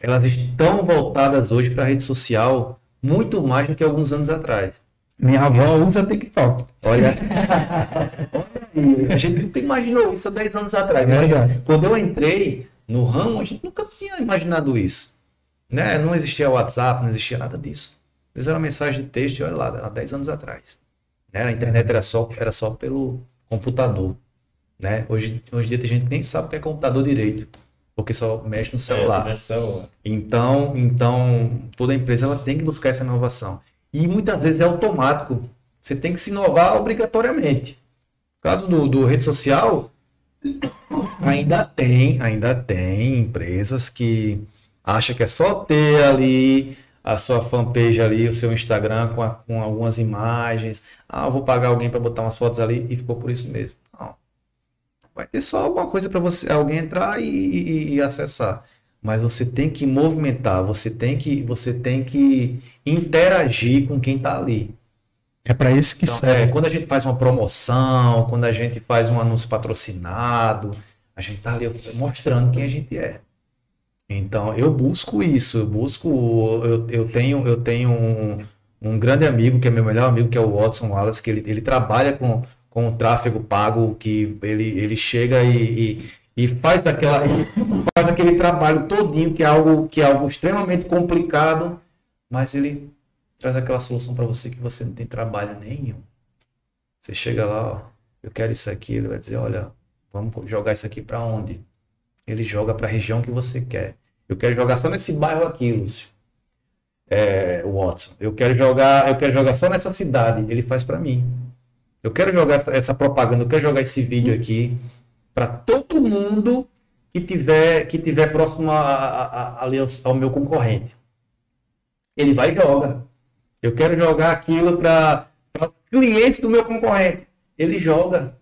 elas estão voltadas hoje para a rede social muito mais do que alguns anos atrás. Minha avó usa TikTok. Olha, <laughs> olha aí, a gente nunca imaginou isso há 10 anos atrás. Né? Quando eu entrei no ramo, a gente nunca tinha imaginado isso. Né? Não existia WhatsApp, não existia nada disso. Eles eram mensagem de texto, olha lá, há 10 anos atrás. Né? A internet era só, era só pelo computador. Né? Hoje, hoje em dia tem gente que nem sabe o que é computador direito porque só mexe no celular. No celular. Então, então toda empresa ela tem que buscar essa inovação. E muitas vezes é automático. Você tem que se inovar obrigatoriamente. No caso do, do rede social, ainda tem, ainda tem empresas que acham que é só ter ali a sua fanpage ali, o seu Instagram com, a, com algumas imagens. Ah, eu vou pagar alguém para botar umas fotos ali e ficou por isso mesmo. Vai ter só alguma coisa para você alguém entrar e, e, e, acessar. Mas você tem que movimentar, você tem que, você tem que interagir com quem está ali. É para isso que então, serve. É, quando a gente faz uma promoção, quando a gente faz um anúncio patrocinado, a gente está ali mostrando quem a gente é. Então eu busco isso, eu busco, eu, eu tenho, eu tenho um, um grande amigo que é meu melhor amigo, que é o Watson Wallace, que ele, ele trabalha com com o tráfego pago, que ele, ele chega e, e, e faz, aquela, faz aquele trabalho todinho, que é, algo, que é algo extremamente complicado, mas ele traz aquela solução para você que você não tem trabalho nenhum. Você chega lá, ó, eu quero isso aqui, ele vai dizer, olha, vamos jogar isso aqui para onde? Ele joga para a região que você quer. Eu quero jogar só nesse bairro aqui, Lúcio. É, Watson. Eu quero jogar, eu quero jogar só nessa cidade. Ele faz para mim. Eu quero jogar essa, essa propaganda, eu quero jogar esse vídeo aqui para todo mundo que tiver que tiver próximo a, a, a, ao, ao, meu concorrente. Ele vai e joga. Eu quero jogar aquilo para os clientes do meu concorrente. Ele joga.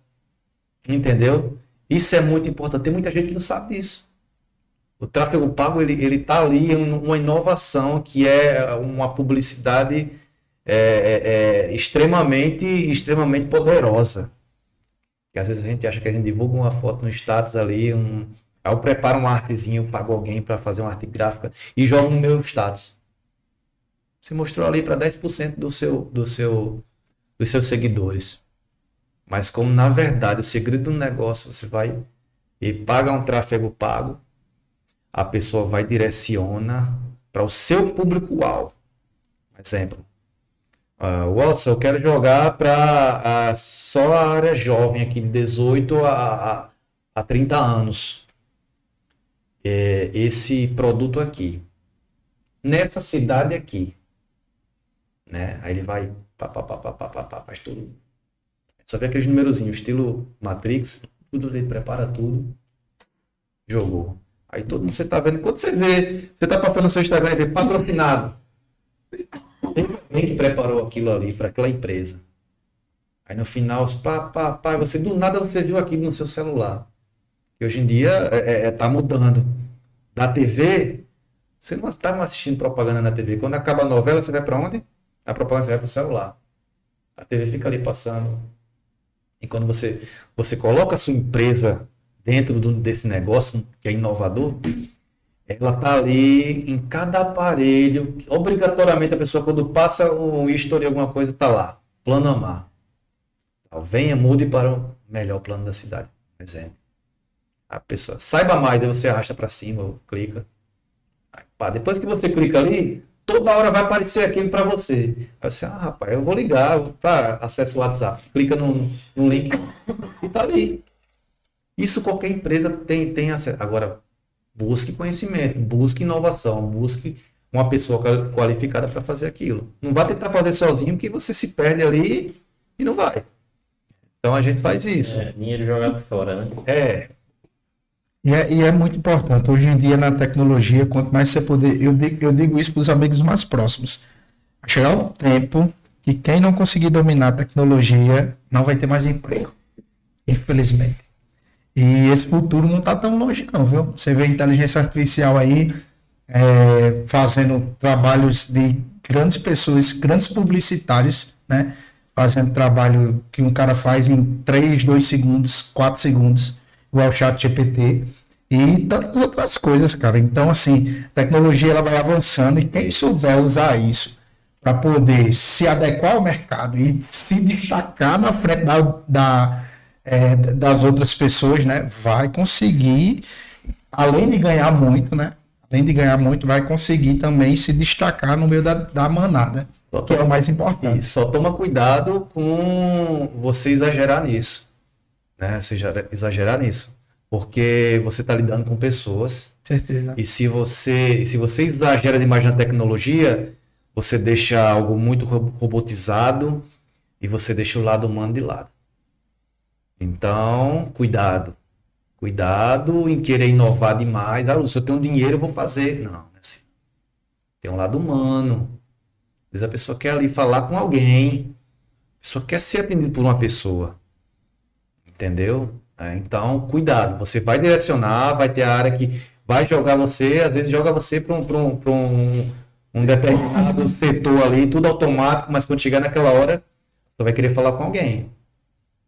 Entendeu? Isso é muito importante. Tem muita gente que não sabe disso. O tráfego pago ele ele está ali uma inovação que é uma publicidade é, é, é, extremamente, extremamente poderosa. Que às vezes a gente acha que a gente divulga uma foto no status ali, um, aí eu preparo uma artezinha, eu pago alguém para fazer uma arte gráfica e jogo no meu status. Você mostrou ali para 10% do seu, do seu, dos seus seguidores. Mas como na verdade o segredo do negócio você vai e paga um tráfego pago, a pessoa vai direciona para o seu público-alvo. Exemplo, Uh, Watson, eu quero jogar para uh, só a área jovem aqui, de 18 a, a, a 30 anos. É, esse produto aqui. Nessa cidade aqui. Né? Aí ele vai, pá, pá, pá, pá, pá, pá, faz tudo. Só vê aqueles numerozinhos, estilo Matrix, tudo ele prepara tudo. Jogou. Aí todo mundo você tá vendo. Quando você vê, você tá passando no seu Instagram e vê patrocinado. Quem que preparou aquilo ali para aquela empresa? Aí no final, pá, pá, pá, você do nada você viu aquilo no seu celular. E hoje em dia é, é, é tá mudando. Na TV, você não está mais assistindo propaganda na TV. Quando acaba a novela, você vai para onde? A propaganda vai para o celular. A TV fica ali passando. E quando você, você coloca a sua empresa dentro do, desse negócio que é inovador, ela tá ali em cada aparelho. Obrigatoriamente a pessoa, quando passa um history, alguma coisa, tá lá. Plano amar. Então, venha, mude para o melhor plano da cidade. Exemplo. A pessoa saiba mais, aí você arrasta para cima, clica. Pá, depois que você clica ali, toda hora vai aparecer aquilo para você. Aí você, ah, rapaz, eu vou ligar, tá, acessa o WhatsApp, clica no, no link e tá ali. Isso qualquer empresa tem, tem acesso. Agora, busque conhecimento, busque inovação, busque uma pessoa qualificada para fazer aquilo. Não vai tentar fazer sozinho que você se perde ali e não vai. Então a gente faz isso. É, dinheiro jogado fora, né? É. E é, e é muito importante. Hoje em dia, na tecnologia, quanto mais você poder. Eu digo, eu digo isso para os amigos mais próximos. Vai chegar um tempo que quem não conseguir dominar a tecnologia não vai ter mais emprego. Infelizmente. E esse futuro não está tão longe, não, viu? Você vê a inteligência artificial aí é, fazendo trabalhos de grandes pessoas, grandes publicitários, né? Fazendo trabalho que um cara faz em 3, 2 segundos, 4 segundos igual o chat GPT e tantas outras coisas, cara. Então, assim, a tecnologia ela vai avançando e quem souber usar isso para poder se adequar ao mercado e se destacar na frente da, da é, das outras pessoas, né, vai conseguir, além de ganhar muito, né, além de ganhar muito, vai conseguir também se destacar no meio da, da manada, só que toma, é o mais importante. só toma cuidado com você exagerar nisso né? Seja exagerar nisso. Porque você está lidando com pessoas. Certeza. E se você, se você exagera demais na tecnologia, você deixa algo muito robotizado e você deixa o lado humano de lado. Então, cuidado. Cuidado em querer inovar demais. Ah, se eu tenho dinheiro, eu vou fazer. Não, é assim. Tem um lado humano. Às vezes a pessoa quer ali falar com alguém. A pessoa quer ser atendida por uma pessoa. Entendeu? É, então, cuidado. Você vai direcionar, vai ter a área que vai jogar você, às vezes joga você para um, um, um, um determinado setor ali, tudo automático, mas quando chegar naquela hora, você vai querer falar com alguém.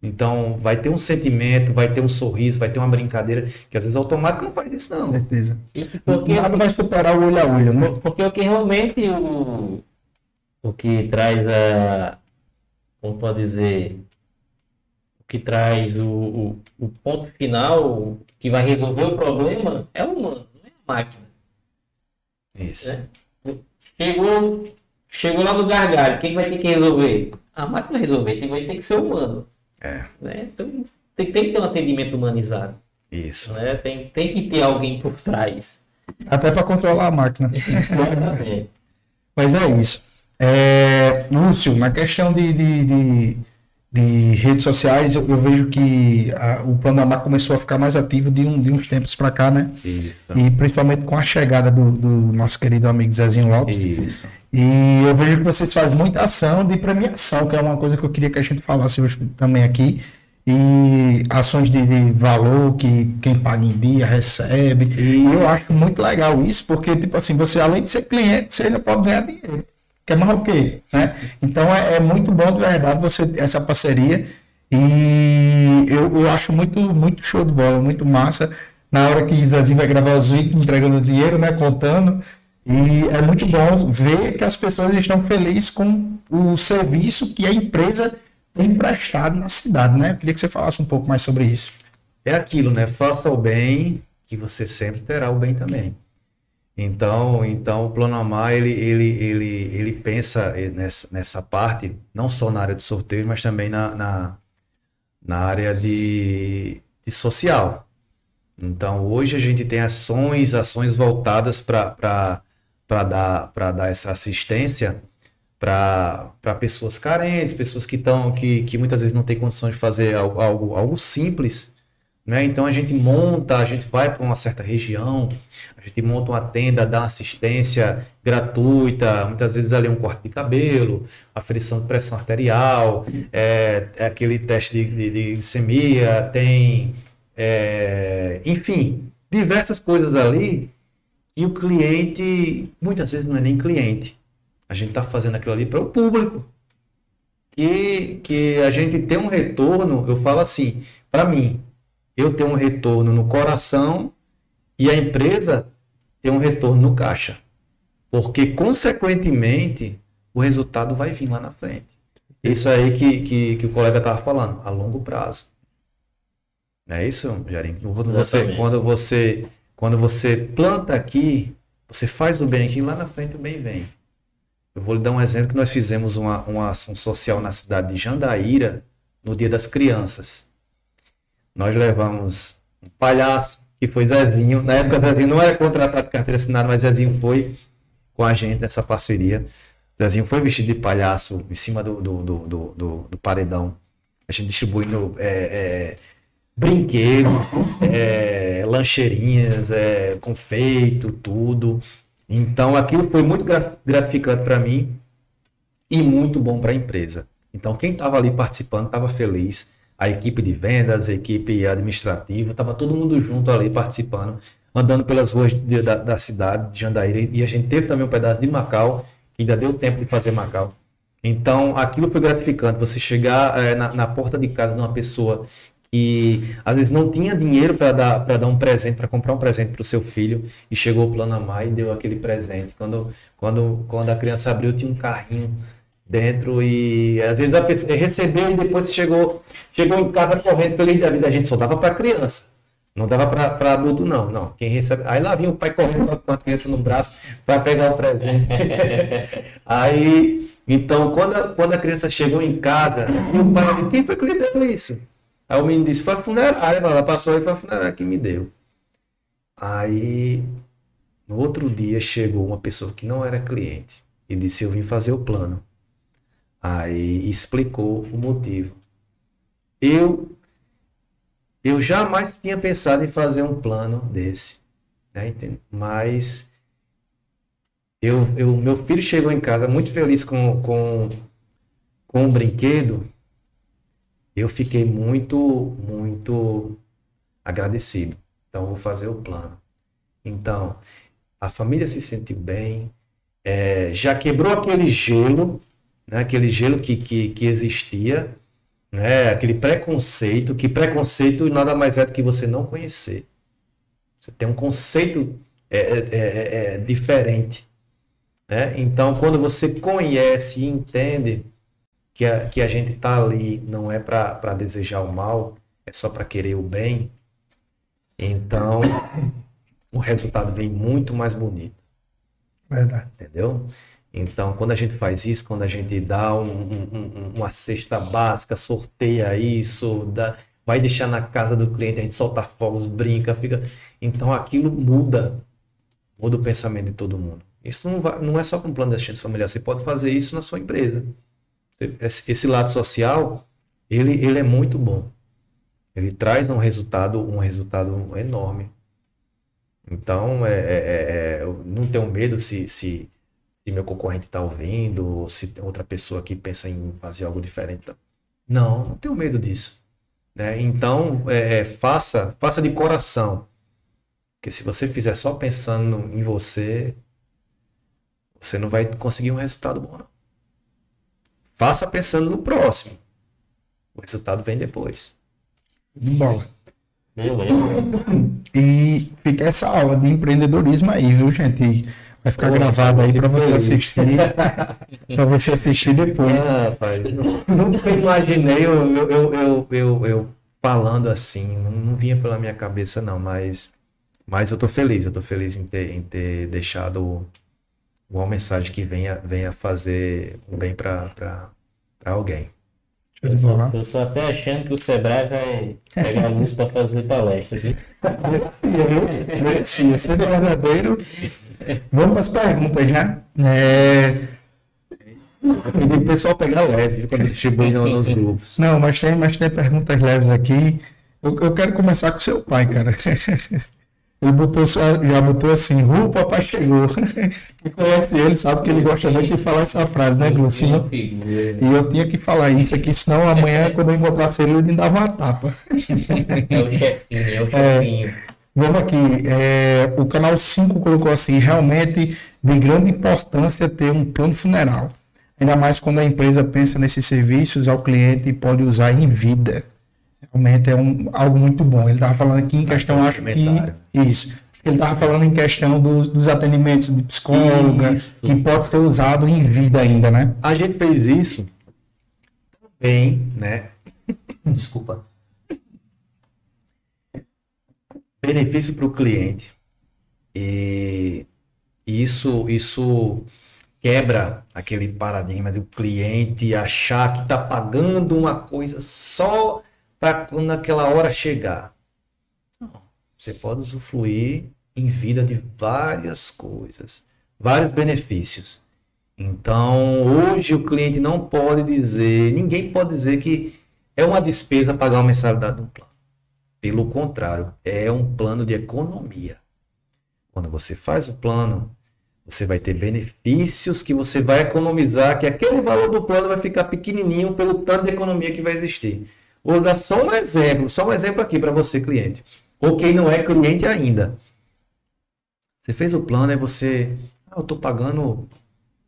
Então, vai ter um sentimento, vai ter um sorriso, vai ter uma brincadeira, que às vezes automático não faz isso, não. Certeza. Porque nada vai superar o olho a olho, né? Porque o que realmente o, o que traz a. Como pode dizer? Que traz o, o, o, ponto final, que vai resolver o problema, é o humano, não é a máquina. Isso. É. Chegou, chegou lá no gargalho, quem vai ter que resolver? A máquina vai resolver, tem, vai ter que ser humano. É. Né? Então, tem, tem que ter um atendimento humanizado. Isso. Né? Tem, tem que ter alguém por trás. Até para controlar a máquina. <laughs> Mas é isso. É, Lúcio, na questão de, de, de de redes sociais, eu, eu vejo que a, o Panamá começou a ficar mais ativo de, um, de uns tempos para cá, né? Isso. E principalmente com a chegada do, do nosso querido amigo Zezinho Lopes. Isso. E eu vejo que vocês fazem muita ação de premiação, que é uma coisa que eu queria que a gente falasse hoje também aqui. E ações de, de valor que quem paga em dia recebe. E eu acho muito legal isso, porque, tipo assim, você além de ser cliente, você ainda pode ganhar dinheiro que é marroqueiro, né? Então é, é, muito bom de verdade você essa parceria e eu, eu acho muito muito show de bola, muito massa na hora que Zezinho vai gravar os vídeos entregando dinheiro, né, contando e é muito bom ver que as pessoas estão felizes com o serviço que a empresa tem prestado na cidade, né? Eu queria que você falasse um pouco mais sobre isso. É aquilo, né? Faça o bem que você sempre terá o bem também. Então, então o Plano Amar, ele, ele, ele, ele pensa nessa, nessa parte, não só na área de sorteio, mas também na, na, na área de, de social. Então, hoje a gente tem ações, ações voltadas para dar, dar essa assistência para pessoas carentes, pessoas que, estão que, que muitas vezes não têm condição de fazer algo, algo, algo simples. Né? Então, a gente monta, a gente vai para uma certa região, a gente monta uma tenda, dá assistência gratuita, muitas vezes ali um corte de cabelo, aferição de pressão arterial, é, é aquele teste de, de, glicemia, tem, é, enfim, diversas coisas ali e o cliente, muitas vezes não é nem cliente. A gente está fazendo aquilo ali para o público. Que, que a gente tem um retorno, eu falo assim, para mim, eu tenho um retorno no coração e a empresa tem um retorno no caixa. Porque, consequentemente, o resultado vai vir lá na frente. Isso aí que, que, que o colega estava falando, a longo prazo. Não é isso, Jarim? Quando você, quando, você, quando você planta aqui, Você faz o bem aqui, lá na frente o bem vem. Eu vou lhe dar um exemplo que nós fizemos uma, uma ação social na cidade de Jandaíra no Dia das Crianças. Nós levamos um palhaço, que foi Zezinho. Na época, Zezinho não era contratado de carteira assinada, mas Zezinho foi com a gente nessa parceria. Zezinho foi vestido de palhaço em cima do, do, do, do, do, paredão. A gente distribuindo é, é, brinquedos, é, lancheirinhas, é, confeito, tudo. Então aquilo foi muito gratificante para mim e muito bom para a empresa. Então quem estava ali participando estava feliz. A equipe de vendas, a equipe administrativa, estava todo mundo junto ali participando, andando pelas ruas de, da, da, cidade de Jandaíra. E a gente teve também um pedaço de Macau, que ainda deu tempo de fazer Macau. Então, aquilo foi gratificante. Você chegar é, na, na, porta de casa de uma pessoa que às vezes não tinha dinheiro para dar, dar um presente, para comprar um presente para o seu filho, e chegou o Plano Amar e deu aquele presente. Quando, quando, quando a criança abriu, tinha um carrinho dentro e às vezes a pessoa recebeu e depois chegou, chegou em casa correndo da vida. A gente só dava para criança. Não dava para adulto, não. Não. Quem recebe. Aí lá vinha o pai correndo com a criança no braço para pegar o presente. <laughs> Aí então, quando a, quando a criança chegou em casa, e o pai disse, quem foi que lhe deu isso? Aí o menino disse, foi a funerária, ela passou e foi a funerária que me deu. Aí, no outro dia, chegou uma pessoa que não era cliente e disse, eu vim fazer o plano. Aí explicou o motivo. Eu eu jamais tinha pensado em fazer um plano desse, né? Mas eu, eu, meu filho chegou em casa muito feliz com, com, com um brinquedo. Eu fiquei muito, muito agradecido. Então, vou fazer o plano. Então, a família se sentiu bem, é, já quebrou aquele gelo, né, aquele gelo que, que, que existia, né, aquele preconceito, que preconceito nada mais é do que você não conhecer. Você tem um conceito é, é, é, é diferente. Né? Então, quando você conhece e entende que a, que a gente está ali não é para desejar o mal, é só para querer o bem, então o resultado vem muito mais bonito. Verdade. Entendeu? Então, quando a gente faz isso, quando a gente dá um, um, uma cesta básica, sorteia isso, dá, vai deixar na casa do cliente, a gente solta fogos, brinca, fica. Então aquilo muda, muda o pensamento de todo mundo. Isso não, vai, não é só com um plano de assistência familiar, você pode fazer isso na sua empresa. Esse lado social, ele, ele é muito bom. Ele traz um resultado, um resultado enorme. Então, é, é, é, é não tenho medo se, se, se meu concorrente está ouvindo, ou se tem outra pessoa que pensa em fazer algo diferente. Não, não tenho medo disso. Né? Então, é, é, faça, faça de coração. Porque se você fizer só pensando em você, você não vai conseguir um resultado bom, não. Faça pensando no próximo. O resultado vem depois. De bola. E fica essa aula de empreendedorismo aí, viu, gente? Vai ficar Pô, gravado aí para você assistir. <laughs> para você assistir depois. Ah, rapaz, nunca imaginei eu, eu, eu, eu, eu, falando assim. Não, não vinha pela minha cabeça, não, mas, mas eu tô feliz. Eu tô feliz em ter, em ter deixado uma mensagem que venha, venha fazer um bem para alguém. Eu, eu tô até achando que o Sebrae vai pegar a luz para fazer palestra. <laughs> Merecia, ser verdadeiro. Vamos para as perguntas, né? É... o pessoal pegar leve quando distribui nos grupos. Não, mas tem, mas tem perguntas leves aqui. Eu, eu quero começar com seu pai, cara. <laughs> Ele botou, já botou assim, o papai chegou. <laughs> Quem conhece ele sabe que ele gosta muito de falar essa frase, né, Glucinho? E eu tinha que falar isso aqui, senão amanhã, quando eu encontrasse ele, ele me dava uma tapa. <laughs> É o chefinho, é o chefinho. É, vamos aqui, é, o canal 5 colocou assim, realmente de grande importância ter um plano funeral. Ainda mais quando a empresa pensa nesses serviços ao cliente e pode usar em vida. Realmente é um, algo muito bom. Ele estava falando aqui em questão, acho que. Isso. Ele estava falando em questão dos, dos atendimentos de psicóloga, isso. que pode ser usado em vida ainda, né? A gente fez isso também, né? Desculpa. Benefício para o cliente. E Isso, isso quebra aquele paradigma do cliente achar que está pagando uma coisa só para quando aquela hora chegar. Você pode usufruir em vida de várias coisas, vários benefícios. Então, hoje o cliente não pode dizer, ninguém pode dizer que é uma despesa pagar uma mensalidade de um plano. Pelo contrário, é um plano de economia. Quando você faz o plano, você vai ter benefícios que você vai economizar, que aquele valor do plano vai ficar pequenininho pelo tanto de economia que vai existir. Vou dar só um exemplo, só um exemplo aqui para você, cliente. Ou quem não é cliente ainda. Você fez o plano e você, ah, eu estou pagando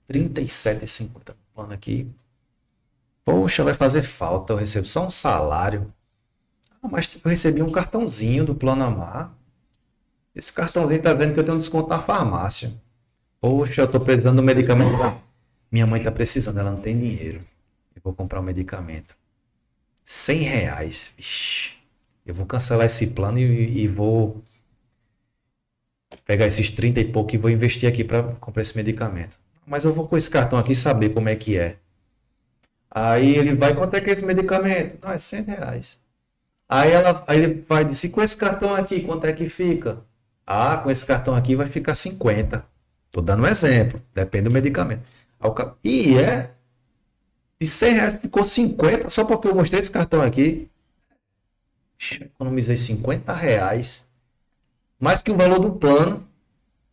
R$ 37,50 plano aqui. Poxa, vai fazer falta, eu recebo só um salário. Ah, mas eu recebi um cartãozinho do Plano Amar. Esse cartãozinho está vendo que eu tenho um desconto na farmácia. Poxa, eu estou precisando do medicamento. Minha mãe está precisando, ela não tem dinheiro. Eu vou comprar um medicamento. 100 reais. Vixe, eu vou cancelar esse plano e, e vou pegar esses 30 e pouco e vou investir aqui para comprar esse medicamento. Mas eu vou com esse cartão aqui saber como é que é. Aí ele vai, quanto é que é esse medicamento? Não, é 100 reais. Aí, ela, aí ele vai dizer, com esse cartão aqui, quanto é que fica? Ah, com esse cartão aqui vai ficar 50. Tô dando um exemplo, depende do medicamento. E é, de 100 reais ficou 50, só porque eu mostrei esse cartão aqui. Economizei 50 reais, mais que o valor do plano,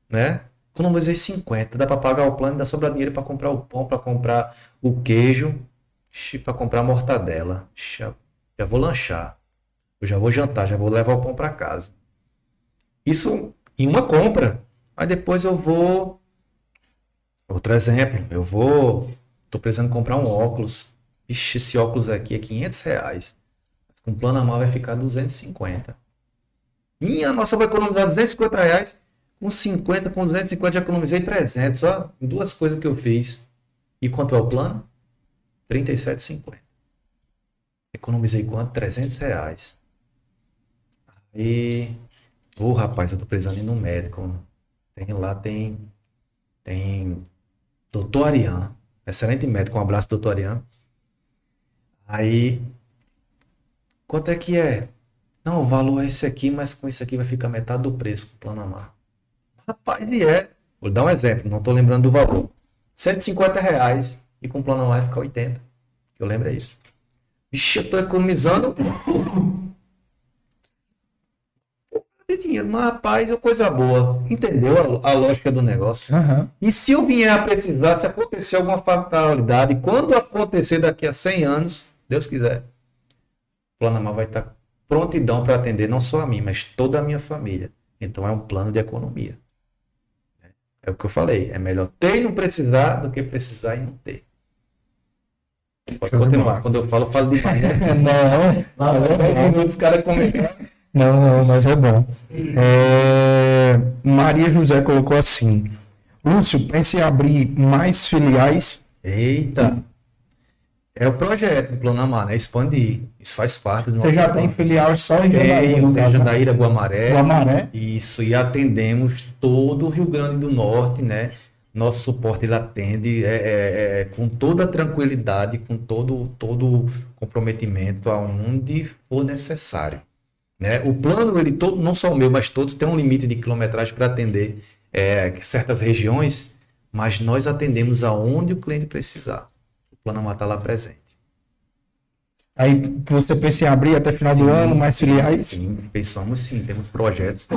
né? Economizei 50, dá para pagar o plano, dá sobrar dinheiro para comprar o pão, para comprar o queijo, para comprar a mortadela. Já, já vou lanchar. Eu já vou jantar, já vou levar o pão para casa. Isso em uma compra. Aí depois eu vou. Outro exemplo, eu vou. Tô precisando comprar um óculos. Ixi, esse óculos aqui é 500 reais. Com plano anual vai ficar 250. Minha nossa, vai economizar 250 reais. Com 50, com 250 já economizei 300. Ó, duas coisas que eu fiz. E quanto é o plano? 37,50. Economizei quanto? 300 reais. E. Ô oh, rapaz, eu tô precisando ir no médico. Tem lá, tem. Tem. Doutor Arian. Excelente médico. Um abraço, doutor Arian. Aí. Quanto é que é? Não, o valor é esse aqui, mas com isso aqui vai ficar metade do preço o plano Amar. Rapaz, e é. Vou dar um exemplo, não tô lembrando do valor. 150 reais e com o plano Amar vai ficar 80. Eu lembro é isso. Vixe, eu tô economizando ter dinheiro. Mas, rapaz, é coisa boa. Entendeu a, a lógica do negócio? Uhum. E se eu vier a precisar, se acontecer alguma fatalidade, quando acontecer daqui a 100 anos, Deus quiser, o Planamar vai estar prontidão para atender não só a mim, mas toda a minha família. Então é um plano de economia. É o que eu falei. É melhor ter e não precisar do que precisar e não ter. Pode continuar. Quando eu falo, eu falo demais. Né? <laughs> não, não, 10 minutos, cara comentar. Não, não, mas é bom. É... Maria José colocou assim: Lúcio, pense em abrir mais filiais. Eita! É o projeto do Plano Amar, né? Expandir. Isso faz parte do Você já tem filial só em Jandaíra? Tem, tem Jandaíra, Guamaré. Guamaré. Isso, e atendemos todo o Rio Grande do Norte, né? Nosso suporte ele atende é, é, é, com toda a tranquilidade, com todo todo comprometimento aonde for necessário. Né? O plano, ele todo, não só o meu, mas todos, tem um limite de quilometragem para atender é, certas regiões, mas nós atendemos aonde o cliente precisar. O plano está lá presente. Aí você pensa em abrir até final sim, do ano mais filiais? Sim, pensamos sim, temos projetos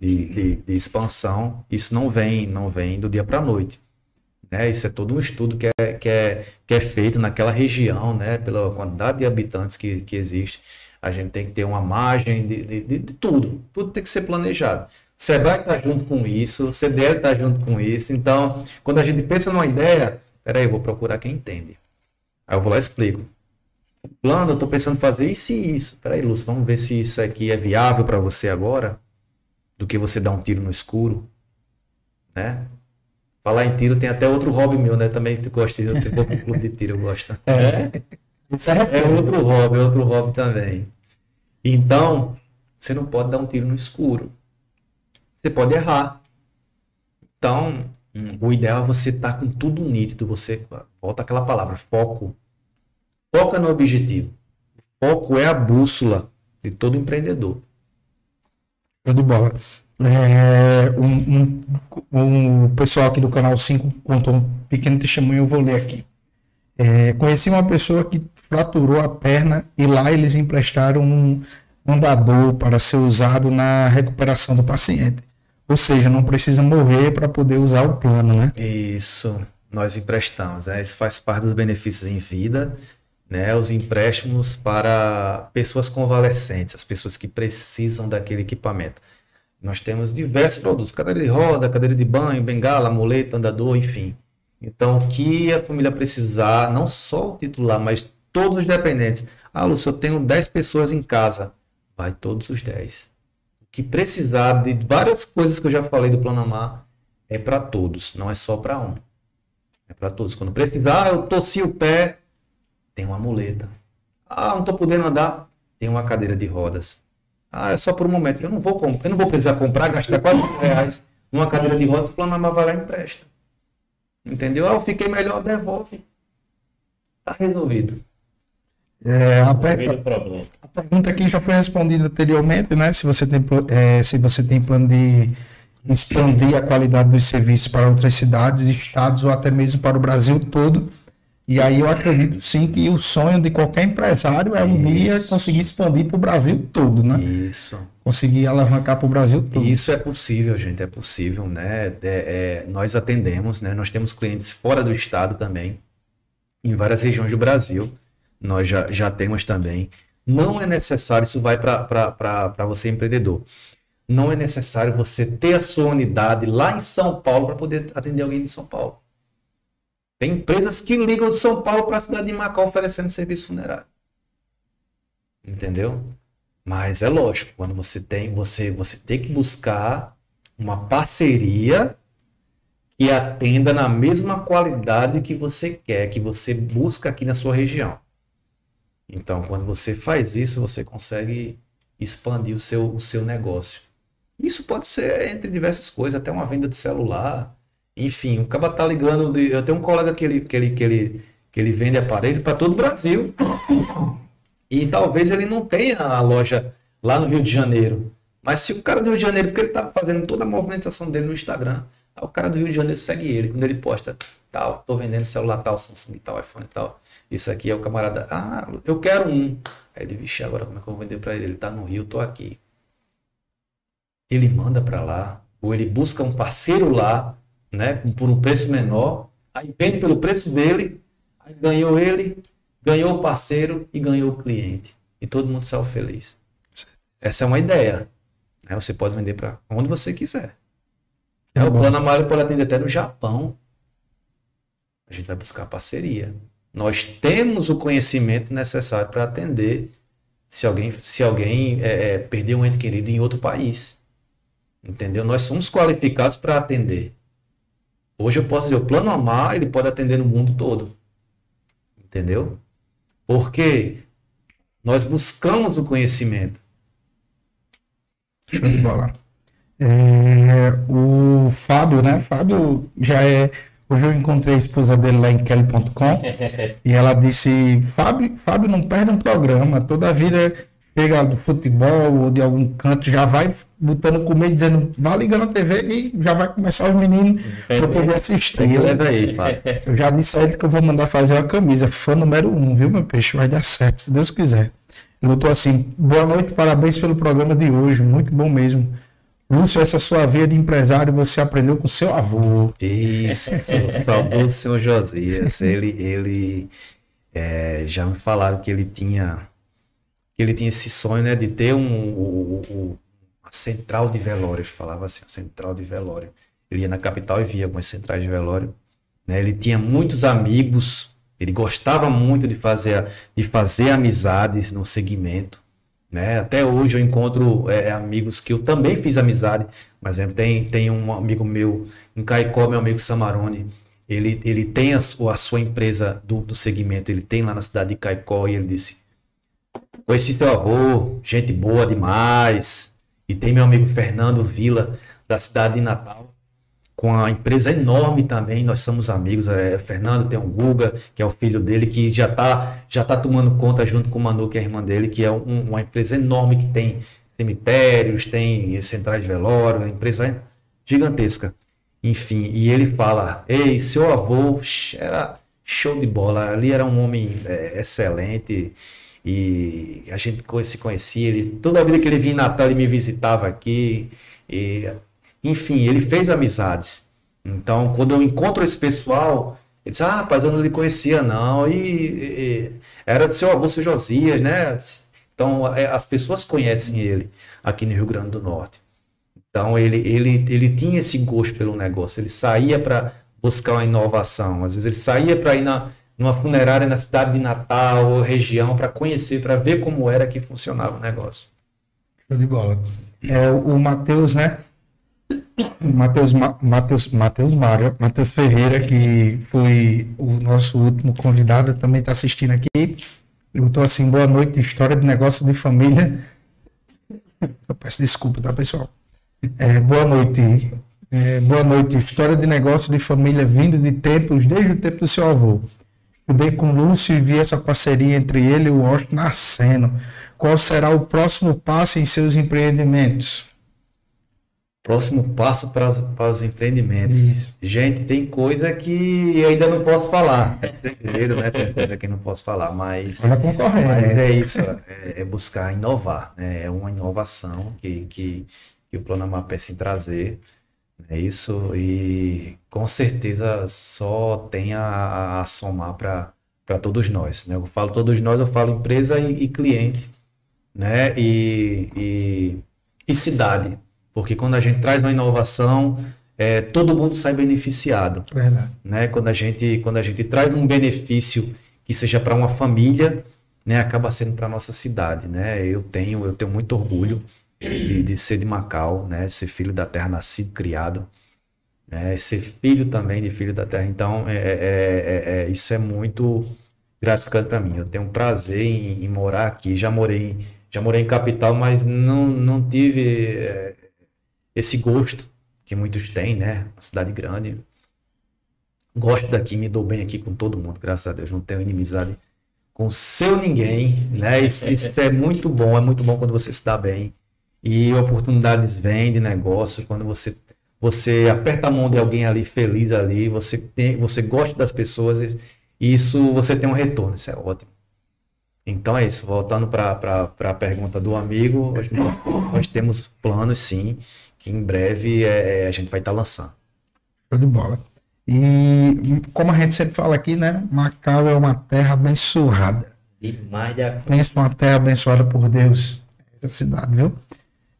de, de, de, expansão. Isso não vem, não vem do dia para a noite. Né? Isso é todo um estudo que é, que, é, que é feito naquela região, né? pela quantidade de habitantes que, que existe a gente tem que ter uma margem de, de, de, de tudo. Tudo tem que ser planejado. Sebrae está junto com isso, CDL está junto com isso. Então, quando a gente pensa numa ideia, peraí, eu vou procurar quem entende. Aí eu vou lá e explico. Plano, eu estou pensando em fazer isso e isso. Peraí, Lúcio, vamos ver se isso aqui é viável para você agora, do que você dar um tiro no escuro, né? Falar em tiro tem até outro hobby meu, né? Também tu gosta de eu tenho um <laughs> clube de tiro, eu gosto. É. Isso é, é outro hobby, é outro hobby também. Então, você não pode dar um tiro no escuro. Você pode errar. Então, o ideal é você estar com tudo nítido, você volta aquela palavra, foco. Foca no objetivo. Foco é a bússola de todo empreendedor. Show de bola. É, um, um, um pessoal aqui do canal 5 contou um pequeno testemunho, eu vou ler aqui. É, conheci uma pessoa que fraturou a perna e lá eles emprestaram um andador para ser usado na recuperação do paciente. Ou seja, não precisa morrer para poder usar o plano, né? Isso, nós emprestamos. Né? Isso faz parte dos benefícios em vida, né? Os empréstimos para pessoas convalescentes, as pessoas que precisam daquele equipamento. Nós temos diversos produtos, cadeira de roda, cadeira de banho, bengala, muleta, andador, enfim. Então, o que a família precisar, não só o titular, mas todos os dependentes. Ah, Lúcio, eu tenho 10 pessoas em casa. Vai todos os 10. O que precisar de várias coisas que eu já falei do Plano Amar é para todos, não é só para um. É para todos. Quando precisar, eu torci o pé, tem uma muleta. Ah, não estou podendo andar, tem uma cadeira de rodas. Ah, é só por um momento. Eu não vou, eu não vou precisar comprar, gastar 4 reais numa cadeira de rodas, o plano Amar vai lá e empresta. Entendeu? Ah, eu fiquei melhor, devolve. Tá resolvido. É, a, per... a, pergunta aqui já foi respondida anteriormente, né? Se você tem, é, se você tem plano de expandir a qualidade dos serviços para outras cidades, estados ou até mesmo para o Brasil todo. E aí eu acredito sim que o sonho de qualquer empresário é um Isso. dia conseguir expandir para o Brasil todo, né? Isso. Conseguir alavancar para o Brasil todo. Isso é possível, gente, é possível, né? É, é, nós atendemos, né? Nós temos clientes fora do estado também, em várias regiões do Brasil nós já, já temos também. Não é necessário, isso vai para você empreendedor. Não é necessário você ter a sua unidade lá em São Paulo para poder atender alguém de São Paulo. Tem empresas que ligam de São Paulo para a cidade de Macau oferecendo serviço funerário. Entendeu? Mas é lógico, quando você tem, você, você tem que buscar uma parceria que atenda na mesma qualidade que você quer, que você busca aqui na sua região. Então, quando você faz isso, você consegue expandir o seu, o seu negócio. Isso pode ser entre diversas coisas, até uma venda de celular. Enfim, o cara tá ligando. De, eu tenho um colega que ele, que ele, que ele, que ele vende aparelho para todo o Brasil. E talvez ele não tenha a loja lá no Rio de Janeiro. Mas se o cara do Rio de Janeiro, porque ele tá fazendo toda a movimentação dele no Instagram, o cara do Rio de Janeiro segue ele. Quando ele posta, tal, tô vendendo celular tal, Samsung tal, iPhone tal. Isso aqui é o camarada. Ah, eu quero um. Aí ele, vixe, agora como é que eu vou vender para ele? Ele tá no Rio, tô aqui. Ele manda para lá, ou ele busca um parceiro lá, né, por um preço menor, aí vende pelo preço dele, aí ganhou ele, ganhou o parceiro e ganhou o cliente. E todo mundo saiu feliz. Essa é uma ideia. Né? Você pode vender para onde você quiser. É, o plano amarelo pode atender até no Japão. A gente vai buscar parceria. Nós temos o conhecimento necessário para atender se alguém, se alguém é, é, perder um ente querido em outro país. Entendeu? Nós somos qualificados para atender. Hoje eu posso dizer, o plano Amar, ele pode atender no mundo todo. Entendeu? Porque nós buscamos o conhecimento. Show de bola. É, o Fábio, né? Fábio já é Hoje eu encontrei a esposa dele lá em Kelly.com <laughs> e ela disse: Fábio, Fábio não perde um programa, toda a vida chega do futebol ou de algum canto, já vai botando comer, dizendo, vá ligando a TV e já vai começar os meninos para poder assistir. Eu, leva aí, Fábio. <laughs> eu já disse a ele que eu vou mandar fazer uma camisa, fã número um, viu, meu peixe? Vai dar certo, se Deus quiser. Ele botou assim: boa noite, parabéns pelo programa de hoje, muito bom mesmo. Lúcio, essa sua vida de empresário você aprendeu com seu avô. Isso, <laughs> saudoso senhor Josias. Ele, ele é, já me falaram que ele tinha que ele tinha esse sonho né, de ter um, um, um, uma central de velório. Ele falava assim, a central de velório. Ele ia na capital e via algumas centrais de velório. Né? Ele tinha muitos amigos. Ele gostava muito de fazer, de fazer amizades no segmento. Né? Até hoje eu encontro é, amigos que eu também fiz amizade. Por exemplo, tem, tem um amigo meu em Caicó, meu amigo Samarone. Ele, ele tem a, a sua empresa do, do segmento, ele tem lá na cidade de Caicó e ele disse: Conheci seu avô, gente boa demais. E tem meu amigo Fernando Vila, da cidade de Natal. Com a empresa enorme também, nós somos amigos. É, Fernando tem o Guga, que é o filho dele, que já está já tá tomando conta junto com o Manu, que é a irmã dele, que é um, uma empresa enorme que tem cemitérios, tem centrais de velório, uma empresa gigantesca. Enfim, e ele fala: Ei, seu avô era show de bola, ali era um homem é, excelente e a gente se conhecia. Ele, toda a vida que ele vinha em Natal, ele me visitava aqui. E, enfim, ele fez amizades. Então, quando eu encontro esse pessoal, ele diz: Ah, rapaz, eu não lhe conhecia, não. E, e era do seu avô, seu Josias, né? Então, é, as pessoas conhecem ele aqui no Rio Grande do Norte. Então, ele, ele, ele tinha esse gosto pelo negócio. Ele saía para buscar uma inovação. Às vezes, ele saía para ir na, numa funerária na cidade de Natal ou região para conhecer, para ver como era que funcionava o negócio. Show de bola. É, o Matheus, né? Matheus Matheus Matheus Mário, Matheus Ferreira, que foi o nosso último convidado, também está assistindo aqui. Perguntou assim: boa noite, história de negócio de família. Eu peço desculpa, tá, pessoal? É, boa noite. É, boa noite. História de negócio de família vinda de tempos, desde o tempo do seu avô. Estudei com Lúcio e vi essa parceria entre ele e o Washington nascendo. Qual será o próximo passo em seus empreendimentos? Próximo passo para, para os empreendimentos. Isso. Gente, tem coisa que ainda não posso falar. <laughs> É segredo, né? Tem coisa que não posso falar, mas. Olha concorrendo. Mas é isso, é, é, buscar inovar. Né? É uma inovação que, que, que o Plano Amapé em trazer. É isso, e com certeza só tem a, a somar para todos nós. Né? Eu falo todos nós, eu falo empresa e, e cliente, né? E, e, e cidade porque quando a gente traz uma inovação, é, todo mundo sai beneficiado. Verdade. Né? Quando, a gente, quando a gente traz um benefício que seja para uma família, né, acaba sendo para a nossa cidade. Né? Eu, tenho, eu tenho muito orgulho de, de ser de Macau, né? ser filho da terra, nascido, criado. Né? Ser filho também de filho da terra. Então, é, é, é, é isso é muito gratificante para mim. Eu tenho um prazer em, em, morar aqui. Já morei, já morei em capital, mas não, não tive é, esse gosto que muitos têm, né? Uma cidade grande. Gosto daqui, me dou bem aqui com todo mundo, graças a Deus. Não tenho inimizade com seu ninguém, né? Isso, isso é muito bom, é muito bom quando você se dá bem. E oportunidades vêm de negócio, quando você você aperta a mão de alguém ali feliz ali, você tem, você gosta das pessoas, e isso você tem um retorno, isso é ótimo. Então é isso, voltando para a pergunta do amigo, nós, nós temos planos sim, que em breve é, é, a gente vai estar tá lançando. Show de bola. E como a gente sempre fala aqui, né? Macau é uma terra abençoada. Demais de Pensa uma terra abençoada por Deus. Essa cidade, viu?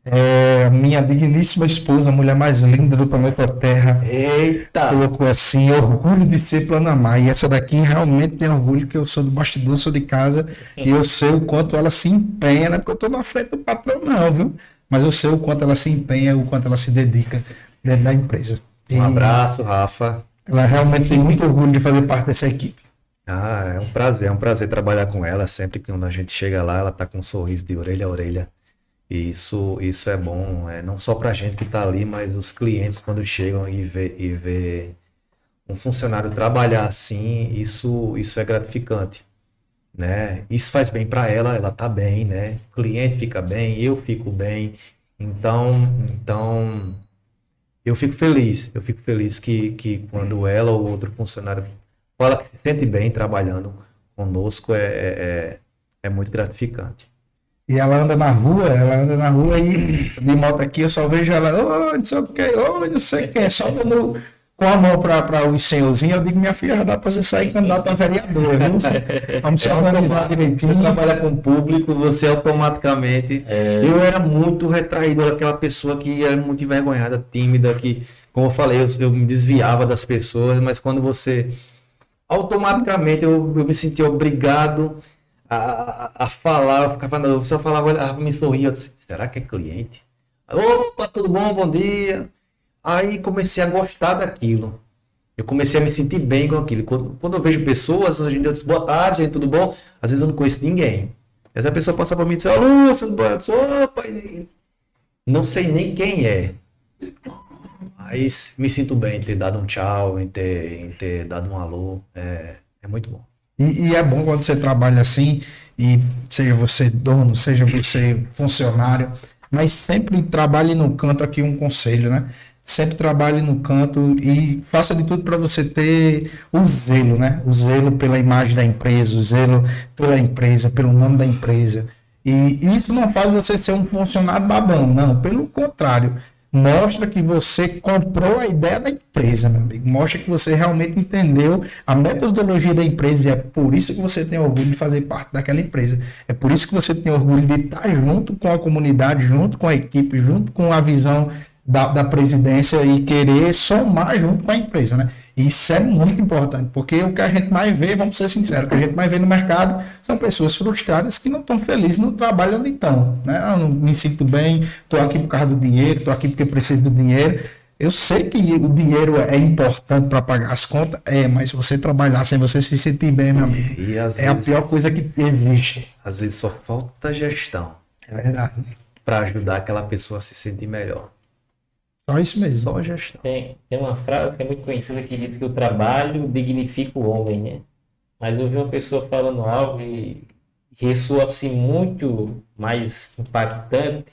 É, minha digníssima esposa, a mulher mais linda do planeta Terra. Eita! Colocou assim, orgulho de ser Planamar. E essa daqui realmente tem orgulho, que eu sou do bastidor, sou de casa. e eu sei o quanto ela se empenha, não é porque eu estou na frente do patrão, não, viu? Mas eu sei o quanto ela se empenha, o quanto ela se dedica dentro da empresa. E um abraço, Rafa. Ela realmente tem muito orgulho de fazer parte dessa equipe. Ah, é um prazer, é um prazer trabalhar com ela. Sempre que a gente chega lá, ela está com um sorriso de orelha a orelha. E isso, isso é bom, é, não só para a gente que está ali, mas os clientes quando chegam e vê, e vê um funcionário trabalhar assim, isso, isso é gratificante né? Isso faz bem para ela, ela tá bem, né? O cliente fica bem, eu fico bem. Então, então eu fico feliz, eu fico feliz que, que quando ela ou outro funcionário fala que se sente bem trabalhando conosco é, é, é, é muito gratificante. E ela anda na rua, ela anda na rua e de moto aqui eu só vejo ela, oh, não sei o que, oh, não sei o que, só dando com a mão para os senhorzinhos, eu digo, minha filha, já dá para você sair candidato a vereador, viu? <laughs> Vamos se é organizar direitinho. Você trabalha com o público, você automaticamente. É... Eu era muito retraído, aquela pessoa que era muito envergonhada, tímida, que, como eu falei, eu, eu me desviava das pessoas, mas quando você. Automaticamente eu, eu me sentia obrigado a, a, a falar, eu ficava, eu só falava, ela me sorria, eu disse, será que é cliente? Opa, tudo bom? Bom dia. Aí comecei a gostar daquilo. Eu comecei a me sentir bem com aquilo. Quando, quando eu vejo pessoas, hoje em dia eu disse, boa tarde, tudo bom? Às vezes eu não conheço ninguém. Essa pessoa passa por mim e diz, alô, Lúcio, opa, não sei nem quem é. Mas me sinto bem em ter dado um tchau, em ter, em ter dado um alô. É, é muito bom. E, e, é bom quando você trabalha assim, e seja você dono, seja você funcionário, mas sempre trabalhe no canto aqui um conselho, né? Sempre trabalhe no canto e faça de tudo para você ter o zelo, né? O zelo pela imagem da empresa, o zelo pela empresa, pelo nome da empresa. E isso não faz você ser um funcionário babão, não. Pelo contrário, mostra que você comprou a ideia da empresa, meu amigo. Mostra que você realmente entendeu a metodologia da empresa e é por isso que você tem orgulho de fazer parte daquela empresa. É por isso que você tem orgulho de estar junto com a comunidade, junto com a equipe, junto com a visão da, da presidência e querer somar junto com a empresa, né? Isso é muito importante, porque o que a gente mais vê, vamos ser sinceros, o que a gente mais vê no mercado são pessoas frustradas que não estão felizes no trabalho onde estão. Né? Eu não me sinto bem, estou aqui por causa do dinheiro, estou aqui porque preciso do dinheiro. Eu sei que o dinheiro é importante para pagar as contas, é, mas se você trabalhar sem você se sentir bem, meu amigo, é vezes, a pior coisa que existe. Às vezes só falta gestão. É verdade. Para ajudar aquela pessoa a se sentir melhor. Só isso mesmo. Só gestão. Tem, tem uma frase que é muito conhecida que diz que o trabalho dignifica o homem, né? Mas eu vi uma pessoa falando algo e ressoa assim muito mais impactante.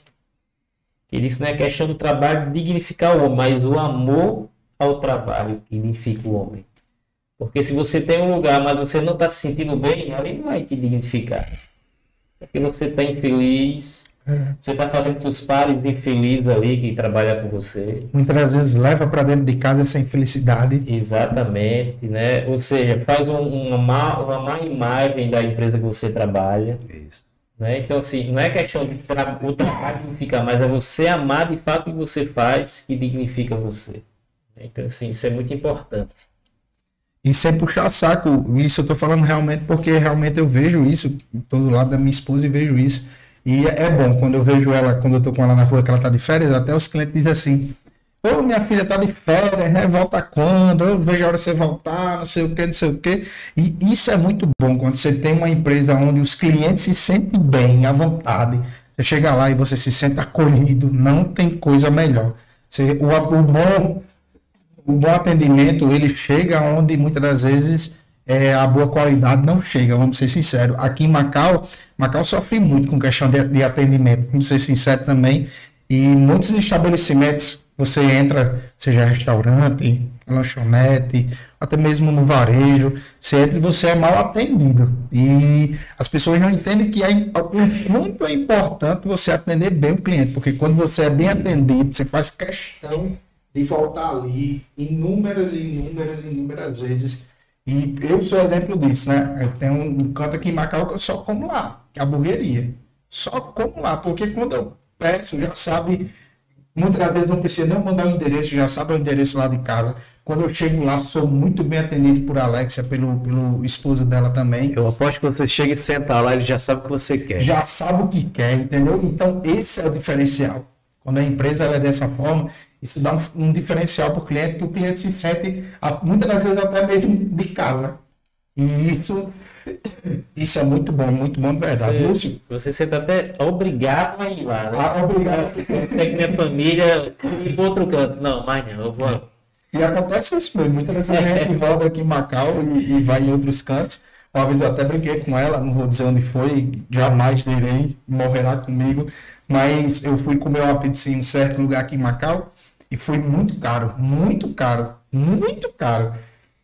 Ele disse que não é questão do trabalho dignificar o homem, mas o amor ao trabalho que dignifica o homem. Porque se você tem um lugar, mas você não está se sentindo bem, ali não vai te dignificar. Porque você está infeliz, é. Você está fazendo seus pares infelizes ali que trabalham com você. Muitas vezes leva para dentro de casa essa infelicidade. Exatamente, né? Ou seja, faz um, uma, má, uma má imagem da empresa que você trabalha. Isso. Né? Então, assim, não é questão de tra o trabalho dignificar, mas é você amar de fato o que você faz que dignifica você. Então, assim, isso é muito importante. E sem puxar saco, isso eu estou falando realmente porque realmente eu vejo isso, todo lado da minha esposa e vejo isso e é bom, quando eu vejo ela, quando eu tô com ela na rua, que ela tá de férias, até os clientes dizem assim, ô minha filha tá de férias, né? Volta quando? Eu vejo a hora de você voltar, não sei o que, não sei o que. E isso é muito bom quando você tem uma empresa onde os clientes se sentem bem, à vontade. Você chega lá e você se sente acolhido, não tem coisa melhor. Você, o, o, bom, o bom atendimento, ele chega onde muitas das vezes é, a boa qualidade não chega, vamos ser sinceros. Aqui em Macau, Macau sofre muito com questão de, de atendimento, vamos ser sinceros também. E muitos estabelecimentos, você entra, seja restaurante, lanchonete, até mesmo no varejo, você entra e você é mal atendido. E as pessoas não entendem que é, o quanto é importante você atender bem o cliente, porque quando você é bem atendido, você faz questão de voltar ali inúmeras e inúmeras e inúmeras vezes e eu sou exemplo disso, né? Eu tenho um canto aqui em Macau que eu só como lá, que é a burgueria. Só como lá, porque quando eu peço, já sabe, muitas das vezes não precisa nem mandar o endereço, já sabe o endereço lá de casa. Quando eu chego lá, sou muito bem atendido por Alexia, pelo, pelo esposo dela também. Eu aposto que você chega e senta lá, ele já sabe o que você quer. Já sabe o que quer, entendeu? Então, esse é o diferencial. Quando a empresa é dessa forma, isso dá um, um diferencial para o cliente, que o cliente se sente, muitas das vezes, até mesmo de casa. E isso, isso é muito bom, muito bom de verdade. Você, Lúcio, você sente até obrigado a ir lá, né? Ah, obrigado. Você que minha família ir para outro canto. Não, mas não, eu vou. E acontece isso mesmo. Muitas vezes a gente roda aqui em Macau e, e vai em outros cantos. Uma vez eu até brinquei com ela, não vou dizer onde foi, jamais direi, morrerá comigo. Mas eu fui comer uma pizza em um certo lugar aqui em Macau. E foi muito caro, muito caro, muito caro.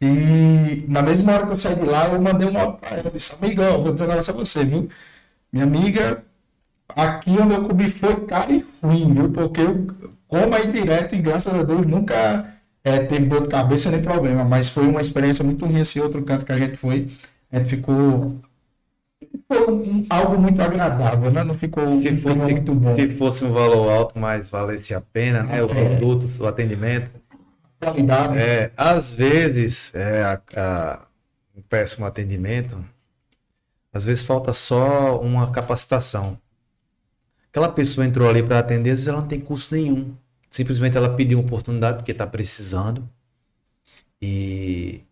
E na mesma hora que eu saí de lá, eu mandei uma para ela. Disse, amigão, vou dizer um negócio a você, viu? Minha amiga, aqui onde eu comi foi caro e ruim, viu? Porque eu como aí direto e graças a Deus nunca é, teve dor de cabeça nem problema. Mas foi uma experiência muito ruim esse outro canto que a gente foi. A gente ficou foi um, algo muito agradável, né? Não ficou se fosse, muito bom. Se fosse um valor alto, mas valesse a pena, né? O é. produto, o atendimento. Qualidade. É, às vezes, é, a, a, um péssimo atendimento, às vezes falta só uma capacitação. Aquela pessoa entrou ali para atender, às vezes ela não tem custo nenhum. Simplesmente ela pediu uma oportunidade porque está precisando. E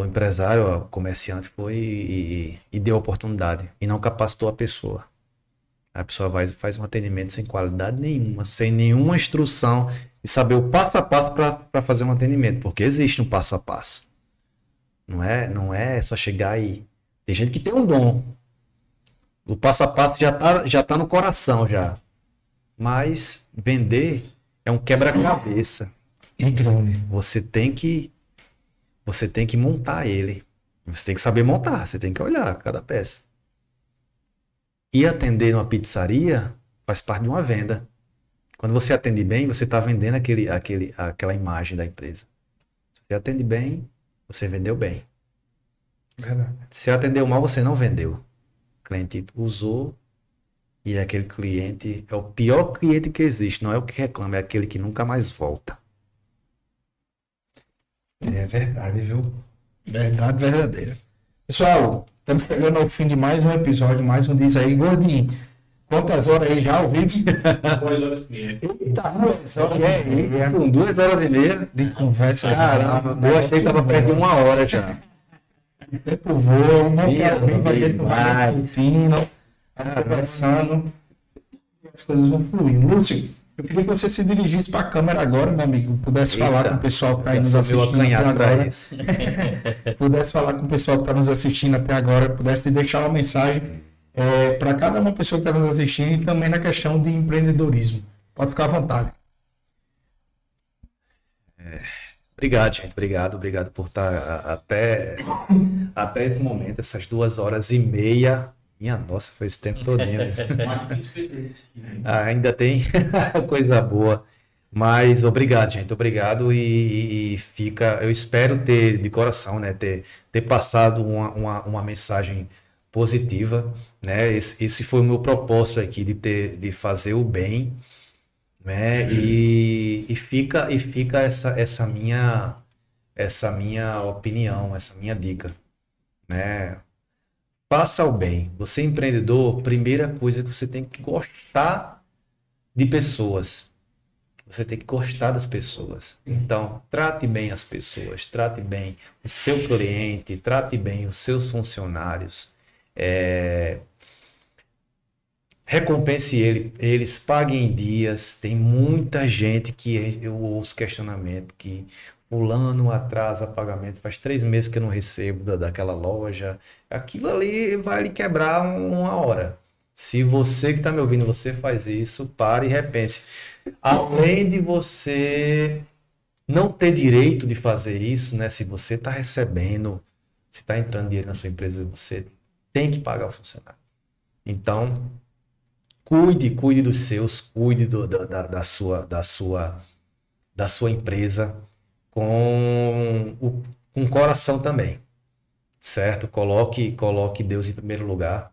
o empresário, o comerciante foi e, e, deu oportunidade e não capacitou a pessoa. A pessoa vai faz um atendimento sem qualidade nenhuma, sem nenhuma instrução e saber o passo a passo para fazer um atendimento, porque existe um passo a passo. Não é, não é só chegar e tem gente que tem um dom. O passo a passo já tá, já tá no coração já. Mas vender é um quebra-cabeça. É grande. Você tem que você tem que montar ele. Você tem que saber montar, você tem que olhar cada peça. E atender numa pizzaria faz parte de uma venda. Quando você atende bem, você está vendendo aquele, aquele, aquela imagem da empresa. Se você atende bem, você vendeu bem. Verdade. Se atendeu mal, você não vendeu. O cliente usou e aquele cliente é o pior cliente que existe. Não é o que reclama, é aquele que nunca mais volta. É verdade, viu? Verdade verdadeira. Pessoal, estamos chegando ao fim de mais um episódio, mais um Diz aí, gordinho. Quantas horas aí já ao vivo? Duas horas e meia. Eita, duas horas. É isso. Com duas horas e meia. De conversa. Caramba, eu achei que tava perto de uma hora já. O tempo voa, uma que ao vivo a gente vai conversando, as coisas vão fluindo. Lúcio, eu queria que você se dirigisse para a câmera agora, meu amigo, pudesse Eita, falar com o pessoal que está nos assistindo até agora. <laughs> pudesse falar com o pessoal que está nos assistindo até agora, pudesse deixar uma mensagem para cada uma pessoa que está nos assistindo e também na questão de empreendedorismo. Pode ficar à vontade. Obrigado, gente. Obrigado, obrigado por estar a- até, até esse momento, essas duas horas e meia. Minha nossa, foi <laughs> esse tempo todinho. Ah, ainda tem <laughs> coisa boa. Mas obrigado, gente. Obrigado e, e fica. Eu espero ter de coração, né? Ter, ter passado uma, uma, uma mensagem positiva, né? Esse, esse foi o meu propósito aqui de ter, de fazer o bem, né? E, e fica e fica essa, essa minha essa minha opinião, essa minha dica, né? Faça o bem. Você é empreendedor, primeira coisa que você tem que gostar de pessoas. Você tem que gostar das pessoas. Então, trate bem as pessoas, trate bem o seu cliente, trate bem os seus funcionários. É, Recompense ele, eles, paguem em dias. Tem muita gente que eu ouço questionamento que fulano atrasa pagamento, faz três meses que eu não recebo da, daquela loja. Aquilo ali vai lhe quebrar uma hora. Se você que está me ouvindo, você faz isso, pare e repense. Além de você não ter direito de fazer isso, né? Se você está recebendo, se está entrando dinheiro na sua empresa, você tem que pagar o funcionário. Então, cuide, cuide dos seus, cuide do- da, da, da sua, da sua, da sua empresa com o com coração também, certo? Coloque, coloque Deus em primeiro lugar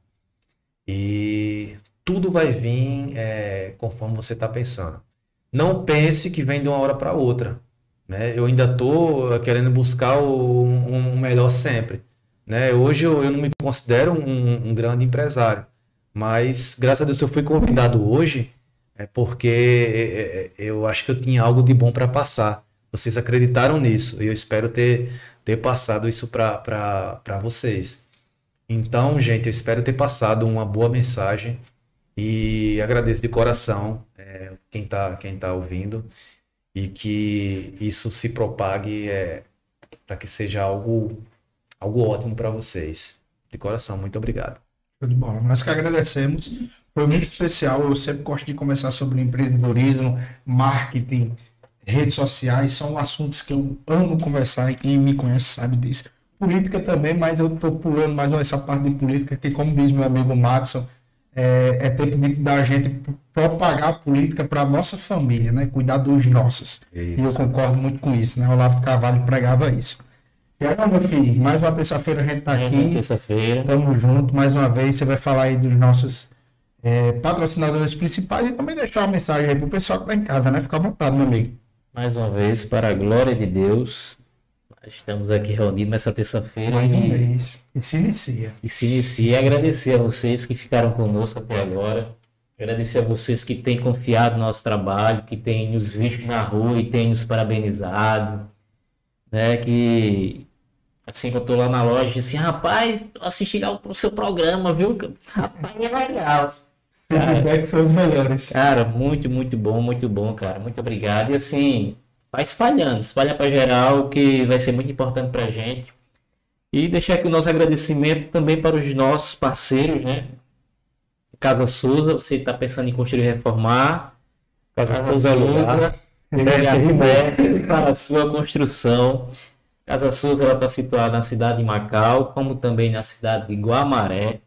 e tudo vai vir é, conforme você está pensando. Não pense que vem de uma hora para outra, né? Eu ainda estou querendo buscar o um, um melhor sempre, né? Hoje eu, eu não me considero um, um grande empresário, mas graças a Deus eu fui convidado hoje é porque é, é, eu acho que eu tinha algo de bom para passar. Vocês acreditaram nisso e eu espero ter, ter passado isso para vocês. Então, gente, eu espero ter passado uma boa mensagem e agradeço de coração é, quem está quem tá ouvindo e que isso se propague é, para que seja algo, algo ótimo para vocês. De coração, muito obrigado. Show de bola. Nós que agradecemos. Foi muito especial. Eu sempre gosto de conversar sobre empreendedorismo, marketing, redes sociais. São assuntos que eu amo conversar e quem me conhece sabe disso. Política também, mas eu estou pulando mais essa parte de política, que como diz meu amigo Matson, é, é tempo de, da gente propagar a política para nossa família, né? Cuidar dos nossos. E eu concordo muito com isso, né? O Olavo Carvalho pregava isso. E aí, meu filho, mais uma terça-feira a gente está Amanhã, aqui. Terça-feira. Tamo junto mais uma vez. Você vai falar aí dos nossos é, patrocinadores principais e também deixar uma mensagem aí pro pessoal que tá em casa, né? Fica à vontade, meu amigo. Mais uma vez, para a glória de Deus, estamos aqui reunidos nessa terça-feira Mais uma e, vez. E se inicia. e se inicia. E agradecer a vocês que ficaram conosco até agora. Agradecer a vocês que têm confiado no nosso trabalho, que têm nos visto na rua e têm nos parabenizado. Né? Que assim que eu tô lá na loja, assim, rapaz, tô assistindo ao- o seu programa, viu? Rapaz, é legal. <laughs> Feedbacks os melhores. Cara, muito, muito bom, muito bom, cara. Muito obrigado. E assim, vai espalhando, espalha para geral, que vai ser muito importante pra gente. E deixar aqui o nosso agradecimento também para os nossos parceiros, né? Casa Souza, você está pensando em construir e reformar. Casa Souza é. Ele aberto para a sua construção. Casa Souza está situada na cidade de Macau, como também na cidade de Guamaré.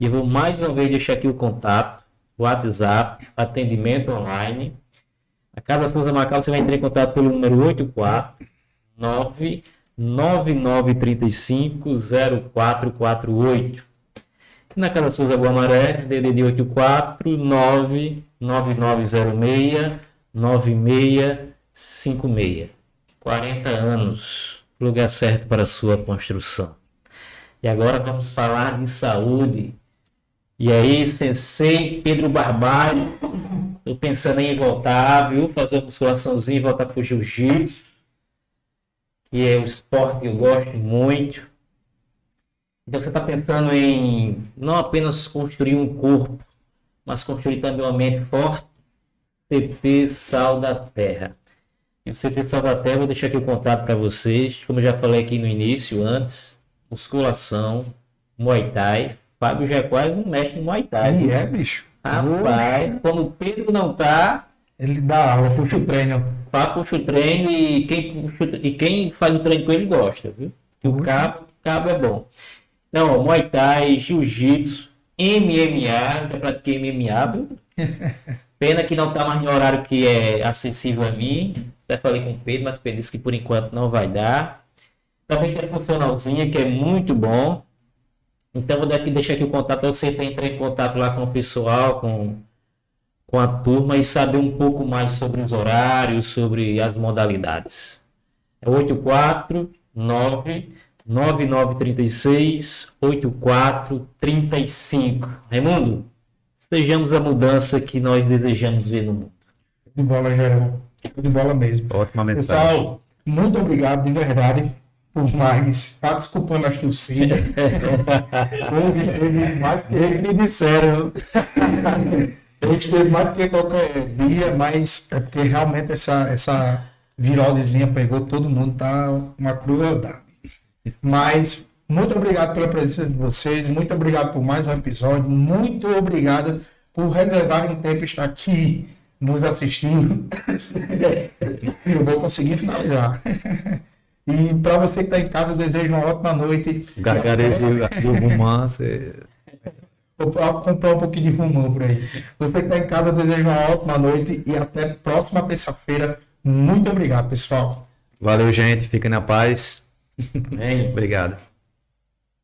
E eu vou mais uma vez deixar aqui o contato, WhatsApp, atendimento online. A Casa Souza Macau você vai entrar em contato pelo número 84 9935 0448. Na Casa Souza Guamaré, DDD 84 99906 9656. 40 anos, lugar certo para sua construção. E agora vamos falar de saúde. E aí, Sensei Pedro Barbalho, tô pensando em voltar, viu? Fazer uma musculaçãozinha e voltar pro jiu-jitsu, que é o esporte que eu gosto muito. Então você está pensando em não apenas construir um corpo, mas construir também uma mente forte, CT Sal da Terra. E o CT Sal da Terra, vou deixar aqui o contato para vocês. Como eu já falei aqui no início, antes, musculação, Muay Thai. Fábio já é quase um mestre em Muay Thai. E é, bicho. Rapaz, quando o Pedro não tá, Ele dá aula, puxa o treino. Pá puxa o treino e quem, e quem faz o treino com ele gosta, viu? Que o cabo, cabo é bom. Então, ó, Muay Thai, Jiu-Jitsu, MMA, ainda pratiquei MMA, viu? <laughs> Pena que não tá mais no horário que é acessível a mim. Até falei com o Pedro, mas o Pedro disse que por enquanto não vai dar. Também tem a funcionalzinha, que é muito bom. Então, vou daqui- deixar aqui o contato para você entrar em contato lá com o pessoal, com, com a turma e saber um pouco mais sobre os horários, sobre as modalidades. É 849 9936 8435. Raimundo, sejamos a mudança que nós desejamos ver no mundo. De bola, geral. De bola mesmo. Ótima mensagem. Pessoal, muito obrigado de verdade por mais. Tá desculpando as torcidas. <laughs> Houve, teve mais que me disseram. A gente teve mais do que qualquer dia, mas é porque realmente essa, essa virosezinha pegou todo mundo, tá uma crueldade. Mas muito obrigado pela presença de vocês, muito obrigado por mais um episódio, muito obrigado por reservarem um tempo estar aqui nos assistindo. <laughs> Eu vou conseguir finalizar. E para você que está em casa, eu desejo uma ótima noite. Gargarejo do romance. Vou pra- comprar um pouquinho de rumão por aí. Você que está em casa, eu desejo uma ótima noite e até próxima terça-feira. Muito obrigado, pessoal. Valeu, gente. Fiquem na paz. Amém. Obrigado.